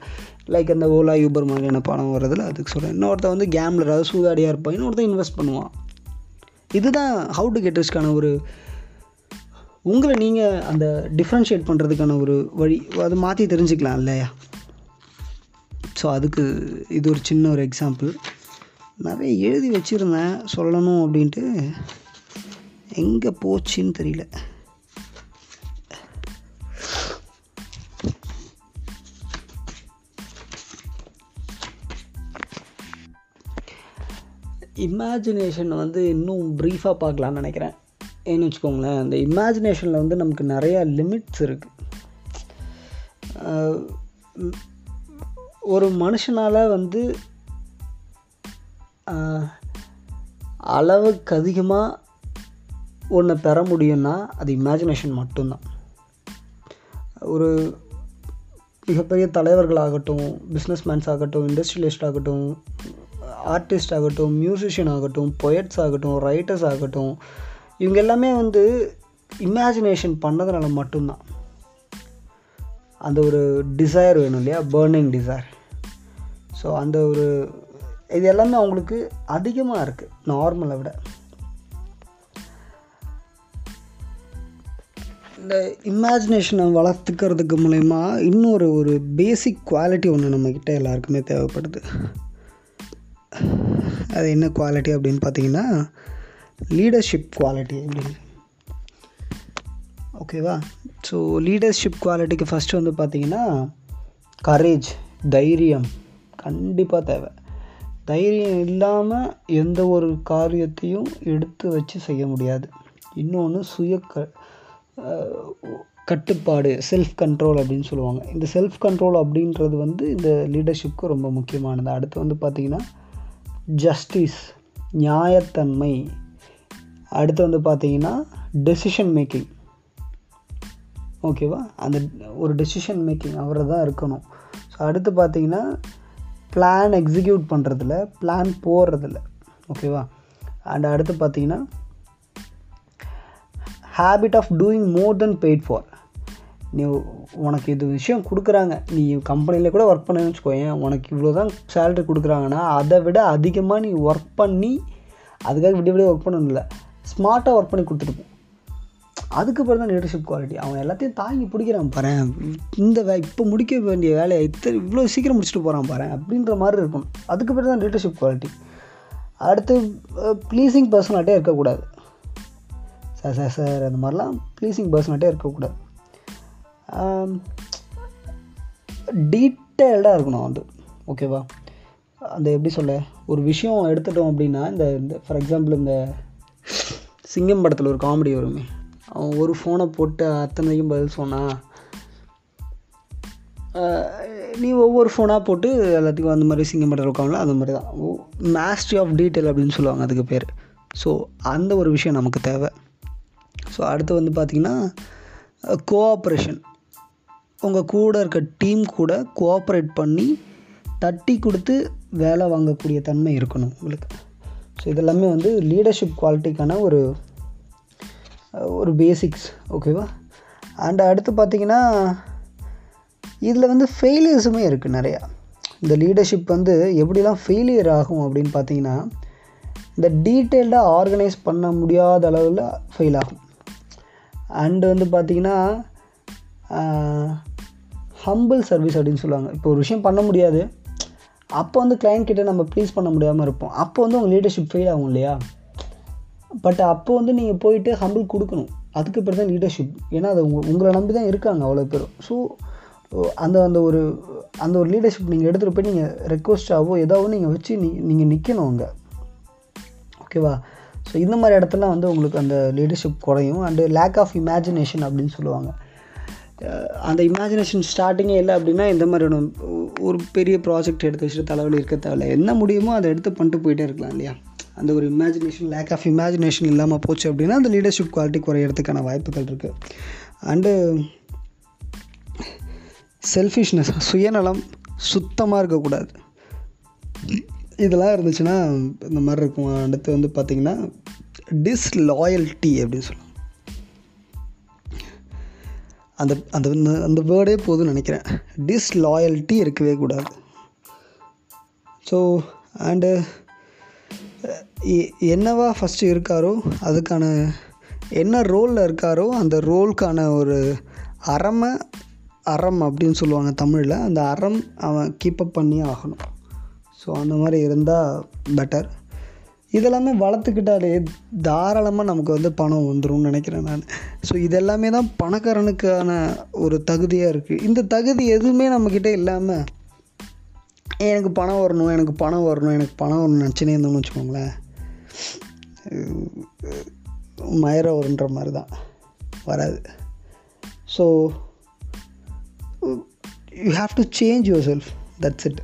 லைக் அந்த ஓலா யூபர் மாதிரியான பணம் வர்றதில் அதுக்கு சொல்கிறேன் இன்னொருத்தன் வந்து கேம்லர் அதாவது சூதாடியாக இருப்பான். இன்னொருத்தன் இன்வெஸ்ட் பண்ணுவான். இதுதான் ஹவு டு கெட் ரிஸ்க்கான ஒரு உங்களை நீங்கள் அந்த டிஃப்ரென்ஷியேட் பண்ணுறதுக்கான ஒரு வழி. அதை மாற்றி தெரிஞ்சுக்கலாம் இல்லையா? ஸோ அதுக்கு இது ஒரு சின்ன ஒரு எக்ஸாம்பிள் நிறைய எழுதி வச்சுருந்தேன். சொல்லணும் அப்படின்ட்டு எங்கே போச்சுன்னு தெரியல. இமேஜினேஷன் வந்து இன்னும் ப்ரீஃபாக பார்க்கலான்னு நினைக்கிறேன். ஏன்னு வச்சுக்கோங்களேன் அந்த இமேஜினேஷனில் வந்து நமக்கு நிறையா லிமிட்ஸ் இருக்குது ஒரு மனுஷனால் வந்து அளவுக்கு அதிகமாக ஒன்றை பெற முடியும்னா அது இமேஜினேஷன் மட்டும்தான். ஒரு மிகப்பெரிய தலைவர்களாகட்டும் பிஸ்னஸ்மேன்ஸ் ஆகட்டும் இண்டஸ்ட்ரியலிஸ்ட் ஆகட்டும் ஆர்டிஸ்ட் ஆகட்டும் மியூசிஷியன் ஆகட்டும் பொயட்ஸ் ஆகட்டும் ரைட்டர்ஸ் ஆகட்டும் இவங்க எல்லாமே வந்து இமேஜினேஷன் பண்ணதுனால மட்டும்தான். அந்த ஒரு டிசைர் வேணும் இல்லையா? பேர்னிங் டிசைர் ஸோ அந்த ஒரு இது எல்லாமே அவங்களுக்கு அதிகமாக இருக்குது நார்மலை விட. இந்த இமேஜினேஷனை வளர்த்துக்கிறதுக்கு மூலயமா இன்னொரு ஒரு பேசிக் குவாலிட்டி ஒன்று நம்மக்கிட்ட எல்லாருக்குமே தேவைப்படுது. அது என்ன குவாலிட்டி அப்படின்னு பார்த்தீங்கன்னா லீடர்ஷிப் குவாலிட்டி அப்படின்னு. ஓகேவா ஸோ லீடர்ஷிப் குவாலிட்டிக்கு ஃபஸ்ட்டு வந்து பார்த்தீங்கன்னா கரேஜ் தைரியம் கண்டிப்பாக தேவை. தைரியம் இல்லாமல் எந்த ஒரு காரியத்தையும் எடுத்து வச்சு செய்ய முடியாது. இன்னொன்று சுய க கட்டுப்பாடு செல்ஃப் கண்ட்ரோல் அப்படின்னு சொல்லுவாங்க. இந்த செல்ஃப் கண்ட்ரோல் அப்படின்றது வந்து இந்த லீடர்ஷிப்க்கு ரொம்ப முக்கியமானது. அடுத்து வந்து பார்த்திங்கன்னா ஜஸ்டிஸ் நியாயத்தன்மை. அடுத்து வந்து பார்த்திங்கன்னா டெசிஷன் மேக்கிங் ஓகேவா அந்த ஒரு டெசிஷன் மேக்கிங் அவரை தான் இருக்கணும். ஸோ அடுத்து பார்த்தீங்கன்னா பிளான் எக்ஸிக்யூட் பண்ணுறதுல பிளான் போடுறதில்ல ஓகேவா அண்ட் அடுத்து பார்த்தீங்கன்னா habit of doing more then paid for நீ உனக்கு இது விஷயம் கொடுக்குறாங்க. நீ கம்பெனியில் கூட ஒர்க் பண்ணு வச்சுக்கோயேன் உனக்கு இவ்வளோ தான் சேலரி கொடுக்குறாங்கன்னா அதை விட அதிகமாக நீ ஒர்க் பண்ணி அதுக்காக விடிய விடிய ஒர்க் பண்ணணும்ல ஸ்மார்ட்டாக ஒர்க் பண்ணி கொடுத்துருப்போம் அதுக்கு பிறகு தான் லீடர்ஷிப் குவாலிட்டி அவன் எல்லாத்தையும் தாங்கி பிடிக்கிறான் பாரு. இந்த வே இப்போ முடிக்க வேண்டிய வேலையை இத்தனை இவ்வளோ சீக்கிரம் முடிச்சுட்டு போகிறான் பாரு அப்படின்ற மாதிரி இருக்கணும். அதுக்கு பிறகு தான் லீடர்ஷிப் குவாலிட்டி அடுத்து ப்ளீஸிங் பர்சனாகிட்டே இருக்கக்கூடாது. சார் சார் சார் அந்த மாதிரிலாம் ப்ளீஸிங் பர்சனாகிட்டே இருக்கக்கூடாது. டீட்டெயில்டாக இருக்கணும் வந்து ஓகேவா அந்த எப்படி சொல்ல ஒரு விஷயம் எடுத்துட்டோம் அப்படின்னா இந்த இந்த ஃபார் எக்ஸாம்பிள் இந்த சிங்கம் படத்தில் ஒரு காமெடி வருமே. அவன் ஒரு ஃபோனை போட்டு அத்தனைக்கும் பதில் சொன்னான் நீ ஒவ்வொரு ஃபோனாக போட்டு எல்லாத்துக்கும் அந்த மாதிரி சிங்கம் படத்தில் இருக்காங்களோ அந்த மாதிரி தான். மேஸ்ட்ரி ஆஃப் டீட்டெயில் அப்படின்னு சொல்லுவாங்க அதுக்கு பேர். ஸோ அந்த ஒரு விஷயம் நமக்கு தேவை. ஸோ அடுத்து வந்து பார்த்திங்கன்னா கோஆப்ரேஷன் உங்கள் கூட இருக்க டீம் கூட கோஆப்ரேட் பண்ணி தட்டி கொடுத்து வேலை வாங்கக்கூடிய தன்மை இருக்கணும் உங்களுக்கு. ஸோ இதெல்லாமே வந்து லீடர்ஷிப் குவாலிட்டிக்கான ஒரு ஒரு பேசிக்ஸ் ஓகேவா அண்ட் அடுத்து பார்த்திங்கன்னா இதில் வந்து ஃபெயிலியர்ஸுமே இருக்குது நிறையா. இந்த லீடர்ஷிப் வந்து எப்படிலாம் ஃபெயிலியர் ஆகும் அப்படின்னு பார்த்தீங்கன்னா இந்த டீட்டெயில்டாக ஆர்கனைஸ் பண்ண முடியாத அளவில் ஃபெயில் ஆகும். அண்டு வந்து பார்த்திங்கன்னா ஹம்பிள் சர்வீஸ் அப்படின்னு சொல்லுவாங்க. இப்போ ஒரு விஷயம் பண்ண முடியாது. அப்போ வந்து கிளைண்ட் கிட்டே நம்ம ப்ளீஸ் பண்ண முடியாமல் இருப்போம். அப்போ வந்து உங்கள் லீடர்ஷிப் ஃபெயில் ஆகும் இல்லையா? பட் அப்போ வந்து நீங்கள் போயிட்டு ஹம்பிள் கொடுக்கணும். அதுக்கு பிறகு தான் லீடர்ஷிப் ஏன்னா அது உங்க உங்களை நம்பி தான் இருக்காங்க அவ்வளோ பேரும் ஸோ அந்த அந்த ஒரு அந்த ஒரு லீடர்ஷிப் நீங்கள் எடுத்துகிட்டு போய் நீங்கள் ரெக்வஸ்ட்டாவோ ஏதாவது நீங்கள் வச்சு நீ நீங்கள் நிற்கணும் அங்கே. ஓகேவா ஸோ இந்த மாதிரி இடத்துல வந்து உங்களுக்கு அந்த லீடர்ஷிப் குறையும். அண்டு லேக் ஆஃப் இமேஜினேஷன் அப்படின்னு சொல்லுவாங்க. அந்த இமேஜினேஷன் ஸ்டார்டிங்கே இல்லை அப்படின்னா இந்த மாதிரியான ஒரு பெரிய ப்ராஜெக்ட் எடுத்து வச்சுட்டு தலைவலி இருக்க தேவையில்ல. என்ன முடியுமோ அதை எடுத்து பண்ணிட்டு போயிட்டே இருக்கலாம் இல்லையா? அந்த ஒரு இமேஜினேஷன் லேக் ஆஃப் இமேஜினேஷன் இல்லாமல் போச்சு அப்படின்னா அந்த லீடர்ஷிப் குவாலிட்டி குறையிறதுக்கான வாய்ப்புகள் இருக்குது அண்டு செல்ஃபிஷ்னஸ் சுயநலம் சுத்தமாக இருக்கக்கூடாது. இதெல்லாம் இருந்துச்சுன்னா இந்த மாதிரி இருக்கும். அடுத்து வந்து பார்த்திங்கன்னா டிஸ்லாயல்ட்டி அப்படின்னு சொல்லுவாங்க. அந்த அந்த அந்த வேர்டே போதும்னு நினைக்கிறேன். டிஸ்லாயல்ட்டி இருக்கவே கூடாது. ஸோ அண்டு என்னவா ஃபஸ்ட்டு இருக்காரோ அதுக்கான என்ன ரோலில் இருக்காரோ அந்த ரோலுக்கான ஒரு அறமை அறம் அப்படின்னு சொல்லுவாங்க தமிழில். அந்த அறம் அவன் கீப்பப் பண்ணி ஆகணும். ஸோ அந்த மாதிரி இருந்தால் பெட்டர் இதெல்லாமே வளர்த்துக்கிட்டாலே தாராளமாக நமக்கு வந்து பணம் வந்துரும்னு நினைக்கிறேன் நான். ஸோ இதெல்லாமே தான் பணக்காரனுக்கான ஒரு தகுதியாக இருக்குது இந்த தகுதி எதுவுமே நம்மக்கிட்ட இல்லாமல் எனக்கு பணம் வரணும் எனக்கு பணம் வரணும் எனக்கு பணம் வரணும் நினச்சினே இருந்தோம்னு வச்சுக்கோங்களேன். மயிர வருன்ற மாதிரி தான். வராது. So you have to change yourself that's it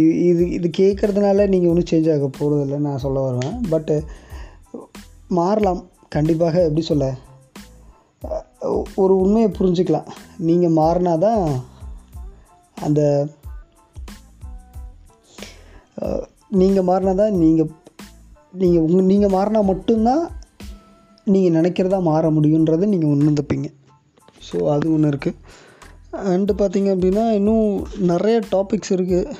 இது இது இது கேட்குறதுனால நீங்கள் ஒன்றும் சேஞ்ச் ஆக போகிறதில்லன்னு நான் சொல்ல வருவேன். பட்டு மாறலாம். கண்டிப்பாக எப்படி சொல்ல? ஒரு உண்மையை புரிஞ்சுக்கலாம். நீங்கள் மாறினா தான் அந்த நீங்கள் மாறினா தான் நீங்கள் நீங்கள் உங்கள் நீங்கள் மாறினா மட்டும்தான் நீங்கள் நினைக்கிறதா மாற முடியுன்றதை நீங்கள் உணர்ந்துப்பீங்க ஸோ அது ஒன்று இருக்குது அண்டு பார்த்தீங்க அப்படின்னா இன்னும் நிறைய டாபிக்ஸ் இருக்குது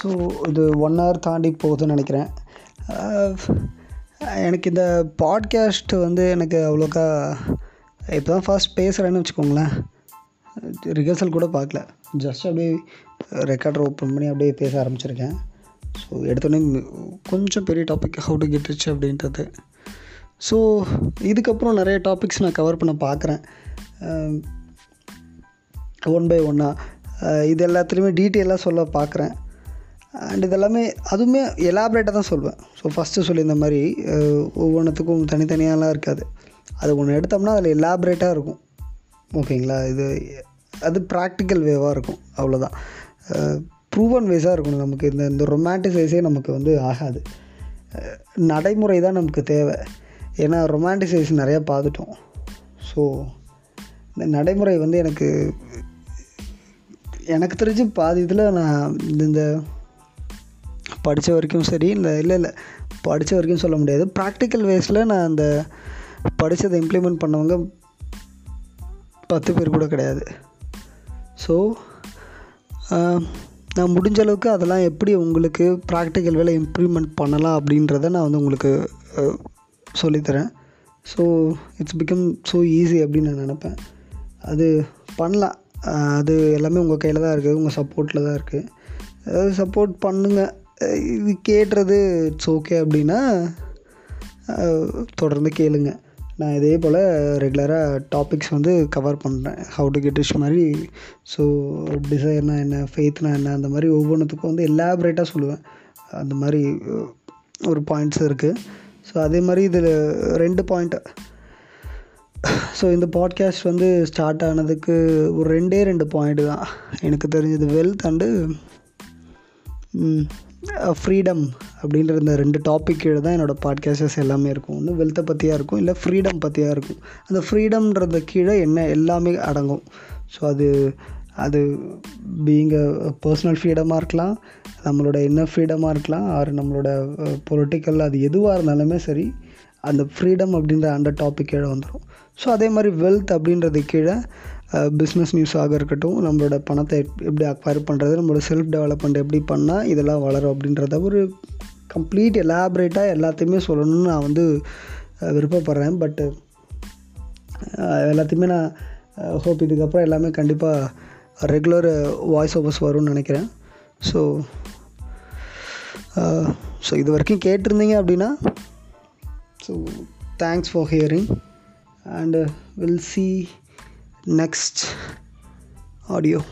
ஸோ இது ஒன் ஹவர் தாண்டி போகுதுன்னு நினைக்கிறேன். எனக்கு இந்த பாட்காஸ்ட் வந்து எனக்கு அவ்வளோக்கா இப்போ தான் ஃபர்ஸ்ட் பேசுகிறேன்னு வச்சுக்கோங்களேன். ரிஹர்சல் கூட பார்க்கல. ஜஸ்ட் அப்படியே ரெக்கார்டர் ஓப்பன் பண்ணி அப்படியே பேச ஆரம்பிச்சிருக்கேன். ஸோ எடுத்தோடனே கொஞ்சம் பெரிய topic how to get rich அப்படின்றது. ஸோ இதுக்கப்புறம் நிறைய டாபிக்ஸ் நான் கவர் பண்ண பார்க்குறேன். ஒன் பை ஒன்னாக இது எல்லாத்துலேயுமே டீட்டெயிலாக சொல்ல பார்க்குறேன். அண்ட் இதெல்லாமே அதுவுமே எலாபரேட்டாக தான் சொல்வேன். ஸோ ஃபஸ்ட்டு சொல்லியிருந்த மாதிரி ஒவ்வொன்றுத்துக்கும் தனித்தனியாலாம் இருக்காது. அது ஒன்று எடுத்தோம்னா அதில் எலாபரேட்டாக இருக்கும். ஓகேங்களா? இது அது ப்ராக்டிக்கல் வேவாக இருக்கும். அவ்வளோதான் ப்ரூவன் வேஸாக இருக்கணும் நமக்கு. இந்த இந்த ரொமான்டிசைஸே நமக்கு வந்து ஆகாது. நடைமுறை தான் நமக்கு தேவை. ஏன்னா ரொமான்டிசைஸ் நிறையா பார்த்துட்டோம். ஸோ இந்த நடைமுறை வந்து எனக்கு எனக்கு தெரிஞ்சு பாதி இதில் நான் இந்த- இந்த படித்த வரைக்கும் சரி இல்லை இல்லை இல்லை படித்த வரைக்கும் சொல்ல முடியாது. ப்ராக்டிக்கல் வேஸில் நான் அந்த படித்ததை இம்ப்ளிமெண்ட் பண்ணவங்க பத்து பேர் கூட கிடையாது. ஸோ நான் முடிஞ்ச அளவுக்கு அதெல்லாம் எப்படி உங்களுக்கு ப்ராக்டிக்கல் வேலை இம்ப்ளிமெண்ட் பண்ணலாம் அப்படின்றத நான் வந்து உங்களுக்கு சொல்லித்தரேன். So it's become so easy அப்படின்னு நான் நினப்பேன். அது பண்ணலாம். அது எல்லாமே உங்கள் கையில் தான் இருக்குது உங்கள் சப்போர்ட்டில் தான் இருக்குது அதாவது சப்போர்ட் பண்ணுங்கள் இது கேட்டுறது இட்ஸ் ஓகே அப்படின்னா தொடர்ந்து கேளுங்க. நான் இதே போல் ரெகுலராக டாபிக்ஸ் வந்து கவர் பண்ணுறேன் ஹவு டு கெட் ரிச் மாதிரி ஸோ டிசைர்னா என்ன ஃபெய்த்னா என்ன அந்த மாதிரி ஒவ்வொன்றுத்துக்கும் வந்து எலாபரேட்டாக சொல்லுவேன். அந்த மாதிரி ஒரு பாயிண்ட்ஸ் இருக்குது ஸோ அதே மாதிரி இதில் ரெண்டு பாயிண்ட் ஸோ இந்த பாட்காஸ்ட் வந்து ஸ்டார்ட் ஆனதுக்கு ஒரு ரெண்டே ரெண்டு பாயிண்ட் தான். எனக்கு தெரிஞ்சது வெல்த் அண்டு ஃப்ரீடம் அப்படின்ற இந்த ரெண்டு டாபிக் கீழே தான் என்னோடய பாட்காஸ்டஸ் எல்லாமே இருக்கும். ஒன்று வெல்த்தை பற்றியாக இருக்கும் இல்லை ஃப்ரீடம் பற்றியாக இருக்கும். அந்த ஃப்ரீடம்ன்றது கீழே என்ன எல்லாமே அடங்கும். ஸோ அது அது பீயிங் பர்சனல் ஃப்ரீடமாக இருக்கலாம் நம்மளோட என்ன ஃப்ரீடமாக இருக்கலாம் ஆர் நம்மளோட பொலிட்டிக்கல் அது எதுவாக இருந்தாலுமே சரி அந்த ஃப்ரீடம் அப்படின்ற அந்த டாபிக் கீழே வந்துடும் ஸோ அதே மாதிரி வெல்த் அப்படின்றது கீழே பிஸ்னஸ் நியூஸாக இருக்கட்டும் நம்மளோட பணத்தை எப்படி அக்வயர் பண்ணுறது நம்மளோட செல்ஃப் டெவலப்மெண்ட் எப்படி பண்ணால் இதெல்லாம் வளரும் அப்படின்றத ஒரு கம்ப்ளீட் எலாபரேட்டாக எல்லாத்தையுமே சொல்லணும்னு நான் வந்து விருப்பப்படுறேன். பட்டு எல்லாத்தையுமே நான் ஹோப் இதுக்கப்புறம் எல்லாமே கண்டிப்பாக ரெகுலர் வாய்ஸ் ஓவர்ஸ் வரும்னு நினைக்கிறேன். ஸோ ஸோ இது வரைக்கும் கேட்டிருந்தீங்க அப்படின்னா so thanks for hearing and will see next audio